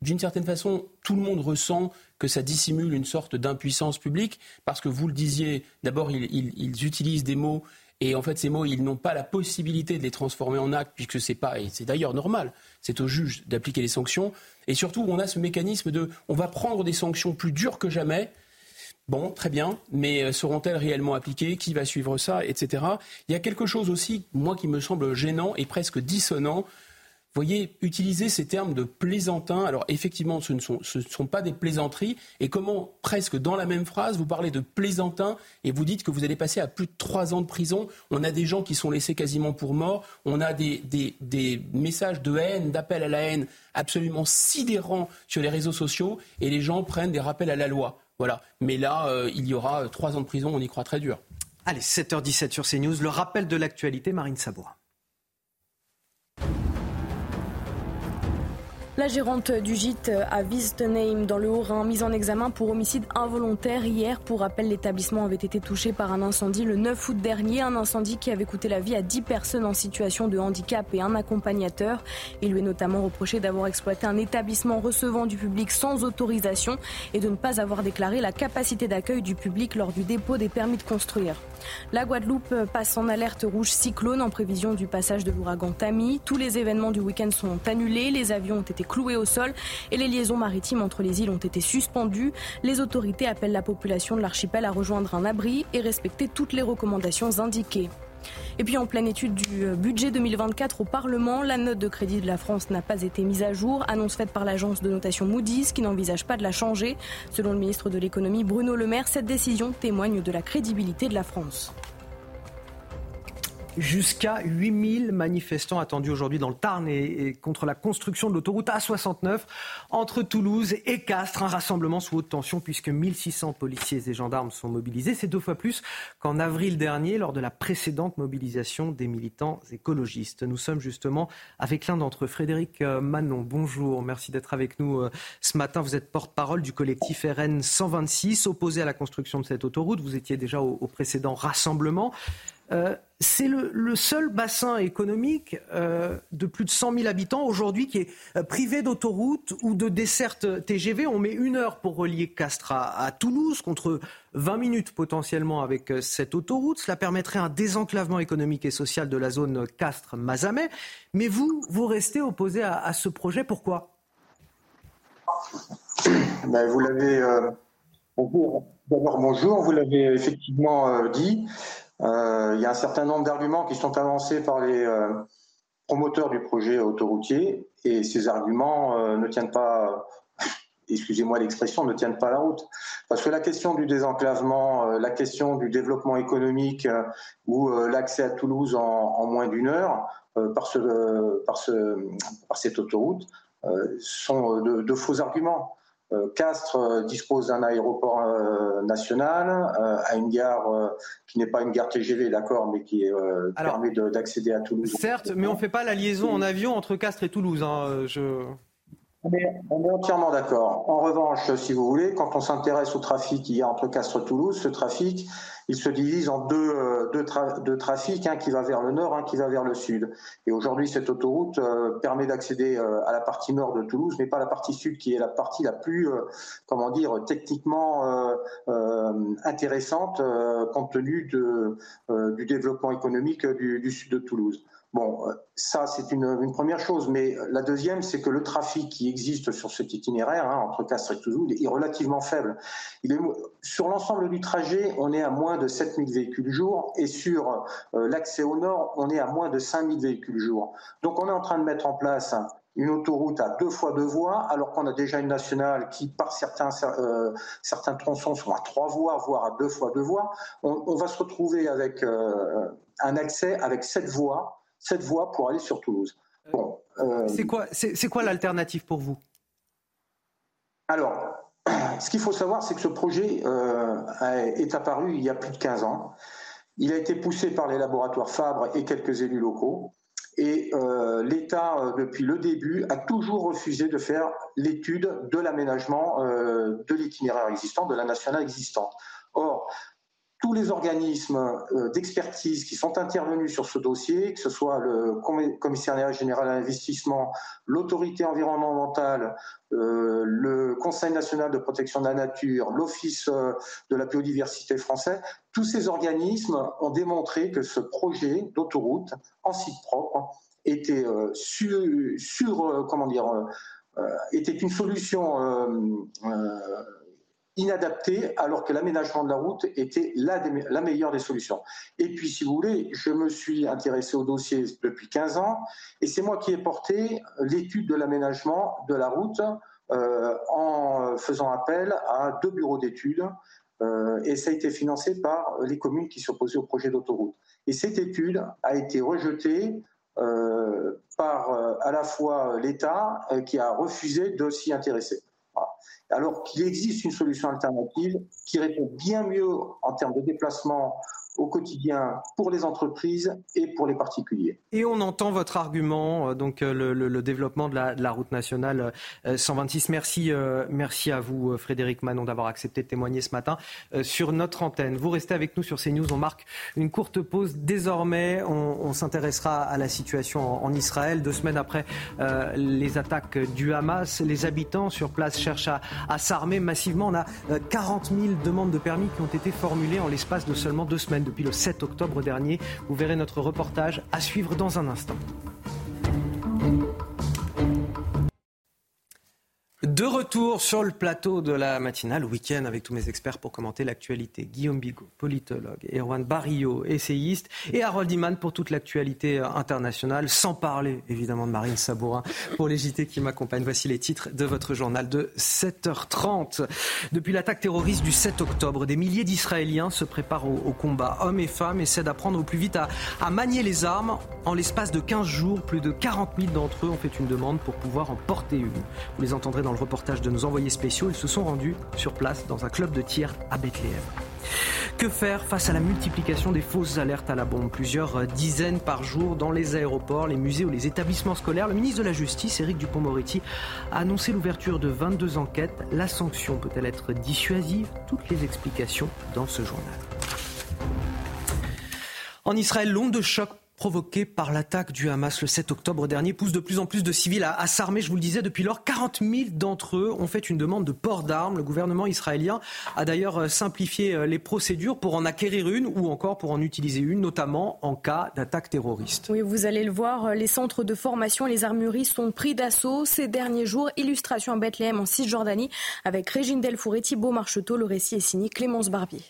[SPEAKER 33] d'une certaine façon, tout le monde ressent que ça dissimule une sorte d'impuissance publique, parce que vous le disiez, d'abord ils utilisent des mots et en fait, ces mots, ils n'ont pas la possibilité de les transformer en actes, puisque c'est pas, et c'est d'ailleurs normal, c'est au juge d'appliquer les sanctions. Et surtout, on a ce mécanisme de, on va prendre des sanctions plus dures que jamais. Bon, très bien, mais euh, seront-elles réellement appliquées? Qui va suivre ça Etc. Il y a quelque chose aussi, moi, qui me semble gênant et presque dissonant voyez, utiliser ces termes de plaisantin, alors effectivement, ce ne, sont, pas des plaisanteries, et comment presque dans la même phrase, vous parlez de plaisantin et vous dites que vous allez passer à plus de trois ans de prison. On a des gens qui sont laissés quasiment pour morts, on a des, messages de haine, d'appel à la haine absolument sidérants sur les réseaux sociaux, et les gens prennent des rappels à la loi. Voilà. Mais là, euh, il y aura trois ans de prison, on y croit très dur.
[SPEAKER 1] Allez, 7h17 sur CNews, le rappel de l'actualité, Marine Sabois.
[SPEAKER 2] La gérante du gîte à Wistenheim dans le Haut-Rhin, mise en examen pour homicide involontaire hier. Pour rappel, l'établissement avait été touché par un incendie le 9 août dernier, un incendie qui avait coûté la vie à 10 personnes en situation de handicap et un accompagnateur. Il lui est notamment reproché d'avoir exploité un établissement recevant du public sans autorisation et de ne pas avoir déclaré la capacité d'accueil du public lors du dépôt des permis de construire. La Guadeloupe passe en alerte rouge cyclone en prévision du passage de l'ouragan Tammy. Tous les événements du week-end sont annulés, les avions ont été cloués au sol et les liaisons maritimes entre les îles ont été suspendues. Les autorités appellent la population de l'archipel à rejoindre un abri et respecter toutes les recommandations indiquées. Et puis en pleine étude du budget 2024 au Parlement, la note de crédit de la France n'a pas été mise à jour, annonce faite par l'agence de notation Moody's qui n'envisage pas de la changer. Selon le ministre de l'économie Bruno Le Maire, cette décision témoigne de la crédibilité de la France.
[SPEAKER 1] Jusqu'à 8000 manifestants attendus aujourd'hui dans le Tarn et, contre la construction de l'autoroute A69 entre Toulouse et Castres. Un rassemblement sous haute tension puisque 1600 policiers et gendarmes sont mobilisés. C'est deux fois plus qu'en avril dernier lors de la précédente mobilisation des militants écologistes. Nous sommes justement avec l'un d'entre eux, Frédéric euh, Manon. Bonjour, merci d'être avec nous euh, ce matin. Vous êtes porte-parole du collectif RN 126 opposé à la construction de cette autoroute. Vous étiez déjà au, précédent rassemblement. Euh, c'est le, seul bassin économique euh, de plus de 100 000 habitants aujourd'hui qui est euh, privé d'autoroute ou de desserte TGV. On met une heure pour relier Castres à, Toulouse contre 20 minutes potentiellement avec cette autoroute. Cela permettrait un désenclavement économique et social de la zone Castres-Mazamet. Mais vous, vous restez opposé à, ce projet. Pourquoi?
[SPEAKER 36] Ben, Vous l'avez. D'abord, bonjour. Vous l'avez effectivement dit. Euh, il y a un certain nombre d'arguments qui sont avancés par les euh, promoteurs du projet autoroutier et ces arguments euh, ne tiennent pas, *laughs* excusez-moi l'expression, ne tiennent pas la route. Parce que la question du désenclavement, la question du développement économique ou l'accès à Toulouse en, moins d'une heure par, ce, par, ce, par, cette autoroute sont de faux arguments. Castres dispose d'un aéroport euh, national, à une gare qui n'est pas une gare TGV, d'accord, mais qui permet d'accéder à Toulouse.
[SPEAKER 1] Certes, mais on ne fait pas la liaison en avion entre Castres et Toulouse. Hein, je...
[SPEAKER 36] On est, entièrement d'accord. En revanche, si vous voulez, quand on s'intéresse au trafic qu'il y a entre Castres et Toulouse, ce trafic, il se divise en deux, euh, deux, trafics, un qui va vers le nord, un qui va vers le sud. Et aujourd'hui, cette autoroute euh, permet d'accéder euh, à la partie nord de Toulouse, mais pas la partie sud, qui est la partie la plus, comment dire, techniquement intéressante compte tenu du développement économique du sud de Toulouse. Bon, euh, ça c'est une, première chose, mais la deuxième, c'est que le trafic qui existe sur cet itinéraire hein, entre Castres et Toulouse est relativement faible. Il est, sur l'ensemble du trajet, on est à moins de 7000 véhicules jour, et sur euh, l'accès au nord, on est à moins de 5000 véhicules jour. Donc on est en train de mettre en place une autoroute à deux fois deux voies, alors qu'on a déjà une nationale qui, par certains, euh, certains tronçons, sont à trois voies, voire à deux fois deux voies. On, va se retrouver avec un accès avec sept voies cette voie pour aller sur Toulouse.
[SPEAKER 1] Bon, euh, c'est quoi, c'est, quoi l'alternative pour vous?
[SPEAKER 36] Alors, *clears throat* ce qu'il faut savoir, c'est que ce projet euh, est apparu il y a plus de 15 ans. Il a été poussé par les laboratoires Fabre et quelques élus locaux. Et euh, l'État, depuis le début, a toujours refusé de faire l'étude de l'aménagement de l'itinéraire existant, de la nationale existante. Or, tous les organismes euh, d'expertise qui sont intervenus sur ce dossier, que ce soit le commissariat général à l'investissement, l'autorité environnementale, euh, le Conseil national de protection de la nature, l'Office euh, de la biodiversité français, tous ces organismes ont démontré que ce projet d'autoroute en site propre était sur, comment dire, était une solution inadapté alors que l'aménagement de la route était la, meilleure des solutions. Et puis, si vous voulez, je me suis intéressé au dossier depuis 15 ans et c'est moi qui ai porté l'étude de l'aménagement de la route euh, en faisant appel à deux bureaux d'études euh, et ça a été financé par les communes qui s'opposaient au projet d'autoroute. Et cette étude a été rejetée euh, par à la fois l'État qui a refusé de s'y intéresser alors qu'il existe une solution alternative qui répond bien mieux en termes de déplacement au quotidien pour les entreprises et pour les particuliers.
[SPEAKER 1] Et on entend votre argument, euh, donc euh, le, développement de la, route nationale 126. Merci, merci à vous, Frédéric Manon, d'avoir accepté de témoigner ce matin sur notre antenne. Vous restez avec nous sur CNews. On marque une courte pause. Désormais, on, s'intéressera à la situation en, Israël. Deux semaines après les attaques du Hamas, les habitants sur place cherchent à s'armer massivement. On a 40 000 demandes de permis qui ont été formulées en l'espace de seulement deux semaines depuis le 7 octobre dernier. Vous verrez notre reportage à suivre dans un instant. De retour sur le plateau de la matinale, week-end avec tous mes experts pour commenter l'actualité. Guillaume Bigot, politologue, Erwan Barrio, essayiste, et Harold Iman pour toute l'actualité internationale, sans parler évidemment de Marine Sabourin pour les JT qui m'accompagnent. Voici les titres de votre journal de 7h30. Depuis l'attaque terroriste du 7 octobre, des milliers d'Israéliens se préparent au, combat. Hommes et femmes essaient d'apprendre au plus vite à, à manier les armes. En l'espace de 15 jours, plus de 40 000 d'entre eux ont fait une demande pour pouvoir en porter une. Vous les entendrez dans le reportage de nos envoyés spéciaux. Ils se sont rendus sur place dans un club de tir à Bethléem. Que faire face à la multiplication des fausses alertes à la bombe? Plusieurs dizaines par jour dans les aéroports, les musées ou les établissements scolaires. Le ministre de la Justice, Éric Dupont-Moretti, a annoncé l'ouverture de 22 enquêtes. La sanction peut-elle être dissuasive? Toutes les explications dans ce journal. En Israël, l'onde de choc provoquée par l'attaque du Hamas le 7 octobre dernier pousse de plus en plus de civils à, s'armer. Je vous le disais, depuis lors, 40 000 d'entre eux ont fait une demande de port d'armes. Le gouvernement israélien a d'ailleurs euh, simplifié euh, les procédures pour en acquérir une ou encore pour en utiliser une, notamment en cas d'attaque terroriste.
[SPEAKER 2] Oui, vous allez le voir, euh, les centres de formation et les armureries sont pris d'assaut ces derniers jours. Illustration à Bethléem en Cisjordanie avec Régine Delfour et Thibault Marcheteau. Le récit est signé Clémence Barbier.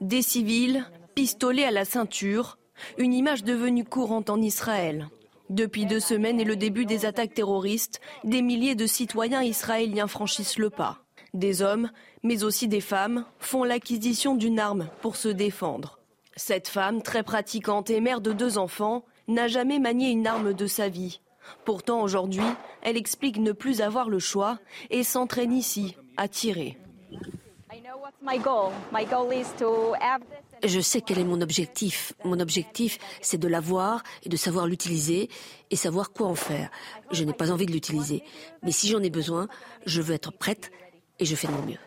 [SPEAKER 37] Des civils, pistolets à la ceinture, une image devenue courante en Israël. Depuis deux semaines et le début des attaques terroristes, des milliers de citoyens israéliens franchissent le pas. Des hommes, mais aussi des femmes, font l'acquisition d'une arme pour se défendre. Cette femme, très pratiquante et mère de deux enfants, n'a jamais manié une arme de sa vie. Pourtant, aujourd'hui, elle explique ne plus avoir le choix et s'entraîne ici à tirer.
[SPEAKER 38] Je sais quel est mon objectif. Mon objectif, c'est de l'avoir et de savoir l'utiliser et savoir quoi en faire. Je n'ai pas envie de l'utiliser. Mais si j'en ai besoin, je veux être prête et je fais de mon mieux.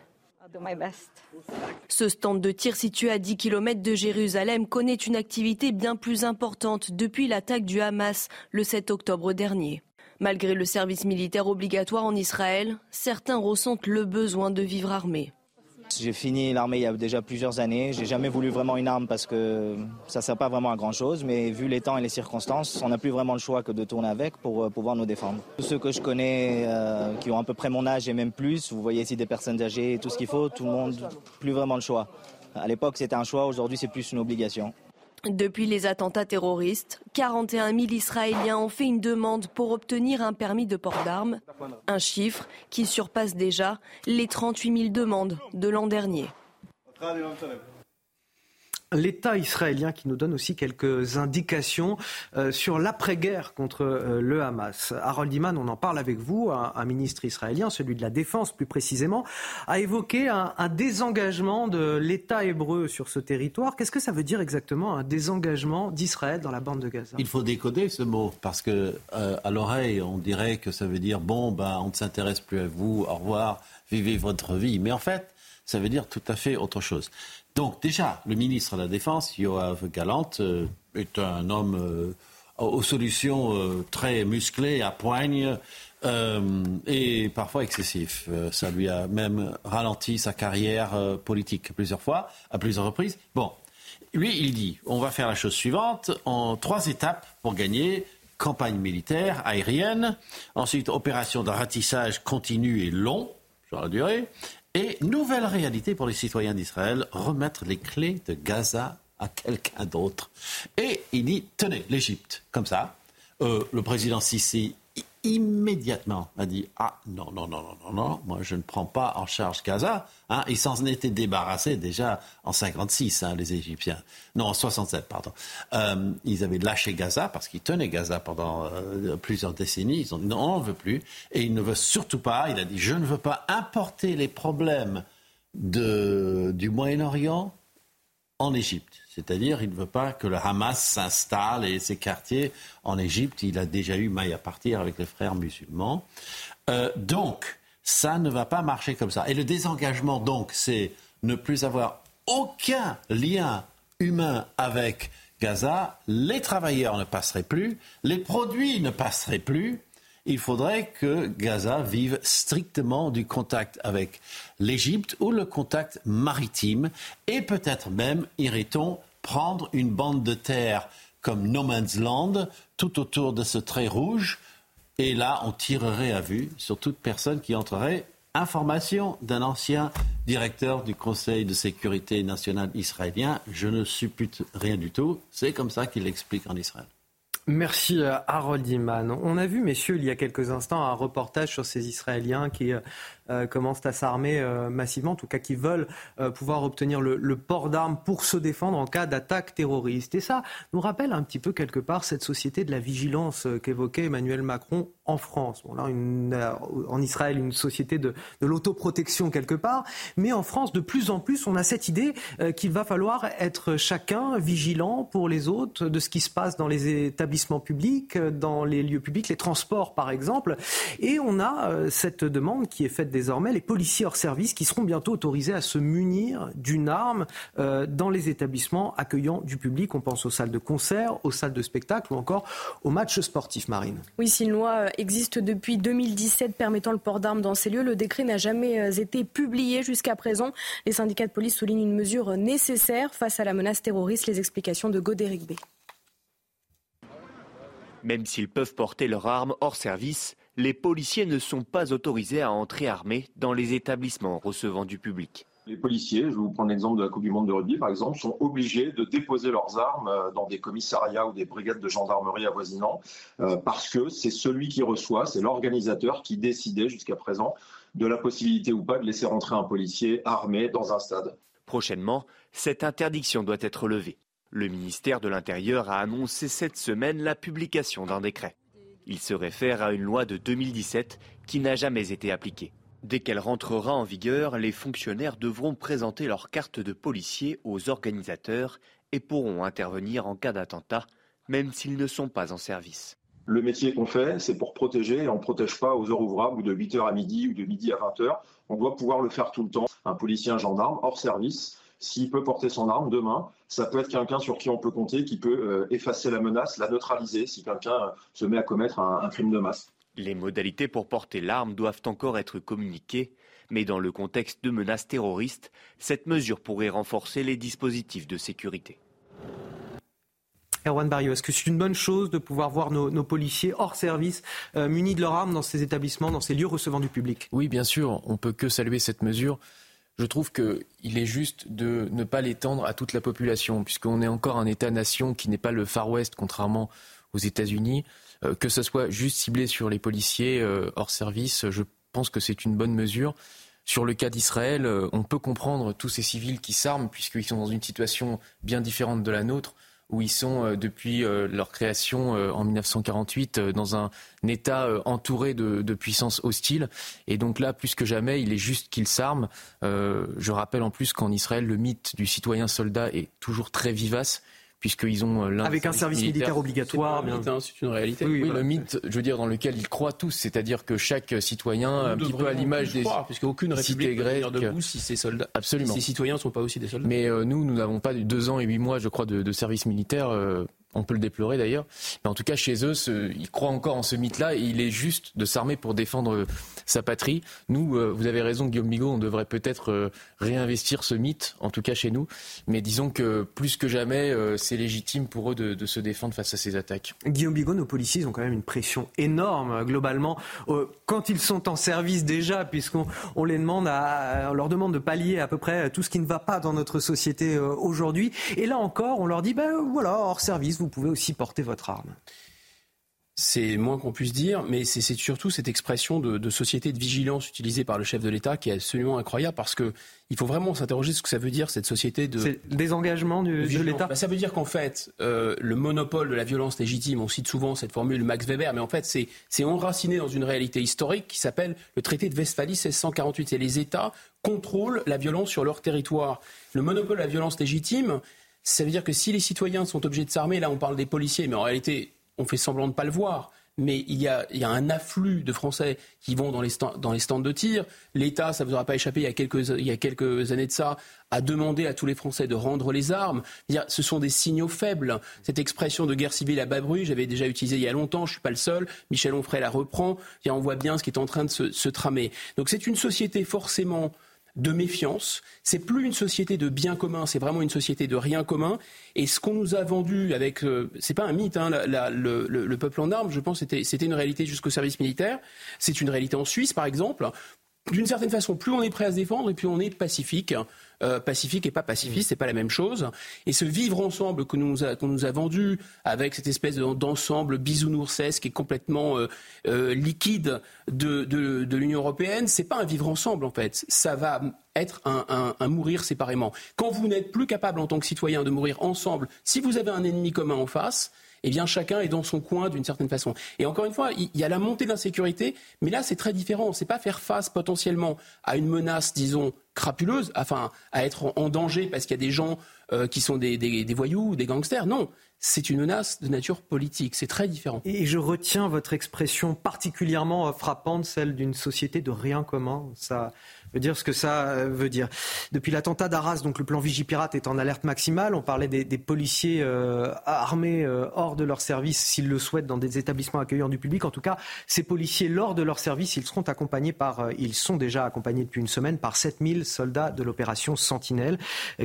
[SPEAKER 37] Ce stand de tir situé à 10 km de Jérusalem connaît une activité bien plus importante depuis l'attaque du Hamas le 7 octobre dernier. Malgré le service militaire obligatoire en Israël, certains ressentent le besoin de vivre armés.
[SPEAKER 39] J'ai fini l'armée il y a déjà plusieurs années. J'ai jamais voulu vraiment une arme parce que ça sert pas vraiment à grand chose. Mais vu les temps et les circonstances, on n'a plus vraiment le choix que de tourner avec pour euh, pouvoir nous défendre. Tous ceux que je connais euh, qui ont à peu près mon âge et même plus, vous voyez ici des personnes âgées, tout ce qu'il faut, tout le monde, plus vraiment le choix. À l'époque, c'était un choix. Aujourd'hui, c'est plus une obligation.
[SPEAKER 37] Depuis les attentats terroristes, 41 000 Israéliens ont fait une demande pour obtenir un permis de port d'armes, un chiffre qui surpasse déjà les 38 000 demandes de l'an dernier
[SPEAKER 1] l'État israélien qui nous donne aussi quelques indications euh, sur l'après-guerre contre euh, le Hamas. Harold Iman, on en parle avec vous, un, ministre israélien, celui de la Défense plus précisément, a évoqué un, désengagement de l'État hébreu sur ce territoire. Qu'est-ce que ça veut dire exactement un désengagement d'Israël dans la bande de Gaza?
[SPEAKER 10] Il faut décoder ce mot parce que euh, à l'oreille, on dirait que ça veut dire bon, ben, on ne s'intéresse plus à vous, au revoir, vivez votre vie. Mais en fait, ça veut dire tout à fait autre chose. Donc déjà, le ministre de la Défense, Yoav Galant, euh, est un homme euh, aux solutions euh, très musclées, à poigne, et parfois excessif. ça lui a même ralenti sa carrière politique plusieurs fois, à plusieurs reprises. Bon, lui, il dit, on va faire la chose suivante, en trois étapes pour gagner campagne militaire aérienne, ensuite opération de ratissage continu et long sur la durée, et nouvelle réalité pour les citoyens d'Israël, remettre les clés de Gaza à quelqu'un d'autre. Et il dit, tenez, l'Égypte, comme ça. Euh, le président Sisi immédiatement a dit Ah non, non, non, non, non, non, moi je ne prends pas en charge Gaza. Hein, ils s'en étaient débarrassés déjà en 56, hein, les Égyptiens. Non, en 67, pardon. Euh, ils avaient lâché Gaza parce qu'ils tenaient Gaza pendant euh, plusieurs décennies. Ils ont dit non, on ne veut plus. Et il ne veut surtout pas, il a dit je ne veux pas importer les problèmes de, du Moyen-Orient en Égypte. C'est-à-dire, il ne veut pas que le Hamas s'installe et ses quartiers en Égypte. Il a déjà eu maille à partir avec les frères musulmans. Euh, donc, ça ne va pas marcher comme ça. Et le désengagement, donc, c'est ne plus avoir aucun lien humain avec Gaza. Les travailleurs ne passeraient plus, les produits ne passeraient plus. Il faudrait que Gaza vive strictement du contact avec l'Égypte ou le contact maritime et peut-être même, irait-on, prendre une bande de terre comme No Man's Land tout autour de ce trait rouge et là, on tirerait à vue sur toute personne qui entrerait. Information d'un ancien directeur du Conseil de sécurité nationale israélien. Je ne suppute rien du tout. C'est comme ça qu'il l'explique en Israël.
[SPEAKER 1] Merci Harold Iman. On a vu, messieurs, il y a quelques instants, un reportage sur ces Israéliens qui euh, euh, commencent à s'armer euh, massivement, en tout cas qui veulent euh, pouvoir obtenir le, port d'armes pour se défendre en cas d'attaque terroriste. Et ça nous rappelle un petit peu quelque part cette société de la vigilance qu'évoquait Emmanuel Macron en France. Bon, là, en Israël, une société de l'autoprotection quelque part, mais en France, de plus en plus, on a cette idée qu'il va falloir être chacun vigilant pour les autres de ce qui se passe dans les établissements publics, dans les lieux publics, les transports par exemple. Et on a cette demande qui est faite désormais les policiers hors service qui seront bientôt autorisés à se munir d'une arme euh, dans les établissements accueillant du public. On pense aux salles de concert, aux salles de spectacle ou encore aux matchs sportifs, Marine.
[SPEAKER 2] Oui, si une loi existe depuis 2017 permettant le port d'armes dans ces lieux, le décret n'a jamais euh, été publié jusqu'à présent. Les syndicats de police soulignent une mesure nécessaire face à la menace terroriste. Les explications de Godéric B.
[SPEAKER 23] Même s'ils peuvent porter leur arme hors service, les policiers ne sont pas autorisés à entrer armés dans les établissements recevant du public.
[SPEAKER 40] Les policiers, je vais vous prendre l'exemple de la Coupe du Monde de rugby par exemple, sont obligés de déposer leurs armes euh, dans des commissariats ou des brigades de gendarmerie avoisinants euh, parce que c'est celui qui reçoit, c'est l'organisateur qui décidait jusqu'à présent de la possibilité ou pas de laisser rentrer un policier armé dans un stade.
[SPEAKER 23] Prochainement, cette interdiction doit être levée. Le ministère de l'Intérieur a annoncé cette semaine la publication d'un décret. Il se réfère à une loi de 2017 qui n'a jamais été appliquée. Dès qu'elle rentrera en vigueur, les fonctionnaires devront présenter leur carte de policier aux organisateurs et pourront intervenir en cas d'attentat, même s'ils ne sont pas en service.
[SPEAKER 40] Le métier qu'on fait, c'est pour protéger et on ne protège pas aux heures ouvrables ou de 8h à midi ou de midi à 20h. On doit pouvoir le faire tout le temps. Un policier, un gendarme, hors service, s'il peut porter son arme demain, ça peut être quelqu'un sur qui on peut compter, qui peut euh, effacer la menace, la neutraliser si quelqu'un euh, se met à commettre un, crime de masse.
[SPEAKER 23] Les modalités pour porter l'arme doivent encore être communiquées, mais dans le contexte de menaces terroristes, cette mesure pourrait renforcer les dispositifs de sécurité.
[SPEAKER 1] Erwan Barrio, est-ce que c'est une bonne chose de pouvoir voir nos, policiers hors service euh, munis de leurs armes dans ces établissements, dans ces lieux recevant du public?
[SPEAKER 35] Oui, bien sûr, on peut que saluer cette mesure je trouve qu'il est juste de ne pas l'étendre à toute la population, puisqu'on est encore un État-nation qui n'est pas le Far West, contrairement aux États-Unis. Euh, que ce soit juste ciblé sur les policiers euh, hors service, je pense que c'est une bonne mesure. Sur le cas d'Israël, euh, on peut comprendre tous ces civils qui s'arment, puisqu'ils sont dans une situation bien différente de la nôtre où ils sont euh, depuis euh, leur création euh, en 1948 dans un État entouré de, puissances hostiles. Et donc là, plus que jamais, il est juste qu'ils s'arment. je rappelle en plus qu'en Israël, le mythe du citoyen soldat est toujours très vivace puisqu'ils ont
[SPEAKER 1] euh, Avec un service militaire, obligatoire.
[SPEAKER 33] C'est une réalité.
[SPEAKER 35] Oui, le mythe, je veux dire, dans lequel ils croient tous, c'est-à-dire que chaque citoyen, un petit peu à l'image des.
[SPEAKER 33] Puisque aucune république ne debout si ces soldats.
[SPEAKER 35] Absolument.
[SPEAKER 33] Si ces citoyens ne sont pas aussi des soldats.
[SPEAKER 35] Mais euh, nous, nous n'avons pas deux ans et huit mois, je crois, de, service militaire. Euh, on peut le déplorer d'ailleurs. Mais en tout cas, chez eux, ils croient encore en ce mythe-là et il est juste de s'armer pour défendre euh, sa patrie. Nous, euh, vous avez raison, Guillaume Bigot, on devrait peut-être euh, réinvestir ce mythe, en tout cas chez nous. Mais disons que plus que jamais, c'est légitime pour eux de, se défendre face à ces attaques.
[SPEAKER 1] Guillaume Bigot, nos policiers ont quand même une pression énorme globalement quand ils sont en service déjà, puisqu'on on les demande on leur demande de pallier à peu près tout ce qui ne va pas dans notre société aujourd'hui. Et là encore, on leur dit ben voilà, hors service vous pouvez aussi porter votre arme.
[SPEAKER 33] C'est moins qu'on puisse dire, mais c'est surtout cette expression de, société de vigilance utilisée par le chef de l'État qui est absolument incroyable parce que il faut vraiment s'interroger sur ce que ça veut dire cette société de
[SPEAKER 1] c'est désengagement de, de l'État.
[SPEAKER 33] Bah, ça veut dire qu'en fait euh, le monopole de la violence légitime, on cite souvent cette formule Max Weber, mais en fait c'est enraciné dans une réalité historique qui s'appelle le traité de Westphalie 1648. Et les États contrôlent la violence sur leur territoire. Le monopole de la violence légitime, ça veut dire que si les citoyens sont obligés de s'armer, là on parle des policiers, mais en réalité on fait semblant de ne pas le voir. Mais il y, a, un afflux de Français qui vont dans les, stands, de tir. L'État, ça ne vous aura pas échappé, il y, a quelques, années de ça, a demandé à tous les Français de rendre les armes. Ce sont des signaux faibles. Cette expression de guerre civile à bas bruit, j'avais déjà utilisé il y a longtemps, je ne suis pas le seul. Michel Onfray la reprend. On voit bien ce qui est en train de se tramer. Donc c'est une société forcément de méfiance. C'est plus une société de bien commun, c'est vraiment une société de rien commun. Et ce qu'on nous a vendu avec, euh, c'est pas un mythe, hein, le, peuple en armes, je pense, c'était, c'était une réalité jusqu'au service militaire. C'est une réalité en Suisse, par exemple. D'une certaine façon, plus on est prêt à se défendre et plus on est pacifique. Euh, pacifique et pas pacifiste, c'est pas la même chose. Et ce vivre ensemble que nous qu'on nous a vendu avec cette espèce d'ensemble bisounoursesque et complètement euh, euh, liquide de, de, de l'Union européenne, c'est pas un vivre ensemble en fait. Ça va être un, un, un, mourir séparément. Quand vous n'êtes plus capable en tant que citoyen de mourir ensemble, si vous avez un ennemi commun en face, eh bien chacun est dans son coin d'une certaine façon. Et encore une fois, il y a la montée de l'insécurité, mais là c'est très différent. C'est pas faire face potentiellement à une menace, disons, crapuleuse, enfin à être en danger parce qu'il y a des gens euh, qui sont des, des, voyous ou des gangsters. Non, c'est une menace de nature politique. C'est très différent.
[SPEAKER 1] Et je retiens votre expression particulièrement frappante, celle d'une société de rien commun. Ça, veut dire ce que ça euh, veut dire. Depuis l'attentat d'Arras, donc le plan Vigipirate est en alerte maximale. On parlait des, policiers euh, armés euh, hors de leur service, s'ils le souhaitent, dans des établissements accueillants du public. En tout cas, ces policiers, lors de leur service, ils seront accompagnés par, ils sont déjà accompagnés depuis une semaine par 7000 soldats de l'opération Sentinelle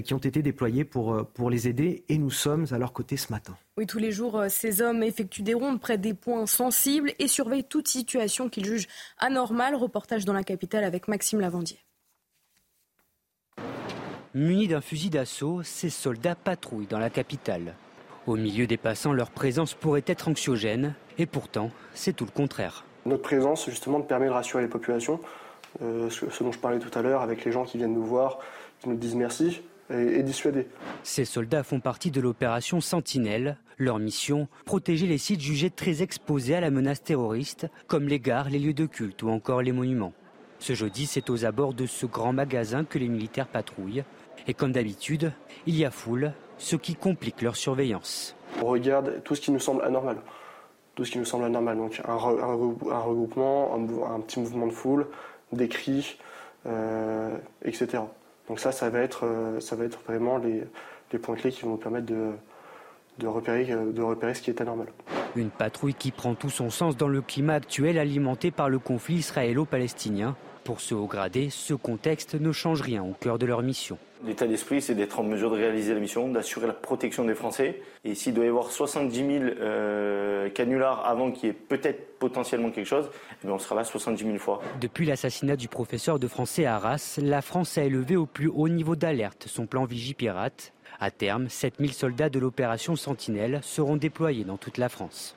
[SPEAKER 1] qui ont été déployés pour, pour les aider. Et nous sommes à leur côté ce matin.
[SPEAKER 2] Oui, tous les jours, ces hommes effectuent des rondes près des points sensibles et surveillent toute situation qu'ils jugent anormale. Reportage dans la capitale avec Maxime Lavandier.
[SPEAKER 25] Munis d'un fusil d'assaut, ces soldats patrouillent dans la capitale. Au milieu des passants, leur présence pourrait être anxiogène, et pourtant, c'est tout le contraire.
[SPEAKER 41] Notre présence, justement, permet de rassurer les populations, euh, ce dont je parlais tout à l'heure, avec les gens qui viennent nous voir, qui nous disent merci, et, et dissuader.
[SPEAKER 25] Ces soldats font partie de l'opération Sentinelle. Leur mission, protéger les sites jugés très exposés à la menace terroriste, comme les gares, les lieux de culte ou encore les monuments. Ce jeudi, c'est aux abords de ce grand magasin que les militaires patrouillent. Et comme d'habitude, il y a foule, ce qui complique leur surveillance.
[SPEAKER 41] On regarde tout ce qui nous semble anormal. Tout ce qui nous semble anormal. Donc un, regroupement, un, petit mouvement de foule, des cris, euh, etc. Donc ça, ça va être, euh, vraiment les, points clés qui vont nous permettre repérer, de repérer ce qui est anormal.
[SPEAKER 25] Une patrouille qui prend tout son sens dans le climat actuel alimenté par le conflit israélo-palestinien. Pour ce haut gradé, ce contexte ne change rien au cœur de leur mission.
[SPEAKER 42] L'état d'esprit, c'est d'être en mesure de réaliser la mission, d'assurer la protection des Français. Et s'il doit y avoir 70 000 euh, canulars avant qu'il y ait peut-être potentiellement quelque chose, eh on sera là 70 000 fois.
[SPEAKER 25] Depuis l'assassinat du professeur de français à Arras, la France a élevé au plus haut niveau d'alerte son plan Vigipirate. À terme, 7000 soldats de l'opération Sentinelle seront déployés dans toute la France.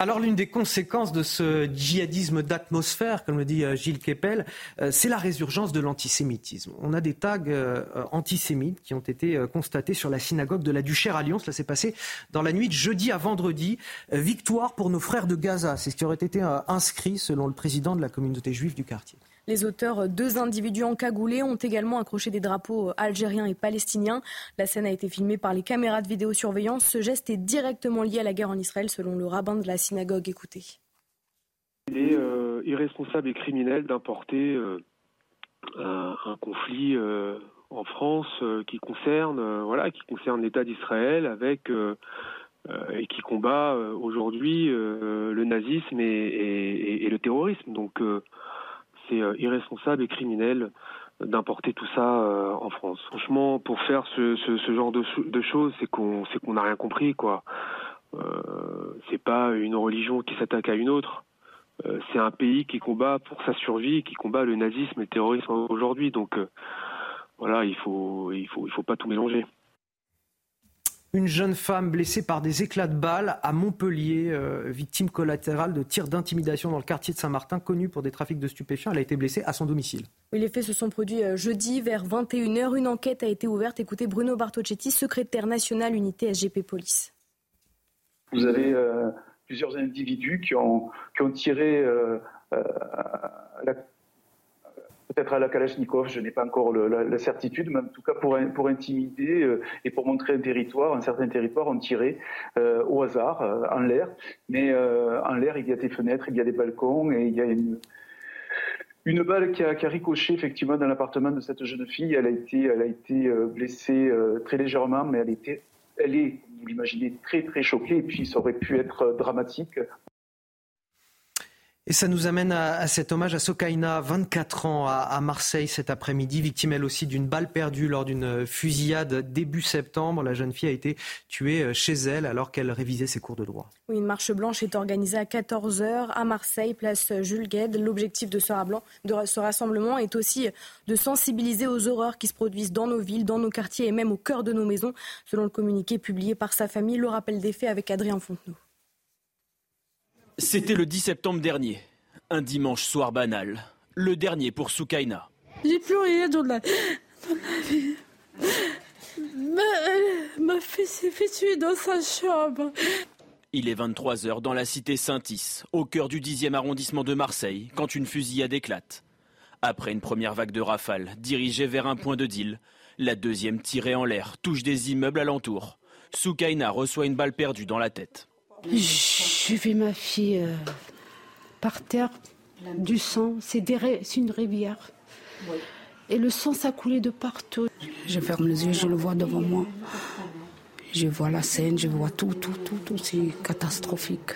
[SPEAKER 1] Alors l'une des conséquences de ce djihadisme d'atmosphère, comme le dit euh, Gilles Kepel, euh, c'est la résurgence de l'antisémitisme. On a des tags euh, antisémites qui ont été constatés sur la synagogue de la Duchère à Lyon. Cela s'est passé dans la nuit de jeudi à vendredi. Victoire pour nos frères de Gaza. C'est ce qui aurait été inscrit selon le président de la communauté juive du quartier.
[SPEAKER 2] Les auteurs, deux individus encagoulés, ont également accroché des drapeaux algériens et palestiniens. La scène a été filmée par les caméras de vidéosurveillance. Ce geste est directement lié à la guerre en Israël, selon le rabbin de la synagogue. Écoutez.
[SPEAKER 43] Il est euh, irresponsable et criminel d'importer euh, un, conflit euh, en France qui concerne voilà qui concerne l'État d'Israël avec et qui combat aujourd'hui le nazisme et, et, le terrorisme. Donc c'est euh, irresponsable et criminel d'importer tout ça euh, en France. Franchement, pour faire ce, genre de, de choses, c'est qu'on n'a rien compris quoi. Euh, c'est pas une religion qui s'attaque à une autre. Euh, c'est un pays qui combat pour sa survie, qui combat le nazisme et le terrorisme aujourd'hui. Donc voilà, il faut il faut il faut pas tout mélanger.
[SPEAKER 1] Une jeune femme blessée par des éclats de balles à Montpellier, euh, victime collatérale de tirs d'intimidation dans le quartier de Saint-Martin, connu pour des trafics de stupéfiants. Elle a été blessée à son domicile.
[SPEAKER 2] Oui, les faits se sont produits euh, jeudi vers 21h. Une enquête a été ouverte. Écoutez Bruno Bartocchetti, secrétaire national unité SGP Police.
[SPEAKER 44] Vous avez euh, plusieurs individus qui ont, qui ont tiré la peut-être à la Kalachnikov, je n'ai pas encore la, certitude, mais en tout cas pour, pour intimider euh, et pour montrer un territoire, un certain territoire, on tirait euh, au hasard, euh, en l'air. Mais en l'air, il y a des fenêtres, il y a des balcons et il y a une, une balle qui a, qui a, ricoché effectivement dans l'appartement de cette jeune fille. Elle a été, elle a été blessée très légèrement, mais elle était, elle est, vous l'imaginez, très très choquée. Et puis ça aurait pu être dramatique.
[SPEAKER 1] Et ça nous amène à, cet hommage à Sokaina, 24 ans, à, Marseille cet après-midi, victime elle aussi d'une balle perdue lors d'une fusillade début septembre. La jeune fille a été tuée euh, chez elle alors qu'elle révisait ses cours de droit.
[SPEAKER 2] Oui, une marche blanche est organisée à 14h à Marseille, place Jules Gued. L'objectif de ce rassemblement est aussi de sensibiliser aux horreurs qui se produisent dans nos villes, dans nos quartiers et même au cœur de nos maisons, selon le communiqué publié par sa famille. Le rappel des faits avec Adrien Fontenot.
[SPEAKER 30] C'était le 10 septembre dernier, un dimanche soir banal, le dernier pour Soukaina.
[SPEAKER 45] J'ai plus rien dans la, vie. Ma, fille s'est fait tuer dans sa chambre.
[SPEAKER 30] Il est 23h dans la cité Saint-Is, au cœur du 10e arrondissement de Marseille, quand une fusillade éclate. Après une première vague de rafales dirigée vers un point de deal, la deuxième tirée en l'air touche des immeubles alentours. Soukaina reçoit une balle perdue dans la tête.
[SPEAKER 45] J'ai vu ma fille euh, par terre, du sang. C'est une rivière. Et le sang, ça coulait de partout. Je ferme les yeux, je le vois devant moi. Je vois la scène, je vois tout, tout, tout, tout. C'est catastrophique.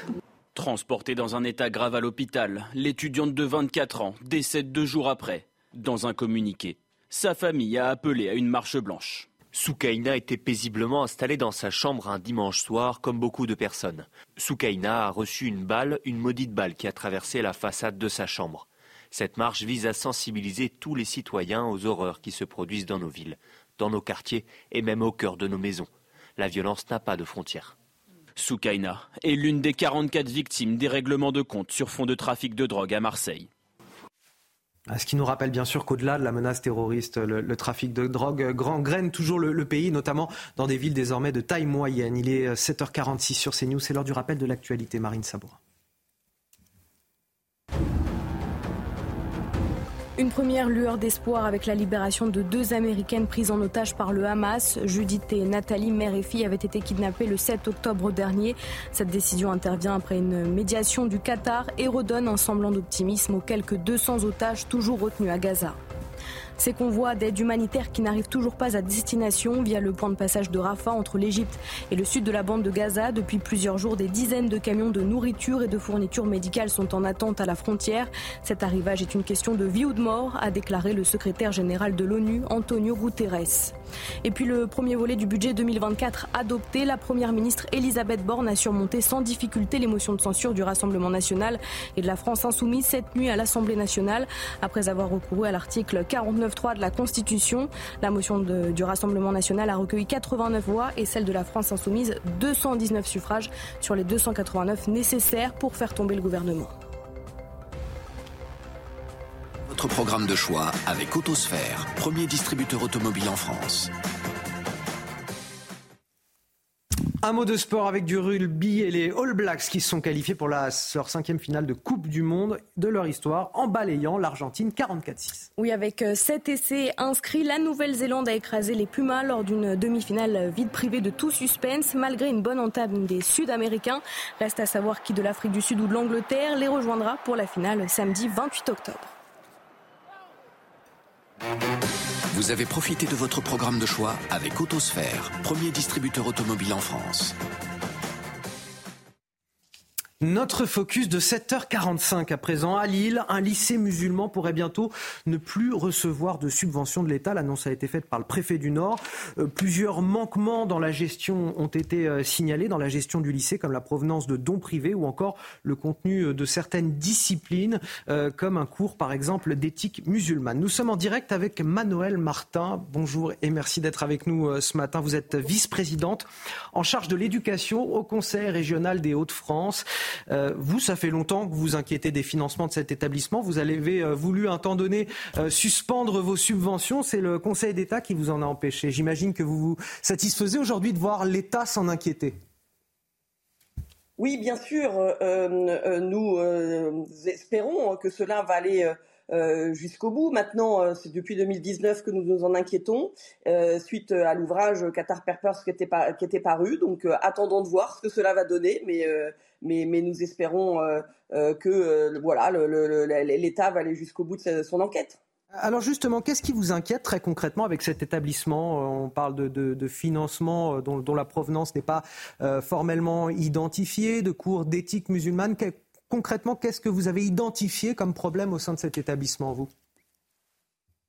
[SPEAKER 30] Transportée dans un état grave à l'hôpital, l'étudiante de 24 ans décède deux jours après. Dans un communiqué, sa famille a appelé à une marche blanche.
[SPEAKER 23] Soukaina était paisiblement installée dans sa chambre un dimanche soir, comme beaucoup de personnes. Soukaina a reçu une balle, une maudite balle qui a traversé la façade de sa chambre. Cette marche vise à sensibiliser tous les citoyens aux horreurs qui se produisent dans nos villes, dans nos quartiers et même au cœur de nos maisons. La violence n'a pas de frontières.
[SPEAKER 30] Soukaina est l'une des 44 victimes des règlements de compte sur fond de trafic de drogue à Marseille.
[SPEAKER 1] Ah, ce qui nous rappelle bien sûr qu'au-delà de la menace terroriste, le, trafic de drogue graine toujours le, pays, notamment dans des villes désormais de taille moyenne. Il est 7h46 sur CNews, c'est l'heure du rappel de l'actualité. Marine Sabourin.
[SPEAKER 2] Une première lueur d'espoir avec la libération de deux Américaines prises en otage par le Hamas. Judith et Nathalie, mère et fille, avaient été kidnappées le 7 octobre dernier. Cette décision intervient après une médiation du Qatar et redonne un semblant d'optimisme aux quelques 200 otages toujours retenus à Gaza. Ces convois d'aide humanitaire qui n'arrivent toujours pas à destination via le point de passage de Rafah entre l'Égypte et le sud de la bande de Gaza. Depuis plusieurs jours, des dizaines de camions de nourriture et de fournitures médicales sont en attente à la frontière. Cet arrivage est une question de vie ou de mort, a déclaré le secrétaire général de l'ONU, Antonio Guterres. Et puis le premier volet du budget 2024 adopté, la première ministre Elisabeth Borne a surmonté sans difficulté les motions de censure du Rassemblement national et de la France insoumise cette nuit à l'Assemblée nationale après avoir recouru à l'article 49.3 de la Constitution. La motion du Rassemblement national a recueilli 89 voix et celle de la France insoumise 219 suffrages sur les 289 nécessaires pour faire tomber le gouvernement.
[SPEAKER 46] Votre programme de choix avec Autosphère, premier distributeur automobile en France.
[SPEAKER 1] Un mot de sport avec du rugby et les All Blacks qui sont qualifiés pour la, leur cinquième finale de Coupe du Monde de leur histoire en balayant l'Argentine 44-6.
[SPEAKER 2] Oui, avec euh, sept essais inscrits, la Nouvelle-Zélande a écrasé les Pumas lors d'une demi-finale vide privée de tout suspense malgré une bonne entame des Sud-Américains. Reste à savoir qui de l'Afrique du Sud ou de l'Angleterre les rejoindra pour la finale samedi 28 octobre.
[SPEAKER 46] Vous avez profité de votre programme de choix avec Autosphère, premier distributeur automobile en France.
[SPEAKER 1] Notre focus de 7h45 à présent à Lille, un lycée musulman pourrait bientôt ne plus recevoir de subventions de l'État. L'annonce a été faite par le préfet du Nord. Euh, plusieurs manquements dans la gestion ont été euh, signalés dans la gestion du lycée, comme la provenance de dons privés ou encore le contenu euh, de certaines disciplines, comme un cours par exemple d'éthique musulmane. Nous sommes en direct avec Manuel Martin. Bonjour et merci d'être avec nous ce matin. Vous êtes vice-présidente en charge de l'éducation au Conseil régional des Hauts-de-France. Euh, vous, ça fait longtemps que vous vous inquiétez des financements de cet établissement. Vous avez euh, voulu, un temps donné, euh, suspendre vos subventions. C'est le Conseil d'État qui vous en a empêché. J'imagine que vous vous satisfaisez aujourd'hui de voir l'État s'en inquiéter.
[SPEAKER 47] Oui, bien sûr. nous espérons que cela va aller jusqu'au bout. Maintenant, c'est depuis 2019 que nous nous en inquiétons, suite à l'ouvrage Qatar Purpose qui était, qui était paru. Donc, attendons de voir ce que cela va donner, mais mais, nous espérons euh, euh, que euh, voilà, l'État va aller jusqu'au bout de son enquête.
[SPEAKER 1] Alors justement, qu'est-ce qui vous inquiète très concrètement avec cet établissement? On parle de, financement dont, dont, la provenance n'est pas formellement identifiée, de cours d'éthique musulmane. concrètement, qu'est-ce que vous avez identifié comme problème au sein de cet établissement, vous?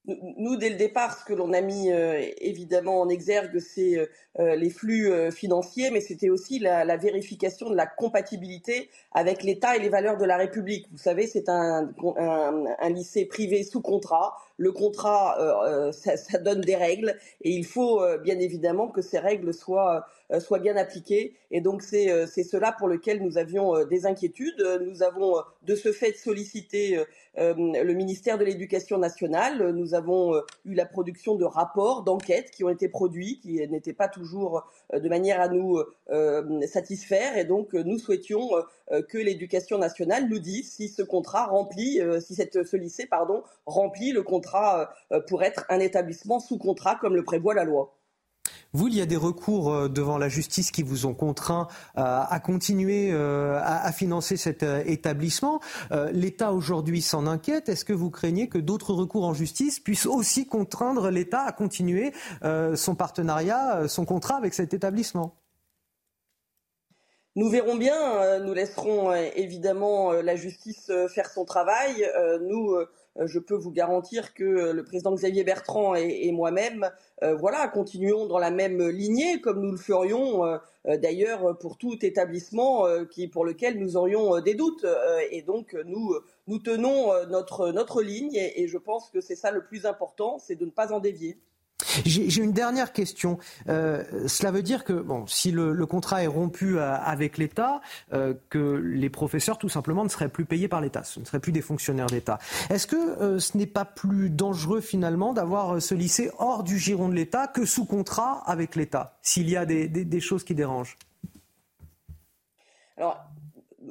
[SPEAKER 47] Nous, dès le départ, ce que l'on a mis euh, évidemment en exergue, c'est euh, euh, les flux financiers, mais c'était aussi la, vérification de la compatibilité avec l'État et les valeurs de la République. Vous savez, c'est un, lycée privé sous contrat. Le contrat, ça, ça, donne des règles, et il faut bien évidemment que ces règles soient soit bien appliquée. Et donc c'est euh, c'est cela pour lequel nous avions euh, des inquiétudes. Nous avons de ce fait sollicité le ministère de l'Éducation nationale. Nous avons eu la production de rapports, d'enquêtes qui ont été produits, qui n'étaient pas toujours de manière à nous satisfaire. Et donc nous souhaitions que l'Éducation nationale nous dise si ce contrat remplit, si cette, ce lycée pardon remplit le contrat pour être un établissement sous contrat comme le prévoit la loi.
[SPEAKER 1] Vous, il y a des recours euh, devant la justice qui vous ont contraint euh, à continuer euh, à financer cet établissement. L'État aujourd'hui s'en inquiète. Est-ce que vous craignez que d'autres recours en justice puissent aussi contraindre l'État à continuer son partenariat, son contrat avec cet établissement?
[SPEAKER 47] Nous verrons bien, nous laisserons évidemment la justice faire son travail. Nous, je peux vous garantir que euh, le président Xavier Bertrand et, moi-même, euh, voilà, continuons dans la même lignée, comme nous le ferions d'ailleurs pour tout établissement pour lequel nous aurions des doutes. et donc, nous, tenons notre ligne et je pense que c'est ça le plus important, c'est de ne pas en dévier.
[SPEAKER 1] J'ai une dernière question. Euh, cela veut dire que bon, si le, contrat est rompu euh, avec l'État, euh, que les professeurs tout simplement ne seraient plus payés par l'État, ce ne seraient plus des fonctionnaires d'État. Est-ce que ce n'est pas plus dangereux finalement d'avoir ce lycée hors du giron de l'État que sous contrat avec l'État, s'il y a des, des choses qui dérangent?
[SPEAKER 47] Alors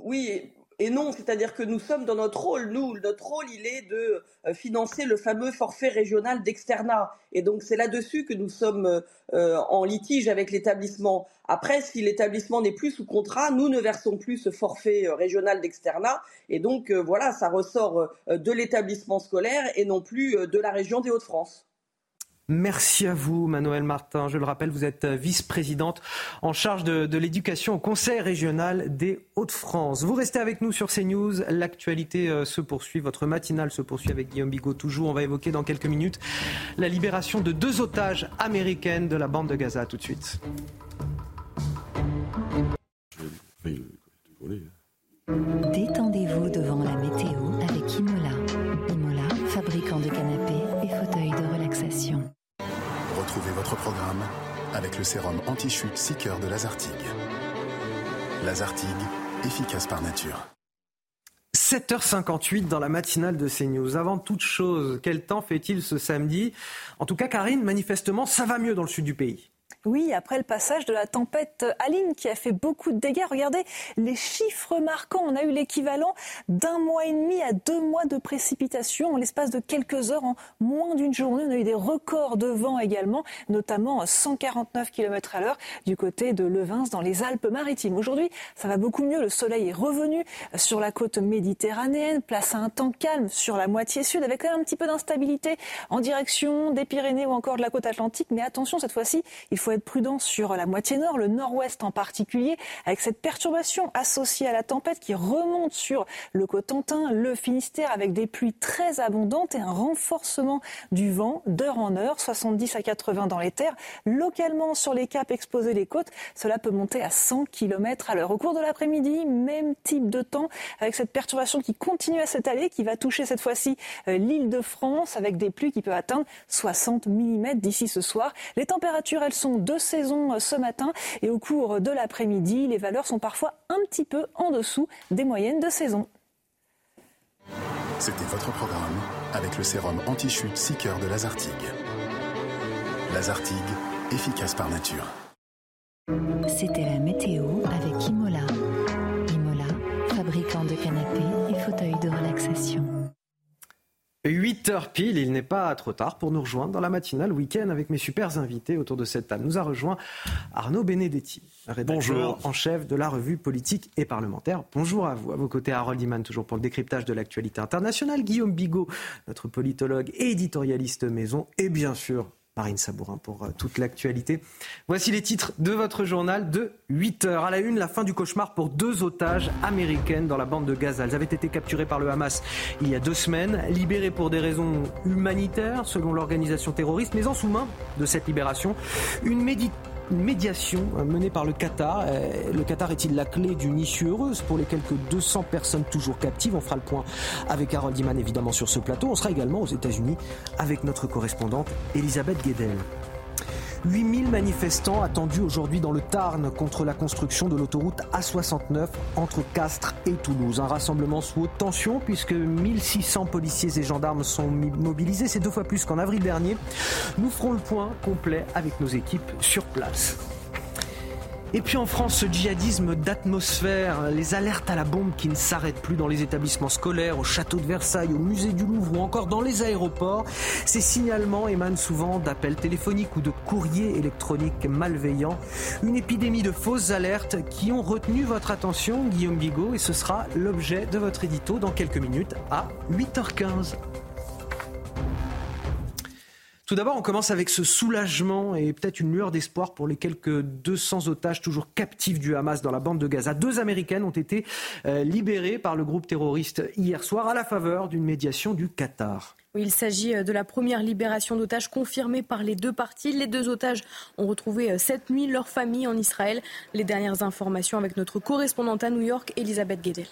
[SPEAKER 47] oui, et non, c'est-à-dire que nous sommes dans notre rôle. Nous, notre rôle, il est de euh, financer le fameux forfait régional d'externat. Et donc, c'est là-dessus que nous sommes euh, en litige avec l'établissement. Après, si l'établissement n'est plus sous contrat, nous ne versons plus ce forfait euh, régional d'externat. Et donc, voilà, ça ressort de l'établissement scolaire et non plus de la région des Hauts-de-France.
[SPEAKER 1] Merci à vous, Manuel Martin. Je le rappelle, vous êtes vice-présidente en charge de, l'éducation au Conseil régional des Hauts-de-France. Vous restez avec nous sur CNews. L'actualité euh, se poursuit. Votre matinale se poursuit avec Guillaume Bigot. Toujours, on va évoquer dans quelques minutes la libération de deux otages américaines de la bande de Gaza. tout de suite.
[SPEAKER 48] Détendez-vous devant la météo avec Imola. Imola, fabricant de canapés
[SPEAKER 49] Retrouvez votre programme avec le sérum anti-chute Seeker de Lazartigue. Lazartigue, efficace par nature.
[SPEAKER 1] 7h58 dans la matinale de CNews. Avant toute chose, quel temps fait-il ce samedi? En tout cas, Karine, manifestement, ça va mieux dans le sud du pays.
[SPEAKER 50] Oui, après le passage de la tempête Aline qui a fait beaucoup de dégâts, regardez les chiffres marquants. On a eu l'équivalent d'un mois et demi à deux mois de précipitations en l'espace de quelques heures, en moins d'une journée. On a eu des records de vent également, notamment 149 km à l'heure du côté de Levins dans les Alpes-Maritimes. Aujourd'hui, ça va beaucoup mieux. Le soleil est revenu sur la côte méditerranéenne, place à un temps calme sur la moitié sud, avec quand même un petit peu d'instabilité en direction des Pyrénées ou encore de la côte atlantique. Mais attention, cette fois-ci, il
[SPEAKER 8] être prudent sur la moitié nord, le nord-ouest en particulier, avec cette perturbation associée à la tempête qui remonte sur le Cotentin, le Finistère, avec des pluies très abondantes et un renforcement du vent d'heure en heure, 70 à 80 dans les terres. Localement, sur les caps exposés des côtes, cela peut monter à 100 km à l'heure. Au cours de l'après-midi, même type de temps, avec cette perturbation qui continue à s'étaler, qui va toucher cette fois-ci euh, l'île de France, avec des pluies qui peuvent atteindre 60 mm d'ici ce soir. Les températures, elles sont de saison euh, ce matin et au cours de l'après-midi, les valeurs sont parfois un petit peu en dessous des moyennes de saison.
[SPEAKER 51] C'était votre programme avec le sérum anti-chute Seeker de Lazartigue. Lazartigue, efficace par nature.
[SPEAKER 6] C'était la météo avec Imola. Imola, fabricant de canapés et fauteuils de relaxation.
[SPEAKER 1] 8 heures pile, il n'est pas trop tard pour nous rejoindre dans la matinale week-end avec mes super invités autour de cette table. Nous a rejoint Arnaud Benedetti, rédacteur en chef de la revue politique et parlementaire. Bonjour à vous. À vos côtés, Harold Iman, toujours pour le décryptage de l'actualité internationale. Guillaume Bigot, notre politologue et éditorialiste maison. Et bien sûr, Marine Sabourin pour euh, toute l'actualité. Voici les titres de votre journal de 8 heures. À la une, la fin du cauchemar pour deux otages américaines dans la bande de Gaza. Elles avaient été capturées par le Hamas il y a deux semaines, libérées pour des raisons humanitaires selon l'organisation terroriste, mais en sous-main de cette libération, une méditation une médiation euh, menée par le Qatar. Euh, le Qatar est-il la clé d'une issue heureuse pour les quelques 200 personnes toujours captives? On fera le point avec Harold Iman évidemment sur ce plateau. On sera également aux États-Unis avec notre correspondante Elisabeth Guedel. 8000 manifestants attendus aujourd'hui dans le Tarn contre la construction de l'autoroute A69 entre Castres et Toulouse. Un rassemblement sous haute tension puisque 1600 policiers et gendarmes sont mobilisés. C'est deux fois plus qu'en avril dernier. Nous ferons le point complet avec nos équipes sur place. Et puis en France, ce djihadisme d'atmosphère, les alertes à la bombe qui ne s'arrêtent plus dans les établissements scolaires, au château de Versailles, au musée du Louvre ou encore dans les aéroports, ces signalements émanent souvent d'appels téléphoniques ou de courriers électroniques malveillants. Une épidémie de fausses alertes qui ont retenu votre attention, Guillaume Bigot, et ce sera l'objet de votre édito dans quelques minutes à 8h15. Tout d'abord, on commence avec ce soulagement et peut-être une lueur d'espoir pour les quelques 200 otages toujours captifs du Hamas dans la bande de Gaza. Deux Américaines ont été euh, libérées par le groupe terroriste hier soir à la faveur d'une médiation du Qatar.
[SPEAKER 2] il s'agit euh, de la première libération d'otages confirmée par les deux parties. Les deux otages ont retrouvé euh, cette nuit leur famille en Israël. Les dernières informations avec notre correspondante à New York, Elisabeth Guedel.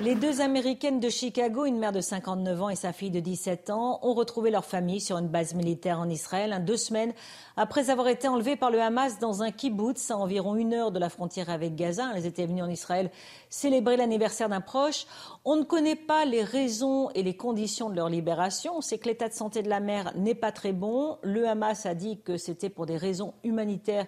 [SPEAKER 9] Les deux Américaines de Chicago, une mère de 59 ans et sa fille de 17 ans, ont retrouvé leur famille sur une base militaire en Israël, deux semaines après avoir été enlevées par le Hamas dans un kibbutz à environ une heure de la frontière avec Gaza. Elles étaient venues en Israël célébrer l'anniversaire d'un proche. On ne connaît pas les raisons et les conditions de leur libération. On sait que l'état de santé de la mère n'est pas très bon. Le Hamas a dit que c'était pour des raisons humanitaires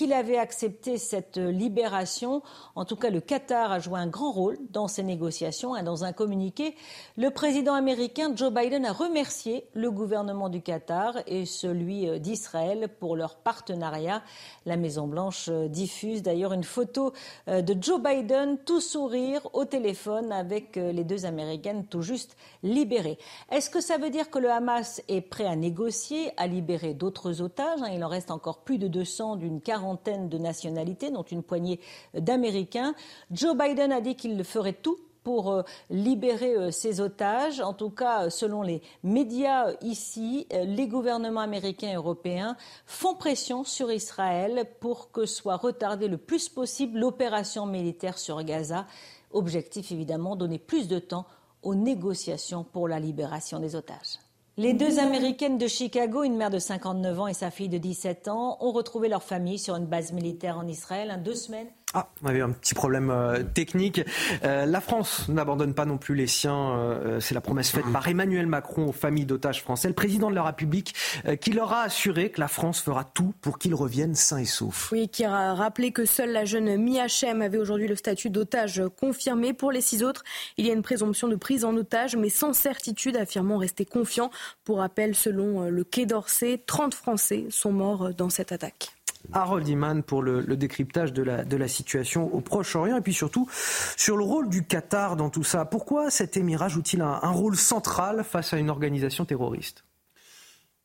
[SPEAKER 9] qu'il avait accepté cette libération. En tout cas, le Qatar a joué un grand rôle dans ces négociations. Et dans un communiqué, le président américain Joe Biden a remercié le gouvernement du Qatar et celui euh, d'Israël pour leur partenariat. La Maison-Blanche euh, diffuse d'ailleurs une photo euh, de Joe Biden tout sourire au téléphone avec les deux Américaines tout juste libérées. Est-ce que ça veut dire que le Hamas est prêt à négocier, à libérer d'autres otages Il en reste encore plus de 200 d'une quarantaine de nationalités, dont une poignée d'Américains. Joe Biden a dit qu'il ferait tout pour euh, libérer euh, ces otages. En tout cas, euh, selon les médias ici, les gouvernements américains et européens font pression sur Israël pour que soit retardée le plus possible l'opération militaire sur Gaza. Objectif évidemment, donner plus de temps aux négociations pour la libération des otages. Les deux Américaines de Chicago, une mère de 59 ans et sa fille de 17 ans, ont retrouvé leur famille sur une base militaire en Israël. En deux semaines
[SPEAKER 1] ah, on avait un petit problème euh, technique. Euh, la France n'abandonne pas non plus les siens. Euh, c'est la promesse faite par Emmanuel Macron aux familles d'otages français, le président de la République, qui leur a assuré que la France fera tout pour qu'ils reviennent sains et saufs.
[SPEAKER 2] Oui, qui a rappelé que seule la jeune Miachem avait aujourd'hui le statut d'otage confirmé. Pour les six autres, il y a une présomption de prise en otage, mais sans certitude, affirmant rester confiant. Pour rappel, selon le Quai d'Orsay, 30 Français sont morts dans cette attaque.
[SPEAKER 1] Harold Iman pour le, décryptage de la, de la, situation au Proche-Orient et puis surtout sur le rôle du Qatar dans tout ça. Pourquoi cet émirat joue-t-il un, rôle central face à une organisation terroriste?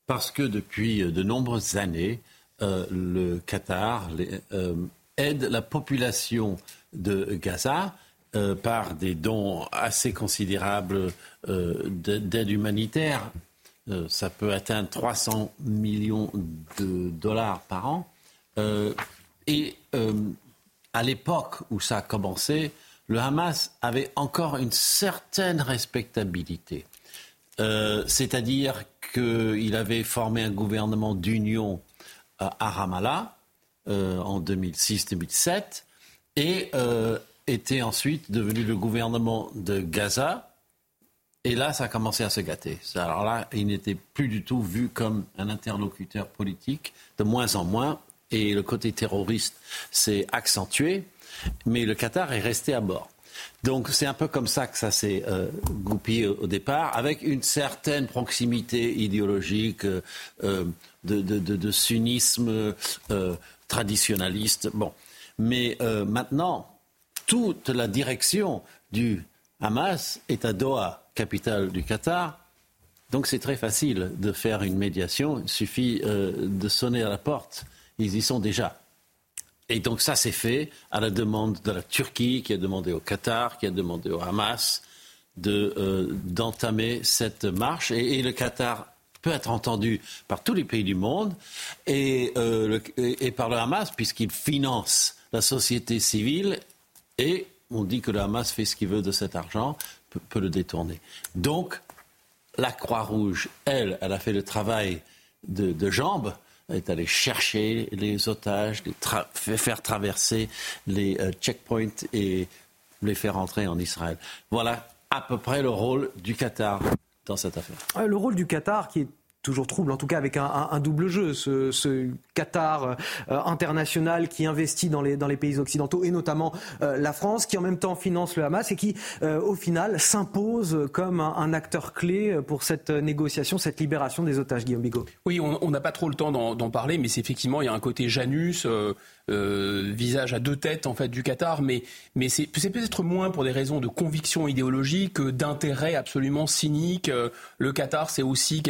[SPEAKER 10] Parce que depuis de nombreuses années, le Qatar aide la population de Gaza par des dons assez considérables d'aide humanitaire. ça peut atteindre 300 millions de dollars par an. Et à l'époque où ça a commencé, le Hamas avait encore une certaine respectabilité. Euh, c'est-à-dire qu'il avait formé un gouvernement d'union à Ramallah euh, en 2006-2007 et euh, était ensuite devenu le gouvernement de Gaza. Et là, ça a commencé à se gâter. Alors là, il n'était plus du tout vu comme un interlocuteur politique, de moins en moins, et le côté terroriste s'est accentué mais le Qatar est resté à bord. Donc c'est un peu comme ça que ça s'est euh, goupillé au, départ, avec une certaine proximité idéologique euh, euh, de, sunnisme traditionnaliste. Bon, mais maintenant toute la direction du Hamas est à Doha, capitale du Qatar. Donc c'est très facile de faire une médiation. Il suffit de sonner à la porte. Ils y sont déjà. Et donc ça s'est fait à la demande de la Turquie, qui a demandé au Qatar, qui a demandé au Hamas euh, d'entamer cette marche. Et, le Qatar peut être entendu par tous les pays du monde et, euh, et par le Hamas, puisqu'il finance la société civile et on dit que le Hamas fait ce qu'il veut de cet argent, peut, le détourner. Donc, la Croix-Rouge, elle, elle a fait le travail de, de jambes est allé chercher les otages, les faire traverser les euh, checkpoints et les faire entrer en Israël. Voilà à peu près le rôle du Qatar dans cette affaire.
[SPEAKER 1] Le rôle du Qatar qui est toujours trouble, en tout cas avec un, double jeu, ce, Qatar euh, international qui investit dans les, pays occidentaux et notamment euh, la France, qui en même temps finance le Hamas et qui, euh, au final, s'impose comme un, acteur clé pour cette négociation, cette libération des otages, Guillaume Bigot.
[SPEAKER 33] Oui, on n'a pas trop le temps d'en parler, mais c'est effectivement, il y a un côté Janus. Euh, visage à deux têtes en fait du Qatar, mais, mais c'est peut-être moins pour des raisons de conviction idéologique que d'intérêt absolument cynique. Euh, le Qatar, c'est aussi,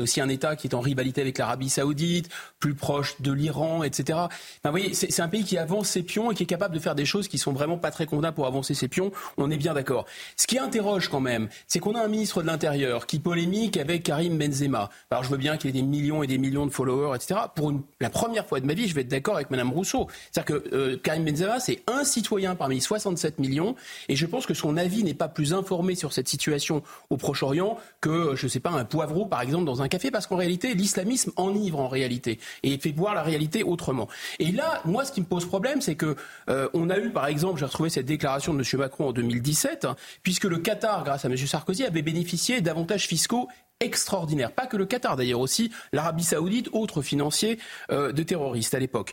[SPEAKER 33] aussi un État qui est en rivalité avec l'Arabie Saoudite, plus proche de l'Iran, etc. vous voyez, c'est un pays qui avance ses pions et qui est capable de faire des choses qui sont vraiment pas très convenables pour avancer ses pions. On est bien d'accord. Ce qui interroge quand même, c'est qu'on a un ministre de l'Intérieur qui polémique avec Karim Benzema. Alors je veux bien qu'il ait des millions et des millions de followers, etc. Pour la première fois de ma vie, je vais être d'accord avec Mme c'est-à-dire que euh, Karim Benzema, c'est un citoyen parmi 67 millions, et je pense que son avis n'est pas plus informé sur cette situation au Proche-Orient que, je ne sais pas, un poivreau, par exemple, dans un café, parce qu'en réalité, l'islamisme enivre en réalité, et fait voir la réalité autrement. Et là, moi, ce qui me pose problème, c'est que euh, on a eu, par exemple, j'ai retrouvé cette déclaration de M. Macron en 2017, puisque le Qatar, grâce à M. Sarkozy, avait bénéficié d'avantages fiscaux extraordinaire. Pas que le Qatar d'ailleurs, aussi l'Arabie saoudite, autre financier euh, de terroristes à l'époque.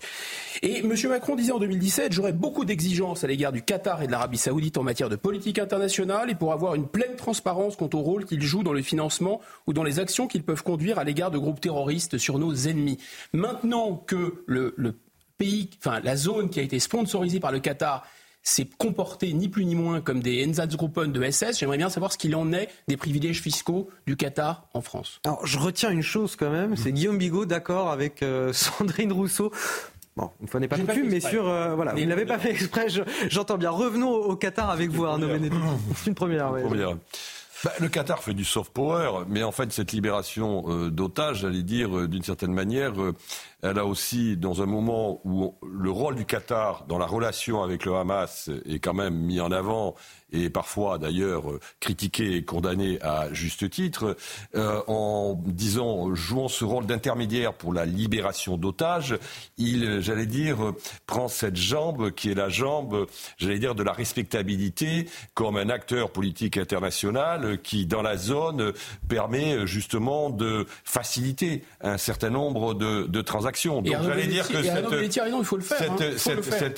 [SPEAKER 33] Et M. Macron disait en 2017, j'aurais beaucoup d'exigences à l'égard du Qatar et de l'Arabie saoudite en matière de politique internationale et pour avoir une pleine transparence quant au rôle qu'ils jouent dans le financement ou dans les actions qu'ils peuvent conduire à l'égard de groupes terroristes sur nos ennemis. Maintenant que le, le pays, enfin la zone qui a été sponsorisée par le Qatar s'est comporté ni plus ni moins comme des Einsatzgruppen de SS. J'aimerais bien savoir ce qu'il en est des privilèges fiscaux du Qatar en France.
[SPEAKER 1] Alors, je retiens une chose quand même, c'est Guillaume Bigot d'accord avec euh, *laughs* Sandrine Rousseau. Bon, une fois n'est pas coutume, mais sur euh, voilà, vous ne l'avez pas fait exprès. J'entends bien. Revenons au, Qatar avec vous, Arnaud Benedetti. *laughs* C'est une première.
[SPEAKER 52] première. Bah, le Qatar fait du soft power, mais en fait, cette libération euh, d'otages, j'allais dire, d'une certaine manière, elle a aussi, dans un moment où le rôle du Qatar dans la relation avec le Hamas est quand même mis en avant et parfois d'ailleurs euh, critiqué et condamné à juste titre, euh, en disant jouant ce rôle d'intermédiaire pour la libération d'otages, il, j'allais dire, prend cette jambe qui est la jambe, j'allais dire, de la respectabilité comme un acteur politique international qui, dans la zone, permet justement de faciliter un certain nombre de, de transactions.
[SPEAKER 33] Donc j'allais dire que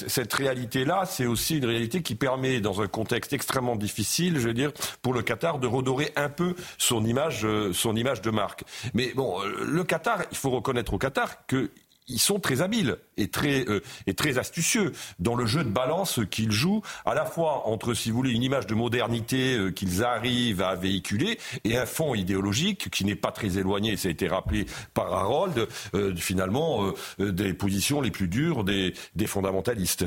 [SPEAKER 52] cette réalité-là, c'est aussi une réalité qui permet, dans un contexte extrêmement difficile, je veux dire, pour le Qatar de redorer un peu son image, euh, son image de marque. Mais bon, euh, le Qatar, il faut reconnaître au Qatar que ils sont très habiles et très, euh, et très astucieux dans le jeu de balance qu'ils jouent, à la fois entre, si vous voulez, une image de modernité euh, qu'ils arrivent à véhiculer et un fond idéologique qui n'est pas très éloigné, ça a été rappelé par Harold, euh, finalement, des positions les plus dures des, des fondamentalistes.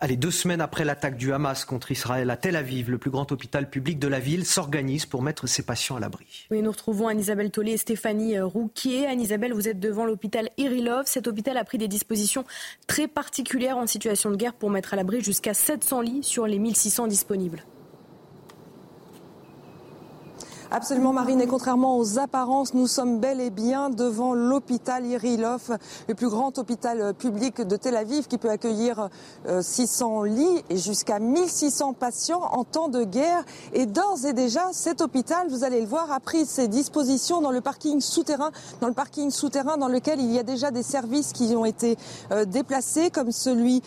[SPEAKER 1] Allez, deux semaines après l'attaque du Hamas contre Israël à Tel Aviv, le plus grand hôpital public de la ville s'organise pour mettre ses patients à l'abri.
[SPEAKER 2] Oui, nous retrouvons Anne-Isabelle Tollet et Stéphanie euh, Rouquier. Anne-Isabelle, vous êtes devant l'hôpital Irilov. Cet hôpital a pris des dispositions très particulières en situation de guerre pour mettre à l'abri jusqu'à 700 lits sur les 1600 disponibles.
[SPEAKER 34] Absolument, Marine. Et contrairement aux apparences, nous sommes bel et bien devant l'hôpital Irilov, le plus grand hôpital public de Tel Aviv, qui peut accueillir 600 euh, lits et jusqu'à 1600 patients en temps de guerre. Et d'ores et déjà, cet hôpital, vous allez le voir, a pris ses dispositions dans le parking souterrain, dans le parking souterrain dans lequel il y a déjà des services qui ont été euh, déplacés, comme celui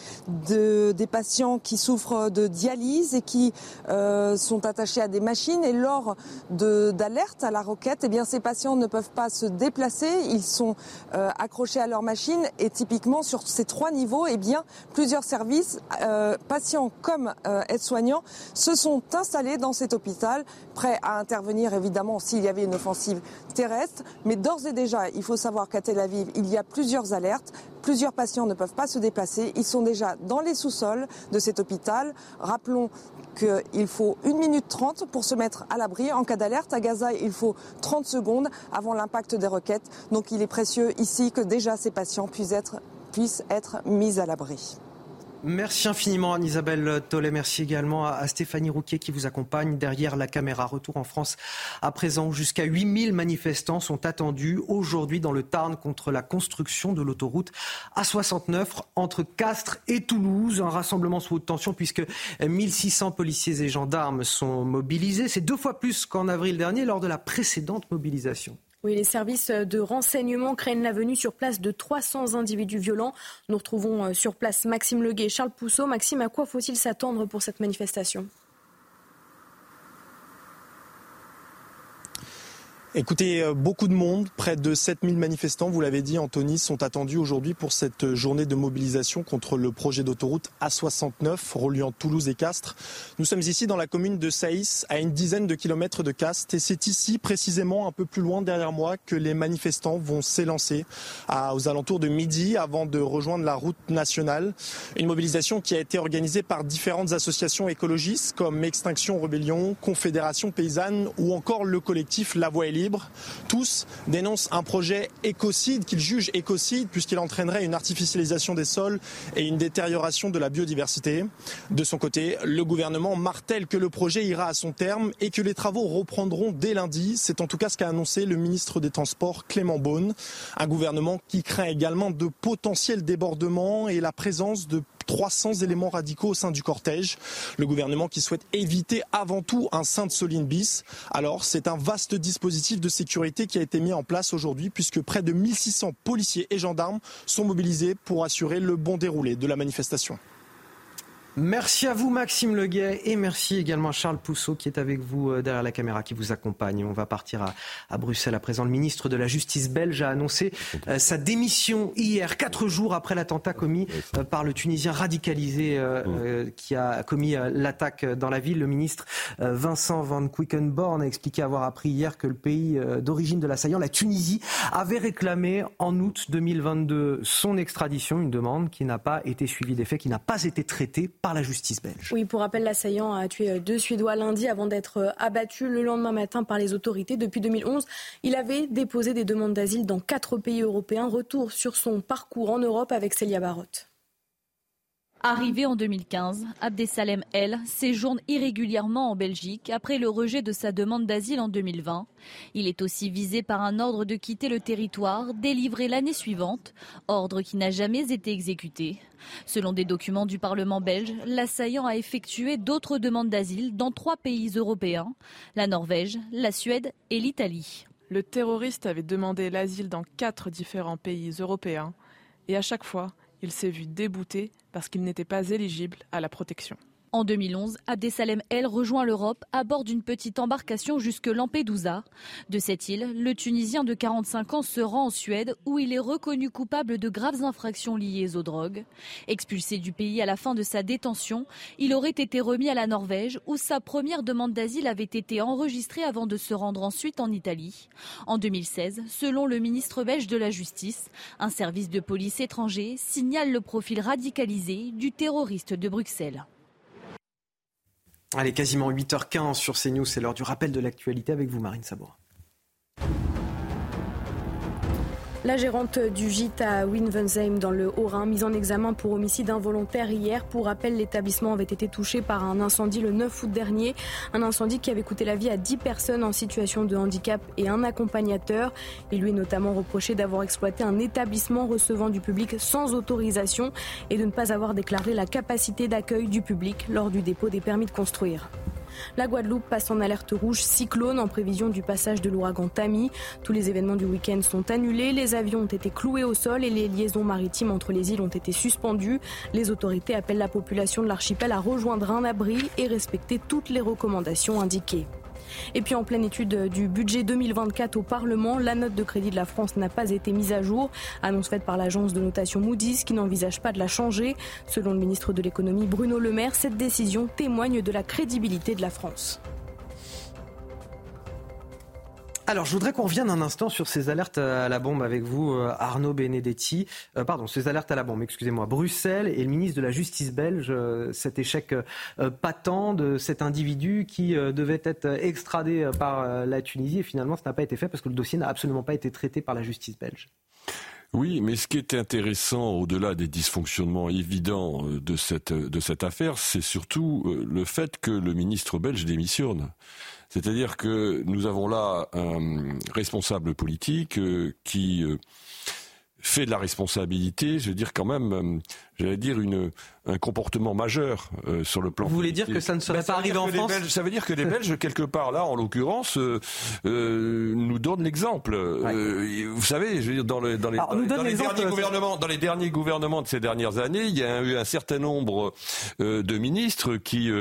[SPEAKER 34] de, des patients qui souffrent de dialyse et qui euh, sont attachés à des machines. Et lors de d'alerte à la roquette, eh bien ces patients ne peuvent pas se déplacer, ils sont euh, accrochés à leur machine et typiquement sur ces trois niveaux, eh bien plusieurs services, euh, patients comme euh, aides-soignants, se sont installés dans cet hôpital, prêts à intervenir évidemment s'il y avait une offensive terrestre. Mais d'ores et déjà, il faut savoir qu'à Tel Aviv, il y a plusieurs alertes. Plusieurs patients ne peuvent pas se déplacer. Ils sont déjà dans les sous-sols de cet hôpital. Rappelons qu'il faut 1 minute 30 pour se mettre à l'abri. En cas d'alerte, à Gaza, il faut 30 secondes avant l'impact des roquettes. Donc il est précieux ici que déjà ces patients puissent être, puissent être mis à l'abri.
[SPEAKER 1] Merci infiniment Anne-Isabelle Tollet. Merci également à Stéphanie Rouquier qui vous accompagne derrière la caméra. Retour en France à présent. Jusqu'à 8000 manifestants sont attendus aujourd'hui dans le Tarn contre la construction de l'autoroute A69 entre Castres et Toulouse. Un rassemblement sous haute tension puisque 1600 policiers et gendarmes sont mobilisés. C'est deux fois plus qu'en avril dernier lors de la précédente mobilisation.
[SPEAKER 2] Oui, les services de renseignement craignent la venue sur place de 300 individus violents. Nous retrouvons euh, sur place Maxime Leguet et Charles Pousseau. Maxime, à quoi faut-il s'attendre pour cette manifestation?
[SPEAKER 51] Écoutez, euh, beaucoup de monde, près de 7000 manifestants, vous l'avez dit, Anthony, sont attendus aujourd'hui pour cette journée de mobilisation contre le projet d'autoroute A69 reliant Toulouse et Castres. Nous sommes ici dans la commune de Saïs, à une dizaine de kilomètres de Castres, et c'est ici, précisément un peu plus loin derrière moi, que les manifestants vont s'élancer aux alentours de midi avant de rejoindre la route nationale. Une mobilisation qui a été organisée par différentes associations écologistes comme Extinction Rebellion, Confédération Paysanne ou encore le collectif La Voix tous dénoncent un projet écocide qu'ils jugent écocide puisqu'il entraînerait une artificialisation des sols et une détérioration de la biodiversité. De son côté, le gouvernement martèle que le projet ira à son terme et que les travaux reprendront dès lundi. C'est en tout cas ce qu'a annoncé le ministre des Transports Clément Beaune. Un gouvernement qui craint également de potentiels débordements et la présence de 300 éléments radicaux au sein du cortège. Le gouvernement qui souhaite éviter avant tout un Sainte-Soline bis. Alors, c'est un vaste dispositif de sécurité qui a été mis en place aujourd'hui puisque près de 1600 policiers et gendarmes sont mobilisés pour assurer le bon déroulé de la manifestation.
[SPEAKER 1] Merci à vous Maxime Leguet et merci également à Charles Pousseau qui est avec vous euh, derrière la caméra, qui vous accompagne. On va partir à, Bruxelles à présent. Le ministre de la Justice belge a annoncé euh, sa démission hier, quatre jours après l'attentat commis euh, par le Tunisien radicalisé qui a commis l'attaque dans la ville. Le ministre Vincent Van Quickenborn a expliqué avoir appris hier que le pays d'origine de l'assaillant, la Tunisie, avait réclamé en août 2022 son extradition, une demande qui n'a pas été suivie des faits, qui n'a pas été traitée par la justice belge.
[SPEAKER 2] Oui, pour rappel, l'assaillant a tué deux Suédois lundi avant d'être abattu le lendemain matin par les autorités. Depuis 2011, il avait déposé des demandes d'asile dans quatre pays européens. Retour sur son parcours en Europe avec Célia Barotte.
[SPEAKER 53] Arrivé en 2015, Abdesalem El séjourne irrégulièrement en Belgique après le rejet de sa demande d'asile en 2020. Il est aussi visé par un ordre de quitter le territoire délivré l'année suivante, ordre qui n'a jamais été exécuté. Selon des documents du Parlement belge, l'assaillant a effectué d'autres demandes d'asile dans trois pays européens, la Norvège, la Suède et l'Italie.
[SPEAKER 54] Le terroriste avait demandé l'asile dans quatre différents pays européens et à chaque fois, il s'est vu débouté parce qu'il n'était pas éligible à la protection.
[SPEAKER 53] En 2011, Abdesalem El rejoint l'Europe à bord d'une petite embarcation jusque Lampedusa. De cette île, le Tunisien de 45 ans se rend en Suède où il est reconnu coupable de graves infractions liées aux drogues. Expulsé du pays à la fin de sa détention, il aurait été remis à la Norvège où sa première demande d'asile avait été enregistrée avant de se rendre ensuite en Italie. En 2016, selon le ministre belge de la Justice, un service de police étranger signale le profil radicalisé du terroriste de Bruxelles.
[SPEAKER 1] Allez, quasiment 8h15 sur CNews, c'est l'heure du rappel de l'actualité avec vous, Marine Sabour.
[SPEAKER 2] La gérante du gîte à Winvensheim dans le Haut-Rhin, mise en examen pour homicide involontaire hier. Pour rappel, l'établissement avait été touché par un incendie le 9 août dernier. Un incendie qui avait coûté la vie à 10 personnes en situation de handicap et un accompagnateur. Il lui est notamment reproché d'avoir exploité un établissement recevant du public sans autorisation et de ne pas avoir déclaré la capacité d'accueil du public lors du dépôt des permis de construire. La Guadeloupe passe en alerte rouge cyclone en prévision du passage de l'ouragan Tammy. Tous les événements du week-end sont annulés, les avions ont été cloués au sol et les liaisons maritimes entre les îles ont été suspendues. Les autorités appellent la population de l'archipel à rejoindre un abri et respecter toutes les recommandations indiquées. Et puis en pleine étude du budget 2024 au Parlement, la note de crédit de la France n'a pas été mise à jour. Annonce faite par l'agence de notation Moody's qui n'envisage pas de la changer. Selon le ministre de l'économie Bruno Le Maire, cette décision témoigne de la crédibilité de la France.
[SPEAKER 1] Alors, je voudrais qu'on revienne un instant sur ces alertes à la bombe avec vous, euh, Arnaud Benedetti. Euh, pardon, ces alertes à la bombe, excusez-moi. Bruxelles et le ministre de la Justice belge, euh, cet échec patent de cet individu qui devait être extradé par la Tunisie et finalement, ça n'a pas été fait parce que le dossier n'a absolument pas été traité par la justice belge.
[SPEAKER 52] Oui, mais ce qui est intéressant, au-delà des dysfonctionnements évidents de cette, de cette affaire, c'est surtout le fait que le ministre belge démissionne. C'est-à-dire que nous avons là un responsable politique euh, qui euh, fait de la responsabilité, je veux dire quand même, euh, j'allais dire une, un comportement majeur euh, sur le plan.
[SPEAKER 1] Vous voulez dire que ça ne serait ben, pas arrivé en France
[SPEAKER 52] Ça veut dire que les Belges, quelque part là, en l'occurrence, euh, euh nous donnent l'exemple. vous savez, je veux dire, dans, le, dans les, dans, les derniers gouvernements, dans les derniers gouvernements de ces dernières années, il y a eu un certain nombre de ministres qui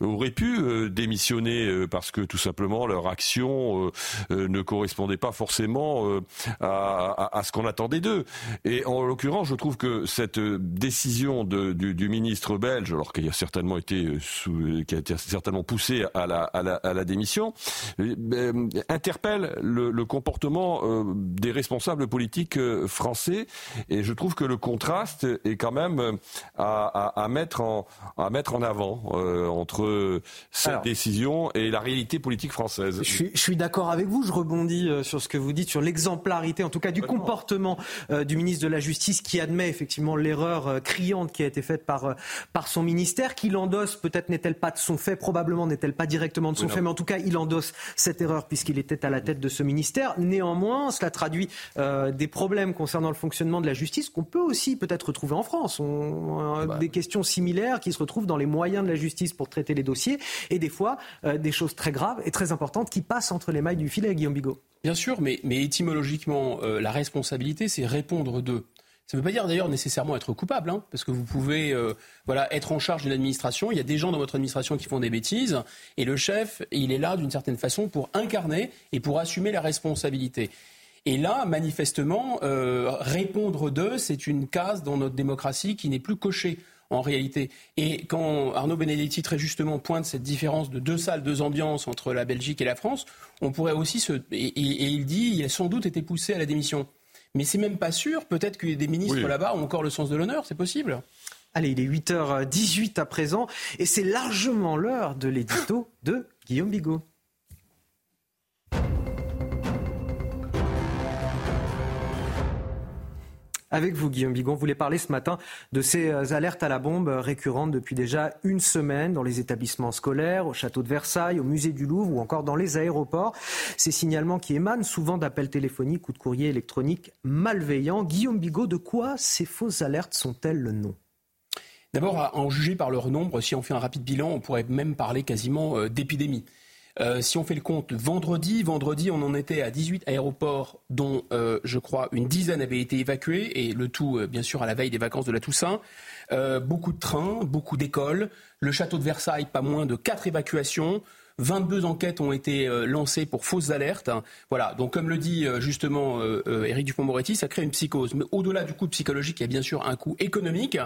[SPEAKER 52] auraient pu démissionner parce que tout simplement leur action ne correspondait pas forcément à, à, à, ce qu'on attendait d'eux. Et en l'occurrence, je trouve que cette décision de, du, du ministre belge, alors qu'il a certainement été euh, sous, qui a été certainement poussé à la, à la, à la démission, euh, euh, interpelle le, le comportement des responsables politiques français. Et je trouve que le contraste est quand même à, à, à mettre en à mettre en avant entre cette décision et la réalité politique française.
[SPEAKER 1] Je suis, je suis d'accord avec vous. Je rebondis sur ce que vous dites sur l'exemplarité, en tout cas du comportement du ministre de la Justice, qui admet effectivement l'erreur criante qui a été faite par euh, par, son ministère, qu'il endosse, peut-être n'est-elle pas de son fait, probablement n'est-elle pas directement de son fait, mais en tout cas, il endosse cette erreur puisqu'il était à la tête de ce ministère. Néanmoins, cela traduit euh, des problèmes concernant le fonctionnement de la justice qu'on peut aussi peut-être retrouver en France. On, euh, bah. Des questions similaires qui se retrouvent dans les moyens de la justice pour traiter les dossiers et des fois des choses très graves et très importantes qui passent entre les mailles du filet, Guillaume Bigot.
[SPEAKER 33] Bien sûr, mais, mais étymologiquement, la responsabilité, c'est répondre de. Ça ne veut pas dire d'ailleurs nécessairement être coupable, hein, parce que vous pouvez euh, voilà, être en charge d'une administration. Il y a des gens dans votre administration qui font des bêtises, et le chef, il est là d'une certaine façon pour incarner et pour assumer la responsabilité. Et là, manifestement, euh, répondre d'eux, c'est une case dans notre démocratie qui n'est plus cochée en réalité. Et quand Arnaud Benedetti très justement pointe cette différence de deux salles, deux ambiances entre la Belgique et la France, on pourrait aussi se... Et, et il dit, il a sans doute été poussé à la démission. Mais c'est même pas sûr. Peut-être que des ministres là-bas ont encore le sens de l'honneur. C'est possible.
[SPEAKER 1] Allez, il est 8h18 à présent et c'est largement l'heure de l'édito de Guillaume Bigot. Avec vous, Guillaume Bigon. Vous voulez parler ce matin de ces euh, alertes à la bombe récurrentes depuis déjà une semaine dans les établissements scolaires, au château de Versailles, au musée du Louvre ou encore dans les aéroports. Ces signalements qui émanent souvent d'appels téléphoniques ou de courriers électroniques malveillants. Guillaume Bigot, de quoi ces fausses alertes sont-elles le nom?
[SPEAKER 33] D'abord, à en juger par leur nombre, si on fait un rapide bilan, on pourrait même parler quasiment euh, d'épidémie. Euh, si on fait le compte, vendredi, vendredi, on en était à 18 aéroports, dont euh, je crois une dizaine avaient été évacués, et le tout, euh, bien sûr, à la veille des vacances de la Toussaint. beaucoup de trains, beaucoup d'écoles. Le château de Versailles, pas moins de quatre évacuations. 22 enquêtes ont été lancées pour fausses alertes. Voilà, donc comme le dit justement Éric Dupont-Moretti, ça crée une psychose. Mais au-delà du coût psychologique, il y a bien sûr un coût économique.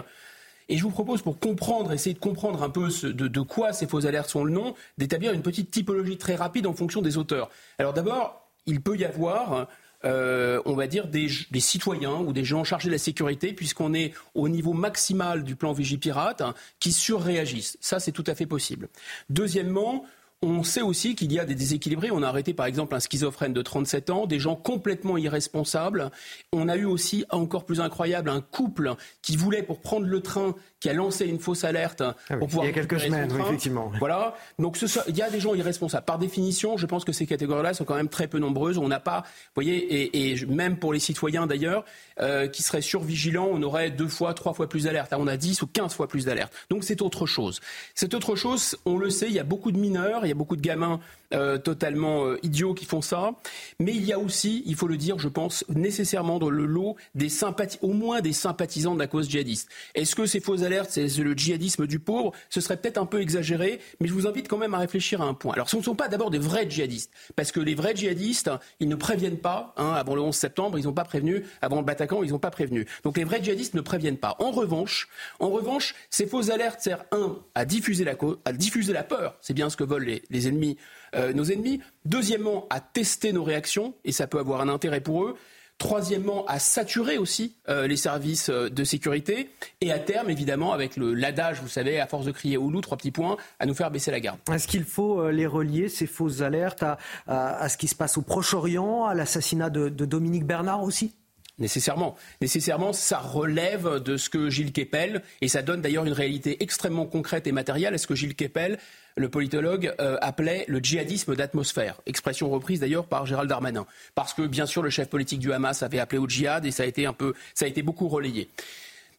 [SPEAKER 33] Et je vous propose, pour comprendre, essayer de comprendre un peu de, quoi ces fausses alertes sont le nom, d'établir une petite typologie très rapide en fonction des auteurs. Alors d'abord, il peut y avoir euh, on va dire, des, citoyens ou des gens chargés de la sécurité, puisqu'on est au niveau maximal du plan Vigipirate, hein, qui surréagissent. Ça, c'est tout à fait possible. Deuxièmement, on sait aussi qu'il y a des déséquilibrés. On a arrêté par exemple un schizophrène de 37 ans, des gens complètement irresponsables. On a eu aussi, encore plus incroyable, un couple qui voulait, pour prendre le train, qui a lancé une fausse alerte
[SPEAKER 1] ah pour pouvoir. Il y a quelques semaines, effectivement.
[SPEAKER 33] Voilà. Donc il y a des gens irresponsables. Par définition, je pense que ces catégories-là sont quand même très peu nombreuses. On n'a pas, vous voyez, et, même pour les citoyens d'ailleurs, euh, qui seraient survigilants, on aurait deux fois, trois fois plus d'alertes. On a 10 ou 15 fois plus d'alertes. Donc c'est autre chose. C'est autre chose, on le sait, il y a beaucoup de mineurs, il y a beaucoup de gamins euh, totalement euh, idiots qui font ça. Mais il y a aussi, il faut le dire, je pense, nécessairement dans le lot des sympathies, au moins des sympathisants de la cause djihadiste. Est-ce que ces fausses alertes, c'est le djihadisme du pauvre? Ce serait peut-être un peu exagéré, mais je vous invite quand même à réfléchir à un point. Alors ce ne sont pas d'abord des vrais djihadistes, parce que les vrais djihadistes, ils ne préviennent pas. Hein, avant le 11 septembre, ils n'ont pas prévenu. Avant le Bataclan, ils n'ont pas prévenu. Donc les vrais djihadistes ne préviennent pas. En revanche, en revanche, ces fausses alertes servent un à diffuser la, à diffuser la peur. C'est bien ce que veulent les, les ennemis euh, nos ennemis. Deuxièmement, à tester nos réactions, et ça peut avoir un intérêt pour eux. Troisièmement, à saturer aussi euh, les services euh, de sécurité. Et à terme, évidemment, avec l'adage, vous savez, à force de crier au loup, trois petits points, à nous faire baisser la garde.
[SPEAKER 1] Est-ce qu'il faut les relier, ces fausses alertes, à, ce qui se passe au Proche-Orient, à l'assassinat de, Dominique Bernard aussi?
[SPEAKER 33] Nécessairement. Nécessairement, ça relève de ce que Gilles Kepel, et ça donne d'ailleurs une réalité extrêmement concrète et matérielle, est ce que Gilles Kepel le politologue euh, appelait le djihadisme d'atmosphère, expression reprise d'ailleurs par Gérald Darmanin, parce que bien sûr le chef politique du Hamas avait appelé au djihad et ça a été un peu, ça a été beaucoup relayé.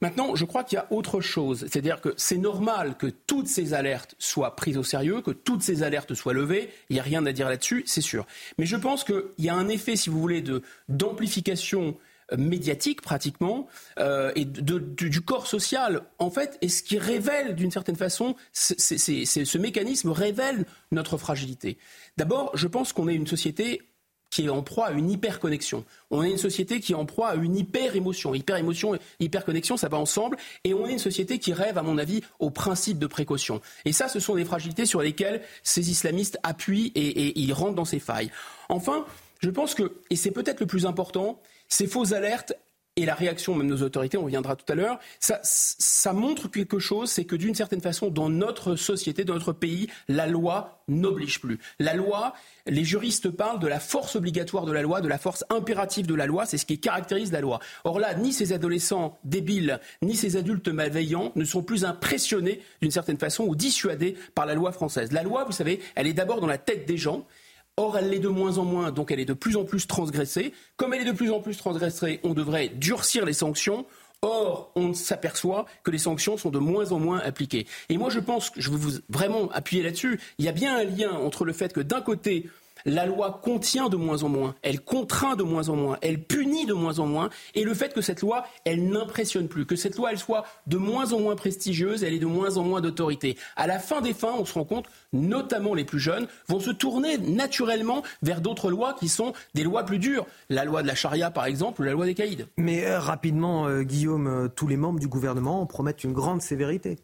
[SPEAKER 33] Maintenant, je crois qu'il y a autre chose, c'est-à-dire que c'est normal que toutes ces alertes soient prises au sérieux, que toutes ces alertes soient levées. Il n'y a rien à dire là-dessus, c'est sûr. Mais je pense qu'il y a un effet, si vous voulez, d'amplification médiatique pratiquement euh, et du corps social en fait et ce qui révèle d'une certaine façon ce mécanisme révèle notre fragilité. D'abord, je pense qu'on est une société qui est en proie à une hyperconnexion. On est une société qui est en proie à une hyper-émotion. Hyper-émotion et hyper-connexion, ça va ensemble. Et on est une société qui rêve, à mon avis, au principe de précaution. Et ça, ce sont des fragilités sur lesquelles ces islamistes appuient et ils rentrent dans ces failles. Enfin, je pense que, et c'est peut-être le plus important, ces fausses alertes et la réaction même de nos autorités, on reviendra tout à l'heure, ça, montre quelque chose, c'est que d'une certaine façon, dans notre société, dans notre pays, la loi n'oblige plus. La loi, les juristes parlent de la force obligatoire de la loi, de la force impérative de la loi, c'est ce qui caractérise la loi. Or là, ni ces adolescents débiles, ni ces adultes malveillants ne sont plus impressionnés d'une certaine façon ou dissuadés par la loi française. La loi, vous savez, elle est d'abord dans la tête des gens. Or, elle l'est de moins en moins, donc elle est de plus en plus transgressée. Comme elle est de plus en plus transgressée, on devrait durcir les sanctions. Or, on s'aperçoit que les sanctions sont de moins en moins appliquées. Et moi, je pense que je veux vraiment appuyer là-dessus. Il y a bien un lien entre le fait que d'un côté, la loi contient de moins en moins, elle contraint de moins en moins, elle punit de moins en moins, et le fait que cette loi, elle n'impressionne plus, que cette loi, elle soit de moins en moins prestigieuse, elle est de moins en moins d'autorité. À la fin des fins, on se rend compte, notamment les plus jeunes, vont se tourner naturellement vers d'autres lois qui sont des lois plus dures. La loi de la charia, par exemple, ou la loi des caïds.
[SPEAKER 1] Mais euh, rapidement, euh, Guillaume, euh, tous les membres du gouvernement promettent une grande sévérité.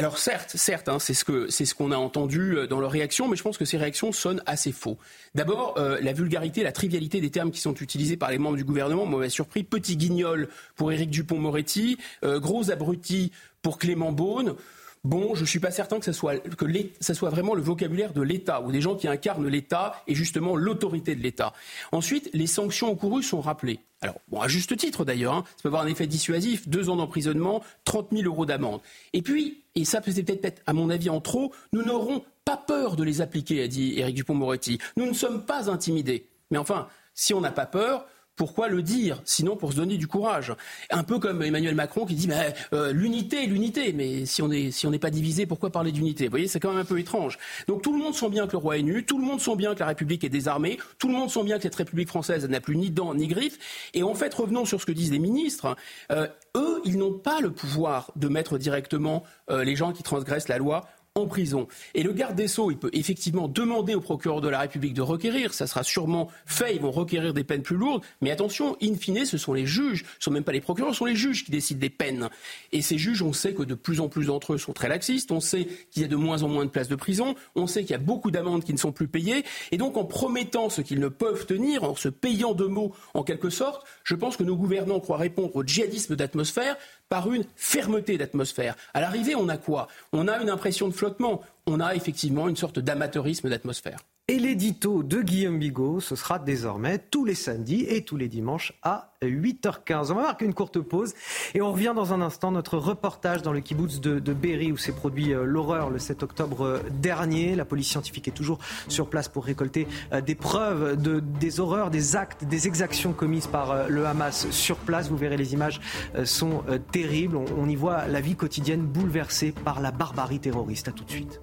[SPEAKER 33] Alors certes, certes, hein, c'est ce que c'est ce qu'on a entendu euh, dans leurs réactions, mais je pense que ces réactions sonnent assez faux. D'abord, euh, la vulgarité, la trivialité des termes qui sont utilisés par les membres du gouvernement m'avait surpris. Petit guignol pour Éric Dupont-Moretti, euh, gros abruti pour Clément Beaune. Bon, je ne suis pas certain que ce soit, que ça soit vraiment le vocabulaire de l'État, ou des gens qui incarnent l'État et justement l'autorité de l'État. Ensuite, les sanctions encourues sont rappelées. Alors, bon, à juste titre d'ailleurs, hein, ça peut avoir un effet dissuasif, deux ans d'emprisonnement, 30 000 euros d'amende. Et puis, et ça c'est peut-être à mon avis en trop, nous n'aurons pas peur de les appliquer, a dit Éric Dupont-Moretti. Nous ne sommes pas intimidés. Mais enfin, si on n'a pas peur, pourquoi le dire Sinon pour se donner du courage. Un peu comme Emmanuel Macron qui dit mais, euh, l'unité, l'unité. Mais si on n'est pas divisé, pourquoi parler d'unité? Vous voyez, c'est quand même un peu étrange. Donc tout le monde sent bien que le roi est nu, tout le monde sent bien que la République est désarmée, tout le monde sent bien que cette République française n'a plus ni dents ni griffes. Et en fait, revenons sur ce que disent les ministres. Euh, eux, ils n'ont pas le pouvoir de mettre directement euh, les gens qui transgressent la loi en prison. Et le garde des Sceaux, il peut effectivement demander au procureur de la République de requérir. Ça sera sûrement fait. Ils vont requérir des peines plus lourdes. Mais attention, in fine, ce sont les juges. Ce sont même pas les procureurs, ce sont les juges qui décident des peines. Et ces juges, on sait que de plus en plus d'entre eux sont très laxistes. On sait qu'il y a de moins en moins de places de prison. On sait qu'il y a beaucoup d'amendes qui ne sont plus payées. Et donc, en promettant ce qu'ils ne peuvent tenir, en se payant de mots, en quelque sorte, je pense que nos gouvernants croient répondre au djihadisme d'atmosphère par une fermeté d'atmosphère. À l'arrivée, on a quoi? On a une impression de flottement. On a effectivement une sorte d'amateurisme d'atmosphère.
[SPEAKER 1] Et l'édito de Guillaume Bigot, ce sera désormais tous les samedis et tous les dimanches à 8h15. On va marquer une courte pause et on revient dans un instant. Notre reportage dans le kibbutz de, Berry où s'est produit euh, l'horreur le 7 octobre euh, dernier. La police scientifique est toujours sur place pour récolter euh, des preuves de, des horreurs, des actes, des exactions commises par le Hamas sur place. Vous verrez, les images sont terribles. On, on y voit la vie quotidienne bouleversée par la barbarie terroriste. À tout de suite.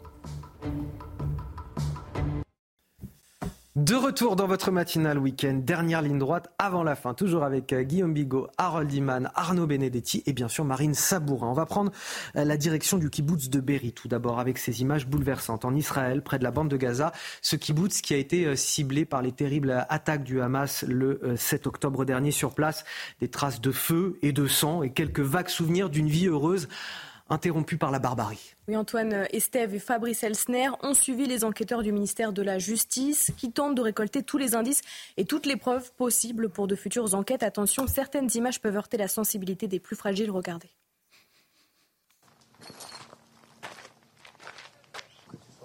[SPEAKER 1] De retour dans votre matinale week-end, dernière ligne droite avant la fin, toujours avec euh, Guillaume Bigot, Harold Iman, Arnaud Benedetti et bien sûr Marine Sabourin. On va prendre euh, la direction du kibbutz de Berry tout d'abord avec ces images bouleversantes. En Israël, près de la bande de Gaza, ce kibbutz qui a été euh, ciblé par les terribles attaques du Hamas le 7 octobre dernier sur place, des traces de feu et de sang et quelques vagues souvenirs d'une vie heureuse interrompue par la barbarie.
[SPEAKER 2] Oui, Antoine Estève et Fabrice Elsner ont suivi les enquêteurs du ministère de la Justice qui tentent de récolter tous les indices et toutes les preuves possibles pour de futures enquêtes. Attention, certaines images peuvent heurter la sensibilité des plus fragiles. Regardez.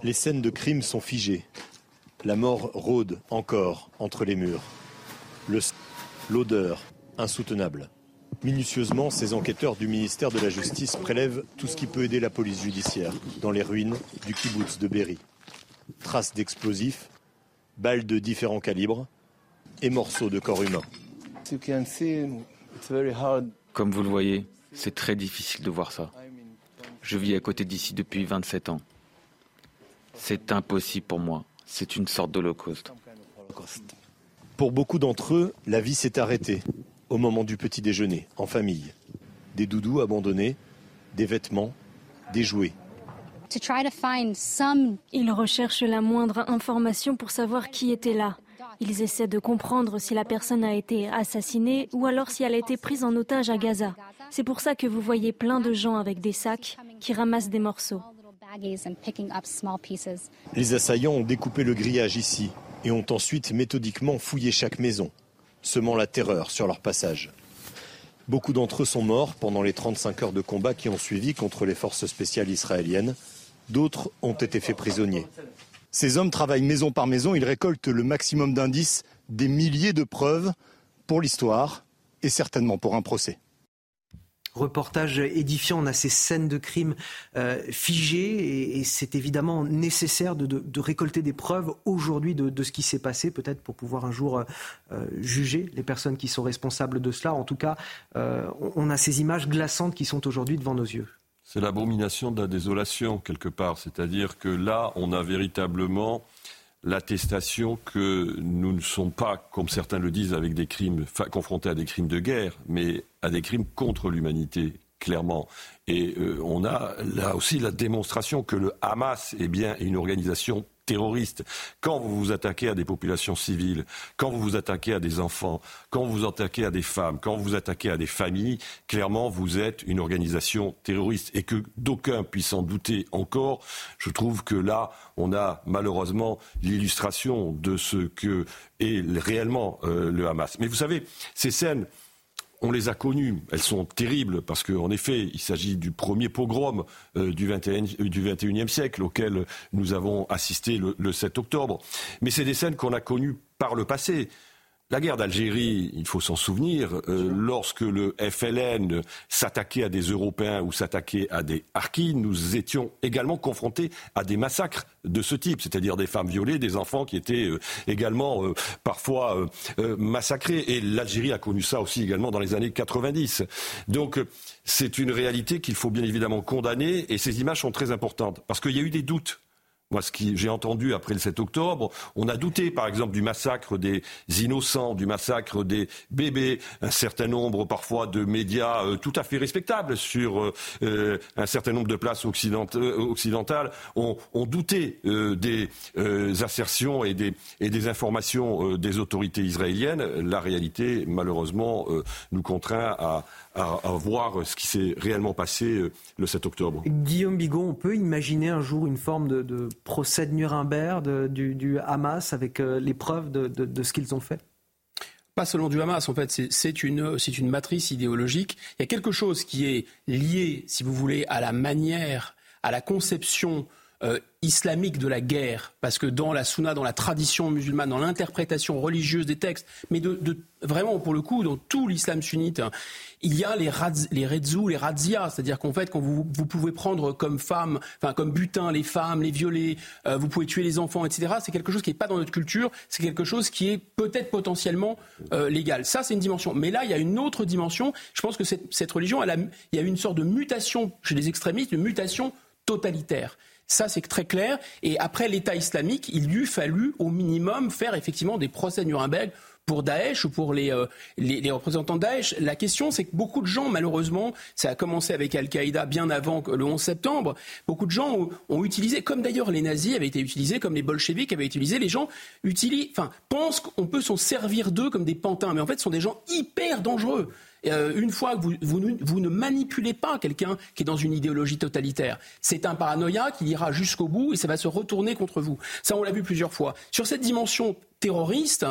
[SPEAKER 11] Les scènes de crime sont figées. La mort rôde encore entre les murs. L'odeur, insoutenable. Minutieusement, ces enquêteurs du ministère de la Justice prélèvent tout ce qui peut aider la police judiciaire dans les ruines du kibbutz de Berry. Traces d'explosifs, balles de différents calibres et morceaux de corps humain.
[SPEAKER 12] Comme vous le voyez, c'est très difficile de voir ça. Je vis à côté d'ici depuis 27 ans. C'est impossible pour moi. C'est une sorte d'holocauste.
[SPEAKER 11] Pour beaucoup d'entre eux, la vie s'est arrêtée au moment du petit déjeuner, en famille. Des doudous abandonnés, des vêtements, des jouets.
[SPEAKER 13] Ils recherchent la moindre information pour savoir qui était là. Ils essaient de comprendre si la personne a été assassinée ou alors si elle a été prise en otage à Gaza. C'est pour ça que vous voyez plein de gens avec des sacs qui ramassent des morceaux.
[SPEAKER 11] Les assaillants ont découpé le grillage ici et ont ensuite méthodiquement fouillé chaque maison semant la terreur sur leur passage. Beaucoup d'entre eux sont morts pendant les 35 heures de combat qui ont suivi contre les forces spéciales israéliennes. D'autres ont été faits prisonniers. Ces hommes travaillent maison par maison, ils récoltent le maximum d'indices, des milliers de preuves pour l'histoire et certainement pour un procès
[SPEAKER 1] reportage édifiant. On a ces scènes de crimes euh, figées et, c'est évidemment nécessaire de, récolter des preuves aujourd'hui de, ce qui s'est passé, peut-être pour pouvoir un jour euh, juger les personnes qui sont responsables de cela. En tout cas, euh, on a ces images glaçantes qui sont aujourd'hui devant nos yeux.
[SPEAKER 52] C'est l'abomination de la désolation, quelque part. C'est-à-dire que là, on a véritablement l'attestation que nous ne sommes pas, comme certains le disent, avec des crimes confrontés à des crimes de guerre, mais à des crimes contre l'humanité, clairement. Et euh, on a là aussi la démonstration que le Hamas est bien une organisation terroriste. Quand vous vous attaquez à des populations civiles, quand vous vous attaquez à des enfants, quand vous vous attaquez à des femmes, quand vous vous attaquez à des familles, clairement, vous êtes une organisation terroriste. Et que d'aucuns puissent en douter encore, je trouve que là, on a malheureusement l'illustration de ce que est réellement euh, le Hamas. Mais vous savez, ces scènes on les a connues. Elles sont terribles parce qu'en effet, il s'agit du premier pogrom euh, du, 21, euh, du 21e siècle auquel nous avons assisté le, 7 octobre. Mais c'est des scènes qu'on a connues par le passé. La guerre d'Algérie, il faut s'en souvenir, euh, lorsque le FLN s'attaquait à des Européens ou s'attaquait à des Harkis, nous étions également confrontés à des massacres de ce type, c'est-à-dire des femmes violées, des enfants qui étaient euh, également euh, parfois massacrés. Et l'Algérie a connu ça aussi également dans les années 90. Donc c'est une réalité qu'il faut bien évidemment condamner et ces images sont très importantes parce qu'il y a eu des doutes moi, ce que j'ai entendu après le 7 octobre, on a douté, par exemple, du massacre des innocents, du massacre des bébés, un certain nombre parfois de médias euh, tout à fait respectables sur euh, euh, un certain nombre de places occidentales ont, douté des assertions et des informations des autorités israéliennes. La réalité, malheureusement, nous contraint à à, voir ce qui s'est réellement passé euh, le 7 octobre.
[SPEAKER 1] Guillaume Bigon, on peut imaginer un jour une forme de, procès de Nuremberg du, Hamas avec euh, les preuves de, ce qu'ils ont fait?
[SPEAKER 33] Pas seulement du Hamas, en fait, c'est une, une matrice idéologique. Il y a quelque chose qui est lié, si vous voulez, à la manière, à la conception euh, islamique de la guerre, parce que dans la sunna, dans la tradition musulmane, dans l'interprétation religieuse des textes, mais de, vraiment pour le coup dans tout l'islam sunnite, hein, il y a les radz, les redzou, les razzia, c'est-à-dire qu'en fait vous, pouvez prendre comme femme, enfin comme butin les femmes, les violer, euh, vous pouvez tuer les enfants, etc. C'est quelque chose qui n'est pas dans notre culture, c'est quelque chose qui est peut-être potentiellement euh, légal. Ça c'est une dimension, mais là il y a une autre dimension. Je pense que cette, religion, a, il y a une sorte de mutation chez les extrémistes, une mutation totalitaire. Ça, c'est très clair. Et après l'État islamique, il lui fallu au minimum faire effectivement des procès Nuremberg pour Daesh ou pour les, euh, les, représentants de Daesh. La question, c'est que beaucoup de gens, malheureusement, ça a commencé avec Al-Qaïda bien avant le 11 septembre, beaucoup de gens ont, utilisé, comme d'ailleurs les nazis avaient été utilisés, comme les bolcheviks avaient utilisé, les gens utilisent, enfin, pensent qu'on peut s'en servir d'eux comme des pantins, mais en fait, ce sont des gens hyper dangereux. Euh, une fois que vous, ne manipulez pas quelqu'un qui est dans une idéologie totalitaire, c'est un paranoïa qui ira jusqu'au bout et ça va se retourner contre vous. Ça, on l'a vu plusieurs fois. Sur cette dimension terroriste,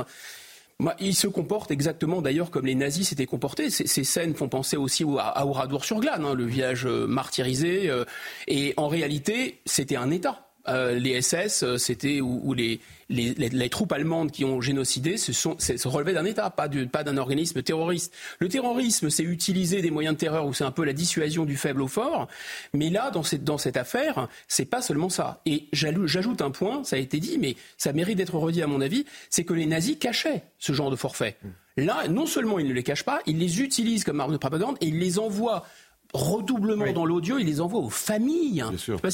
[SPEAKER 33] il se comporte exactement d'ailleurs comme les nazis s'étaient comportés. Ces, scènes font penser aussi à, Oradour-sur-Glane, hein, le village euh, martyrisé. Euh, et en réalité, c'était un État. Les SS, c'était où les, les, troupes allemandes qui ont génocidé se, sont, se relevaient d'un État, pas, d'un organisme terroriste. Le terrorisme, c'est utiliser des moyens de terreur où c'est un peu la dissuasion du faible au fort. Mais là, dans cette, dans cette affaire, c'est pas seulement ça. Et j'ajoute un point, ça a été dit, mais ça mérite d'être redit à mon avis, c'est que les nazis cachaient ce genre de forfait. Là, non seulement ils ne les cachent pas, ils les utilisent comme arme de propagande et ils les envoient redoublement dans l'audio, ils les envoient aux familles.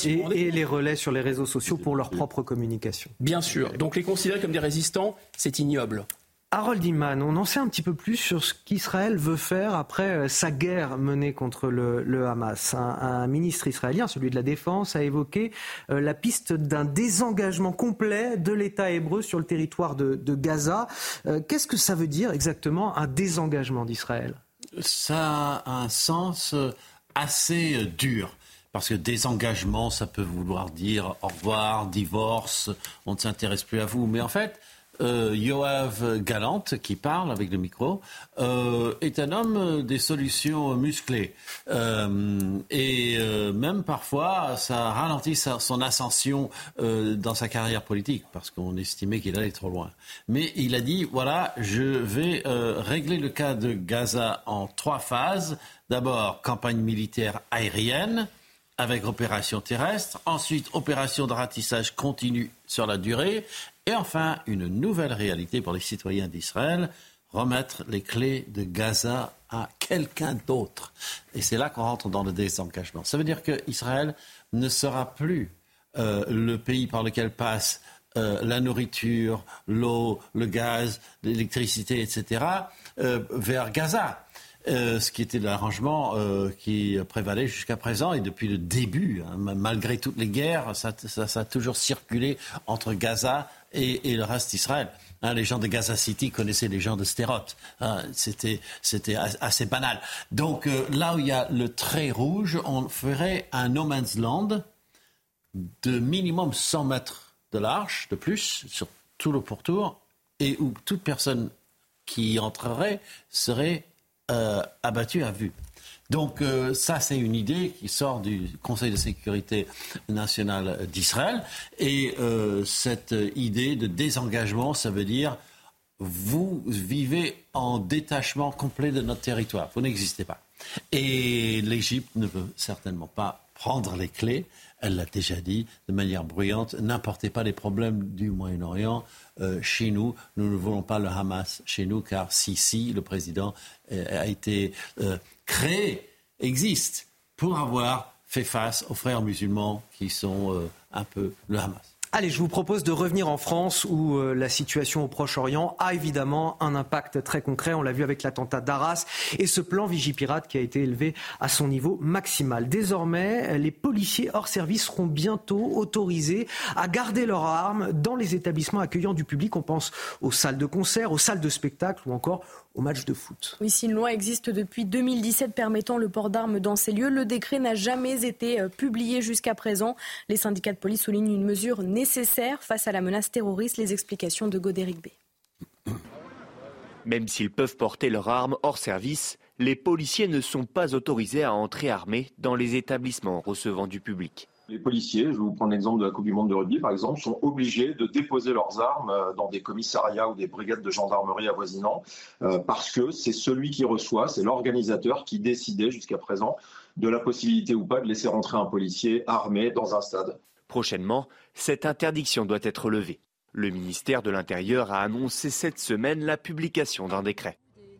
[SPEAKER 1] et, les relais sur les réseaux sociaux pour leur propre communication.
[SPEAKER 33] Bien sûr. Donc les considérer comme des résistants, c'est ignoble.
[SPEAKER 1] Harold Iman, on en sait un petit peu plus sur ce qu'Israël veut faire après euh, sa guerre menée contre le, Hamas. Un, ministre israélien, celui de la Défense, a évoqué euh, la piste d'un désengagement complet de l'État hébreu sur le territoire de, Gaza. Euh, qu'est-ce que ça veut dire exactement un désengagement d'Israël?
[SPEAKER 10] Ça a un sens assez dur. Parce que désengagement, ça peut vouloir dire au revoir, divorce, on ne s'intéresse plus à vous. Mais en fait, euh, Yoav Galante, qui parle avec le micro, euh, est un homme des solutions musclées. Euh, et même parfois, ça ralentit son ascension dans sa carrière politique, parce qu'on estimait qu'il allait trop loin. Mais il a dit, voilà, je vais régler le cas de Gaza en trois phases. D'abord, campagne militaire aérienne avec opération terrestre, ensuite opération de ratissage continu sur la durée, et enfin, une nouvelle réalité pour les citoyens d'Israël, remettre les clés de Gaza à quelqu'un d'autre. Et c'est là qu'on rentre dans le désengagement. Ça veut dire qu'Israël ne sera plus euh, le pays par lequel passe euh, la nourriture, l'eau, le gaz, l'électricité, etc., euh, vers Gaza. Ce qui était l'arrangement qui prévalait jusqu'à présent et depuis le début, hein, malgré toutes les guerres, ça, ça, a toujours circulé entre Gaza et, le reste d'Israël. Hein, les gens de Gaza City connaissaient les gens de Sderot. Hein, c'était, assez banal. Donc euh, là où il y a le trait rouge, on ferait un no man's land de minimum 100 mètres de large, de plus, sur tout le pourtour, et où toute personne qui y entrerait serait euh, abattue à vue. Donc euh, ça, c'est une idée qui sort du Conseil de sécurité nationale d'Israël. Et euh, cette idée de désengagement, ça veut dire vous vivez en détachement complet de notre territoire. Vous n'existez pas. Et l'Égypte ne peut certainement pas prendre les clés. Elle l'a déjà dit de manière bruyante. N'importez pas les problèmes du Moyen-Orient euh, chez nous. Nous ne voulons pas le Hamas chez nous, car Sisi, le président, euh, a été euh, créé, existe, pour avoir fait face aux frères musulmans qui sont un peu le Hamas.
[SPEAKER 1] Allez, je vous propose de revenir en France où euh, la situation au Proche-Orient a évidemment un impact très concret. On l'a vu avec l'attentat d'Arras et ce plan Vigipirate qui a été élevé à son niveau maximal. Désormais, les policiers hors service seront bientôt autorisés à garder leurs armes dans les établissements accueillant du public. On pense aux salles de concert, aux salles de spectacle ou encore au match de foot.
[SPEAKER 2] Oui, si une loi existe depuis 2017 permettant le port d'armes dans ces lieux, le décret n'a jamais été euh, publié jusqu'à présent. Les syndicats de police soulignent une mesure nécessaire face à la menace terroriste. Les explications de Godéric B.
[SPEAKER 23] Même s'ils peuvent porter leurs armes hors service, les policiers ne sont pas autorisés à entrer armés dans les établissements recevant du public.
[SPEAKER 24] Les policiers, je vais vous prendre l'exemple de la Coupe du Monde de rugby par exemple, sont obligés de déposer leurs armes euh, dans des commissariats ou des brigades de gendarmerie avoisinants euh, parce que c'est celui qui reçoit, c'est l'organisateur qui décidait jusqu'à présent de la possibilité ou pas de laisser rentrer un policier armé dans un stade.
[SPEAKER 23] Prochainement, cette interdiction doit être levée. Le ministère de l'Intérieur a annoncé cette semaine la publication d'un décret.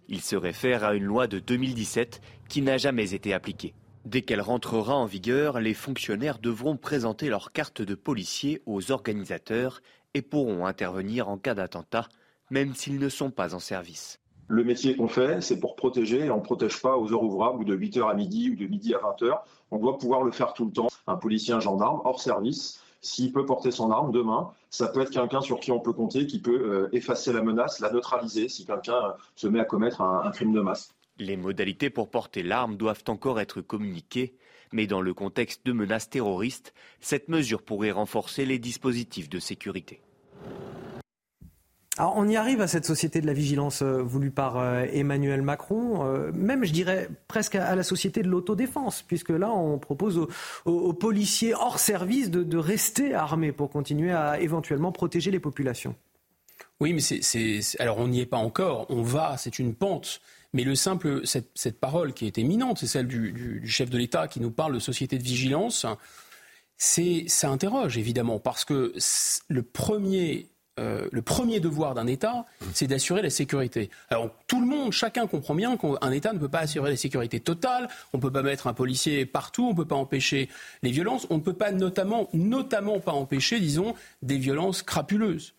[SPEAKER 23] Il se réfère à une loi de 2017 qui n'a jamais été appliquée. Dès qu'elle rentrera en vigueur, les fonctionnaires devront présenter leur carte de policier aux organisateurs et pourront intervenir en cas d'attentat, même s'ils ne sont pas en service.
[SPEAKER 24] Le métier qu'on fait, c'est pour protéger et on ne protège pas aux heures ouvrables ou de 8h à midi ou de midi à 20h. On doit pouvoir le faire tout le temps. Un policier, gendarme, hors service, s'il peut porter son arme demain, ça peut être quelqu'un sur qui on peut compter, qui peut euh, effacer la menace, la neutraliser si quelqu'un se met à commettre un crime de masse.
[SPEAKER 23] Les modalités pour porter l'arme doivent encore être communiquées, mais dans le contexte de menaces terroristes, cette mesure pourrait renforcer les dispositifs de sécurité.
[SPEAKER 1] Alors on y arrive à cette société de la vigilance euh, voulue par euh, Emmanuel Macron, euh, même je dirais presque à, la société de l'autodéfense, puisque là on propose aux, policiers hors service de, rester armés pour continuer à éventuellement protéger les populations.
[SPEAKER 33] Oui, mais c'est, alors on n'y est pas encore, on va, c'est une pente. Mais le simple, cette, parole qui est éminente, c'est celle du, chef de l'État qui nous parle de société de vigilance. C'est, ça interroge évidemment parce que le premier euh, le premier devoir d'un État, c'est d'assurer la sécurité. Alors tout le monde, chacun comprend bien qu'un État ne peut pas assurer la sécurité totale, on ne peut pas mettre un policier partout, on ne peut pas empêcher les violences, on ne peut pas notamment, notamment pas empêcher, disons, des violences crapuleuses.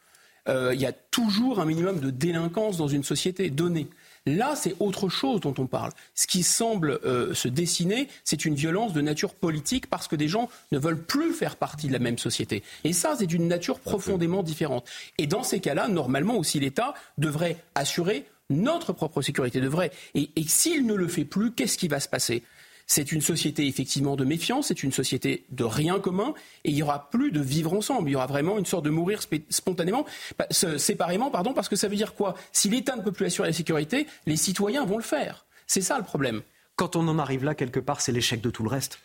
[SPEAKER 33] Euh, il y a toujours un minimum de délinquance dans une société donnée. Là, c'est autre chose dont on parle. Ce qui semble euh, se dessiner, c'est une violence de nature politique parce que des gens ne veulent plus faire partie de la même société. Et ça, c'est d'une nature profondément différente. Et dans ces cas-là, normalement aussi, l'État devrait assurer notre propre sécurité, devrait. et s'il ne le fait plus, qu'est-ce qui va se passer? C'est une société effectivement de méfiance, c'est une société de rien commun, et il n'y aura plus de vivre ensemble. Il y aura vraiment une sorte de mourir spontanément, séparément, pardon, parce que ça veut dire quoi? Si l'État ne peut plus assurer la sécurité, les citoyens vont le faire. C'est ça le problème.
[SPEAKER 1] Quand on en arrive là, quelque part, c'est l'échec de tout le reste.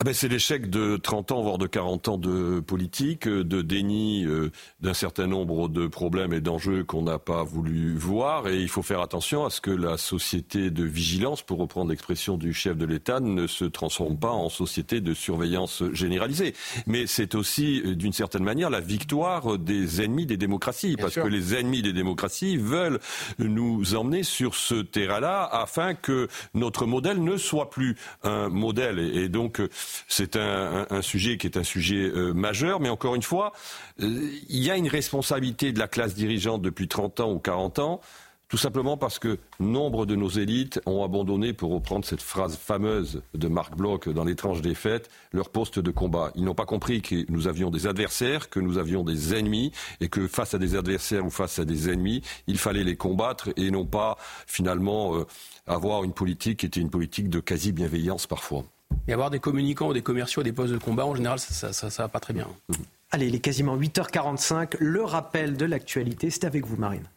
[SPEAKER 52] Ah ben, c'est l'échec de 30 ans, voire de 40 ans de politique, de déni euh, d'un certain nombre de problèmes et d'enjeux qu'on n'a pas voulu voir. Et il faut faire attention à ce que la société de vigilance, pour reprendre l'expression du chef de l'État, ne se transforme pas en société de surveillance généralisée. Mais c'est aussi, euh, d'une certaine manière, la victoire des ennemis des démocraties. parce que les ennemis des démocraties veulent nous emmener sur ce terrain-là afin que notre modèle ne soit plus un modèle. Et donc, c'est un, sujet qui est un sujet euh, majeur, mais encore une fois, euh, il y a une responsabilité de la classe dirigeante depuis 30 ans ou 40 ans, tout simplement parce que nombre de nos élites ont abandonné, pour reprendre cette phrase fameuse de Marc Bloch dans l'étrange défaite, leur poste de combat. Ils n'ont pas compris que nous avions des adversaires, que nous avions des ennemis, et que face à des adversaires ou face à des ennemis, il fallait les combattre et non pas finalement euh, avoir une politique qui était une politique de quasi-bienveillance parfois.
[SPEAKER 33] Et avoir des communicants ou des commerciaux des postes de combat, en général, ça ne va pas très bien.
[SPEAKER 1] Allez, il est quasiment 8h45. Le rappel de l'actualité, c'est avec vous, Marine.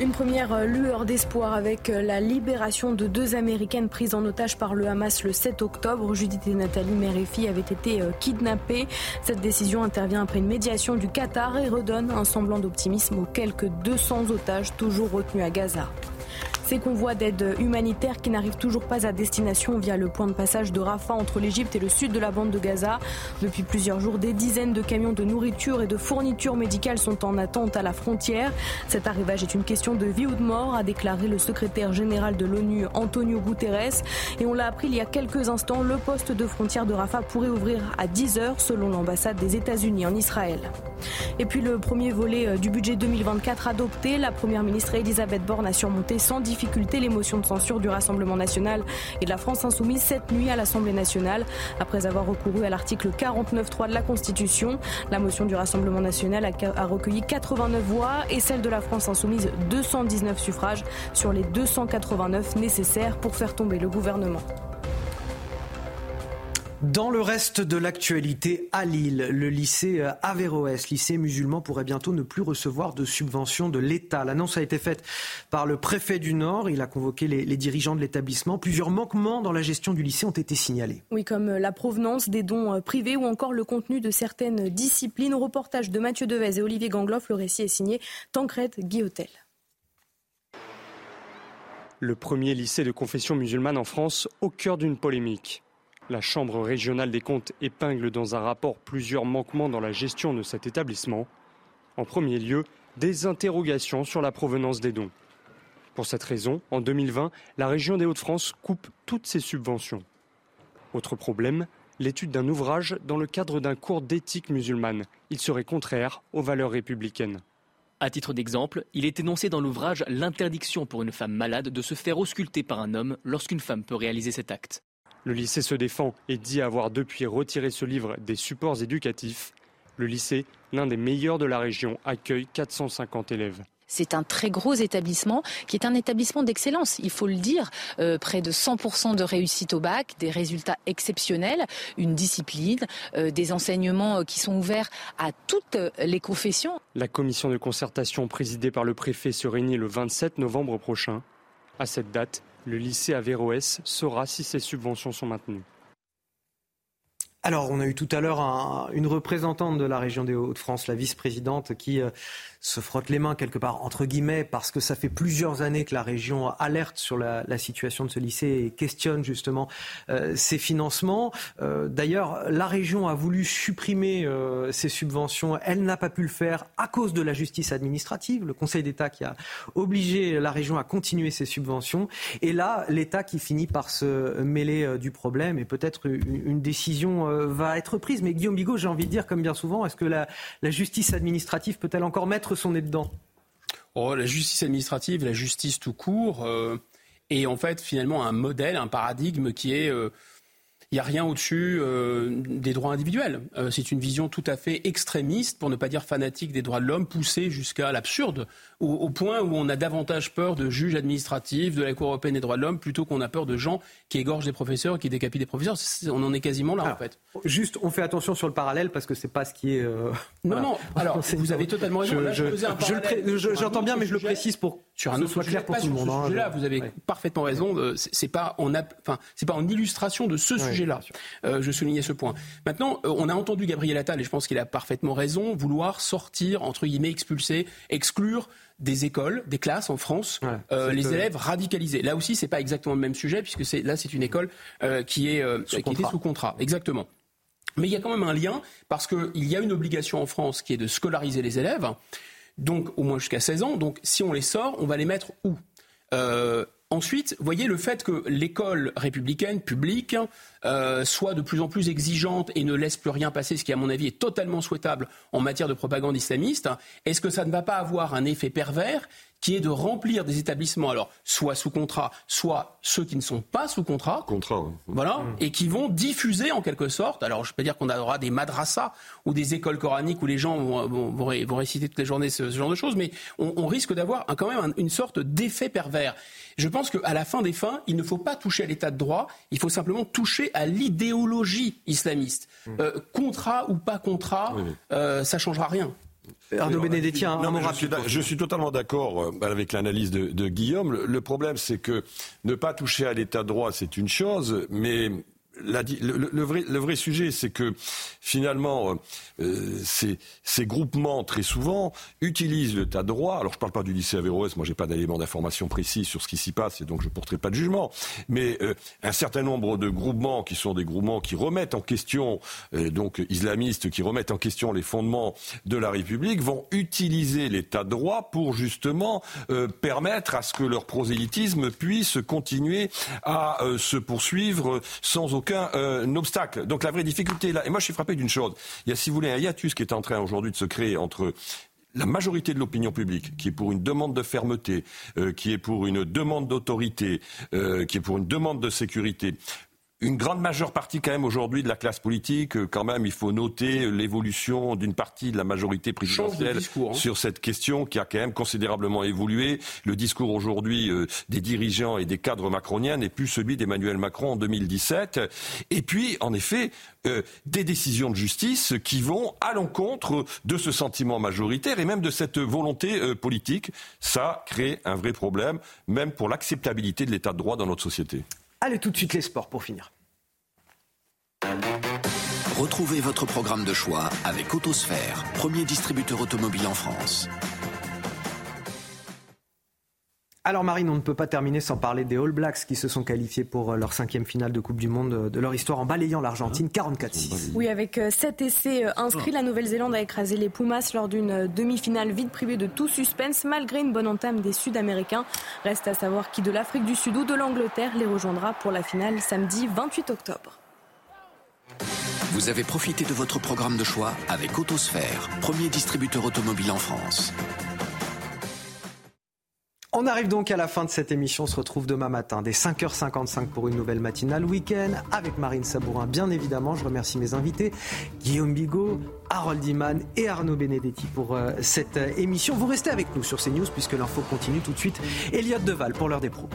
[SPEAKER 2] Une première euh, lueur d'espoir avec euh, la libération de deux Américaines prises en otage par le Hamas le 7 octobre. Judith et Nathalie, mère et fille, avaient été euh, kidnappées. Cette décision intervient après une médiation du Qatar et redonne un semblant d'optimisme aux quelques 200 otages toujours retenus à Gaza. Ces convois d'aide humanitaire qui n'arrivent toujours pas à destination via le point de passage de Rafah entre l'Égypte et le sud de la bande de Gaza. Depuis plusieurs jours, des dizaines de camions de nourriture et de fournitures médicales sont en attente à la frontière. Cet arrivage est une question de vie ou de mort, a déclaré le secrétaire général de l'ONU Antonio Guterres. Et on l'a appris il y a quelques instants, le poste de frontière de Rafah pourrait ouvrir à 10 heures selon l'ambassade des États-Unis en Israël. Et puis le premier volet euh, du budget 2024 adopté, la première ministre Elisabeth Borne a surmonté sans difficulté l'émotion de censure du Rassemblement national et de la France insoumise cette nuit à l'Assemblée nationale après avoir recouru à l'article 49.3 de la Constitution. La motion du Rassemblement national a recueilli 89 voix et celle de la France insoumise 219 suffrages sur les 289 nécessaires pour faire tomber le gouvernement.
[SPEAKER 1] Dans le reste de l'actualité, à Lille, le lycée euh, Averroès, lycée musulman, pourrait bientôt ne plus recevoir de subventions de l'État. L'annonce a été faite par le préfet du Nord. Il a convoqué les, les dirigeants de l'établissement. Plusieurs manquements dans la gestion du lycée ont été signalés.
[SPEAKER 2] Oui, comme euh, la provenance des dons euh, privés ou encore le contenu de certaines disciplines. Au reportage de Mathieu Devez et Olivier Gangloff, le récit est signé Tancred Guillotel.
[SPEAKER 55] Le premier lycée de confession musulmane en France au cœur d'une polémique. La Chambre régionale des comptes épingle dans un rapport plusieurs manquements dans la gestion de cet établissement. En premier lieu, des interrogations sur la provenance des dons. Pour cette raison, en 2020, la région des Hauts-de-France coupe toutes ses subventions. Autre problème, l'étude d'un ouvrage dans le cadre d'un cours d'éthique musulmane. Il serait contraire aux valeurs républicaines.
[SPEAKER 56] À titre d'exemple, il est énoncé dans l'ouvrage l'interdiction pour une femme malade de se faire ausculter par un homme lorsqu'une femme peut réaliser cet acte.
[SPEAKER 55] Le lycée se défend et dit avoir depuis retiré ce livre des supports éducatifs. Le lycée, l'un des meilleurs de la région, accueille 450 élèves.
[SPEAKER 57] C'est un très gros établissement qui est un établissement d'excellence, il faut le dire. Euh, près de 100% de réussite au bac, des résultats exceptionnels, une discipline, euh, des enseignements qui sont ouverts à toutes les confessions.
[SPEAKER 55] La commission de concertation présidée par le préfet se réunit le 27 novembre prochain. À cette date, le lycée Averroès saura si ces subventions sont maintenues.
[SPEAKER 1] Alors, on a eu tout à l'heure une représentante de la région des Hauts-de-France, la vice-présidente, qui euh, se frotte les mains quelque part, entre guillemets, parce que ça fait plusieurs années que la région alerte sur la, situation de ce lycée et questionne justement euh, ses financements. Euh, d'ailleurs, la région a voulu supprimer euh, ses subventions. Elle n'a pas pu le faire à cause de la justice administrative, le Conseil d'État qui a obligé la région à continuer ses subventions. Et là, l'État qui finit par se mêler du problème et peut-être une, décision va être prise. Mais Guillaume Bigot, j'ai envie de dire, comme bien souvent, est-ce que la justice administrative peut-elle encore mettre son nez dedans?
[SPEAKER 33] Oh, La justice administrative, la justice tout court, euh, est en fait finalement un modèle, un paradigme qui est... Euh, il n'y a rien au-dessus euh, des droits individuels. c'est une vision tout à fait extrémiste, pour ne pas dire fanatique des droits de l'homme, poussée jusqu'à l'absurde au, point où on a davantage peur de juges administratifs, de la Cour européenne des droits de l'homme, plutôt qu'on a peur de gens qui égorgent des professeurs, qui décapitent des professeurs. On en est quasiment là, en fait.
[SPEAKER 1] Juste, on fait attention sur le parallèle parce que c'est pas ce qui est. Euh,
[SPEAKER 33] non, non. *laughs* Alors, vous avez totalement raison.
[SPEAKER 1] J'entends bien, mais je le précise pour
[SPEAKER 33] sur un autre soit clair pour tout le monde. Hein, là, vous avez parfaitement raison. C'est pas en, enfin, c'est pas en illustration de ce sujet-là. Euh, je soulignais ce point. Maintenant, euh, on a entendu Gabriel Attal et je pense qu'il a parfaitement raison, vouloir sortir entre guillemets, expulser, exclure des écoles, des classes en France, euh, les élèves radicalisés. Là aussi, c'est pas exactement le même sujet puisque c'est là c'est une école euh, qui est euh, qui était sous contrat, exactement. Mais il y a quand même un lien parce qu'il y a une obligation en France qui est de scolariser les élèves, donc au moins jusqu'à 16 ans. Donc si on les sort, on va les mettre où? Ensuite, voyez le fait que l'école républicaine publique euh, soit de plus en plus exigeante et ne laisse plus rien passer, ce qui à mon avis est totalement souhaitable en matière de propagande islamiste, est-ce que ça ne va pas avoir un effet pervers qui est de remplir des établissements, alors soit sous contrat, soit ceux qui ne sont pas sous contrat,
[SPEAKER 52] contrat
[SPEAKER 33] voilà, mmh. et qui vont diffuser en quelque sorte. Alors je peux dire qu'on aura des madrassas ou des écoles coraniques où les gens vont, vont, réciter toutes les journées ce, genre de choses, mais on, risque d'avoir quand même une sorte d'effet pervers. Je pense qu'à la fin des fins, il ne faut pas toucher à l'état de droit, il faut simplement toucher à l'idéologie islamiste. Mmh. Euh, contrat ou pas contrat, euh, ça changera rien.
[SPEAKER 1] Arnaud Benedetti, un,
[SPEAKER 52] non, je, suis, je, suis, totalement d'accord euh, avec l'analyse de, de, Guillaume. Le, le problème, c'est que ne pas toucher à l'état de droit, c'est une chose, mais le, vrai, sujet, c'est que finalement, euh, ces, ces, groupements, très souvent, utilisent le tas de droit. Alors, je ne parle pas du lycée Averroès, moi, j'ai pas d'éléments d'information précis sur ce qui s'y passe, et donc je ne porterai pas de jugement. Mais euh, un certain nombre de groupements, qui sont des groupements qui remettent en question, euh, donc islamistes, qui remettent en question les fondements de la République, vont utiliser l'état de droit pour justement permettre à ce que leur prosélytisme puisse continuer à se poursuivre sans aucun aucun euh, obstacle. Donc la vraie difficulté là, et moi je suis frappé d'une chose, il y a si vous voulez un hiatus qui est en train aujourd'hui de se créer entre la majorité de l'opinion publique, qui est pour une demande de fermeté, euh, qui est pour une demande d'autorité, euh, qui est pour une demande de sécurité, une grande majeure partie quand même aujourd'hui de la classe politique, euh, quand même, il faut noter l'évolution d'une partie de la majorité présidentielle hein. sur cette question qui a quand même considérablement évolué. Le discours aujourd'hui euh, des dirigeants et des cadres macroniens n'est plus celui d'Emmanuel Macron en 2017. Et puis, en effet, euh, des décisions de justice qui vont à l'encontre de ce sentiment majoritaire et même de cette volonté politique. Ça crée un vrai problème, même pour l'acceptabilité de l'état de droit dans notre société.
[SPEAKER 1] Allez tout de suite les sports pour finir.
[SPEAKER 58] Retrouvez votre programme de choix avec Autosphère, premier distributeur automobile en France.
[SPEAKER 1] Alors Marine, on ne peut pas terminer sans parler des All Blacks qui se sont qualifiés pour euh, leur cinquième finale de Coupe du Monde euh, de leur histoire en balayant l'Argentine 44-6.
[SPEAKER 2] Oui, avec 7 euh, essais inscrits, la Nouvelle-Zélande a écrasé les Pumas lors d'une demi-finale vide privée de tout suspense malgré une bonne entame des Sud-Américains. Reste à savoir qui de l'Afrique du Sud ou de l'Angleterre les rejoindra pour la finale samedi 28 octobre.
[SPEAKER 58] Vous avez profité de votre programme de choix avec Autosphère, premier distributeur automobile en France.
[SPEAKER 1] On arrive donc à la fin de cette émission. On se retrouve demain matin dès 5h55 pour une nouvelle matinale week-end avec Marine Sabourin, bien évidemment. Je remercie mes invités, Guillaume Bigot, Harold Iman et Arnaud Benedetti pour euh, cette euh, émission. Vous restez avec nous sur CNews puisque l'info continue tout de suite. Elliot Deval pour l'heure des pros.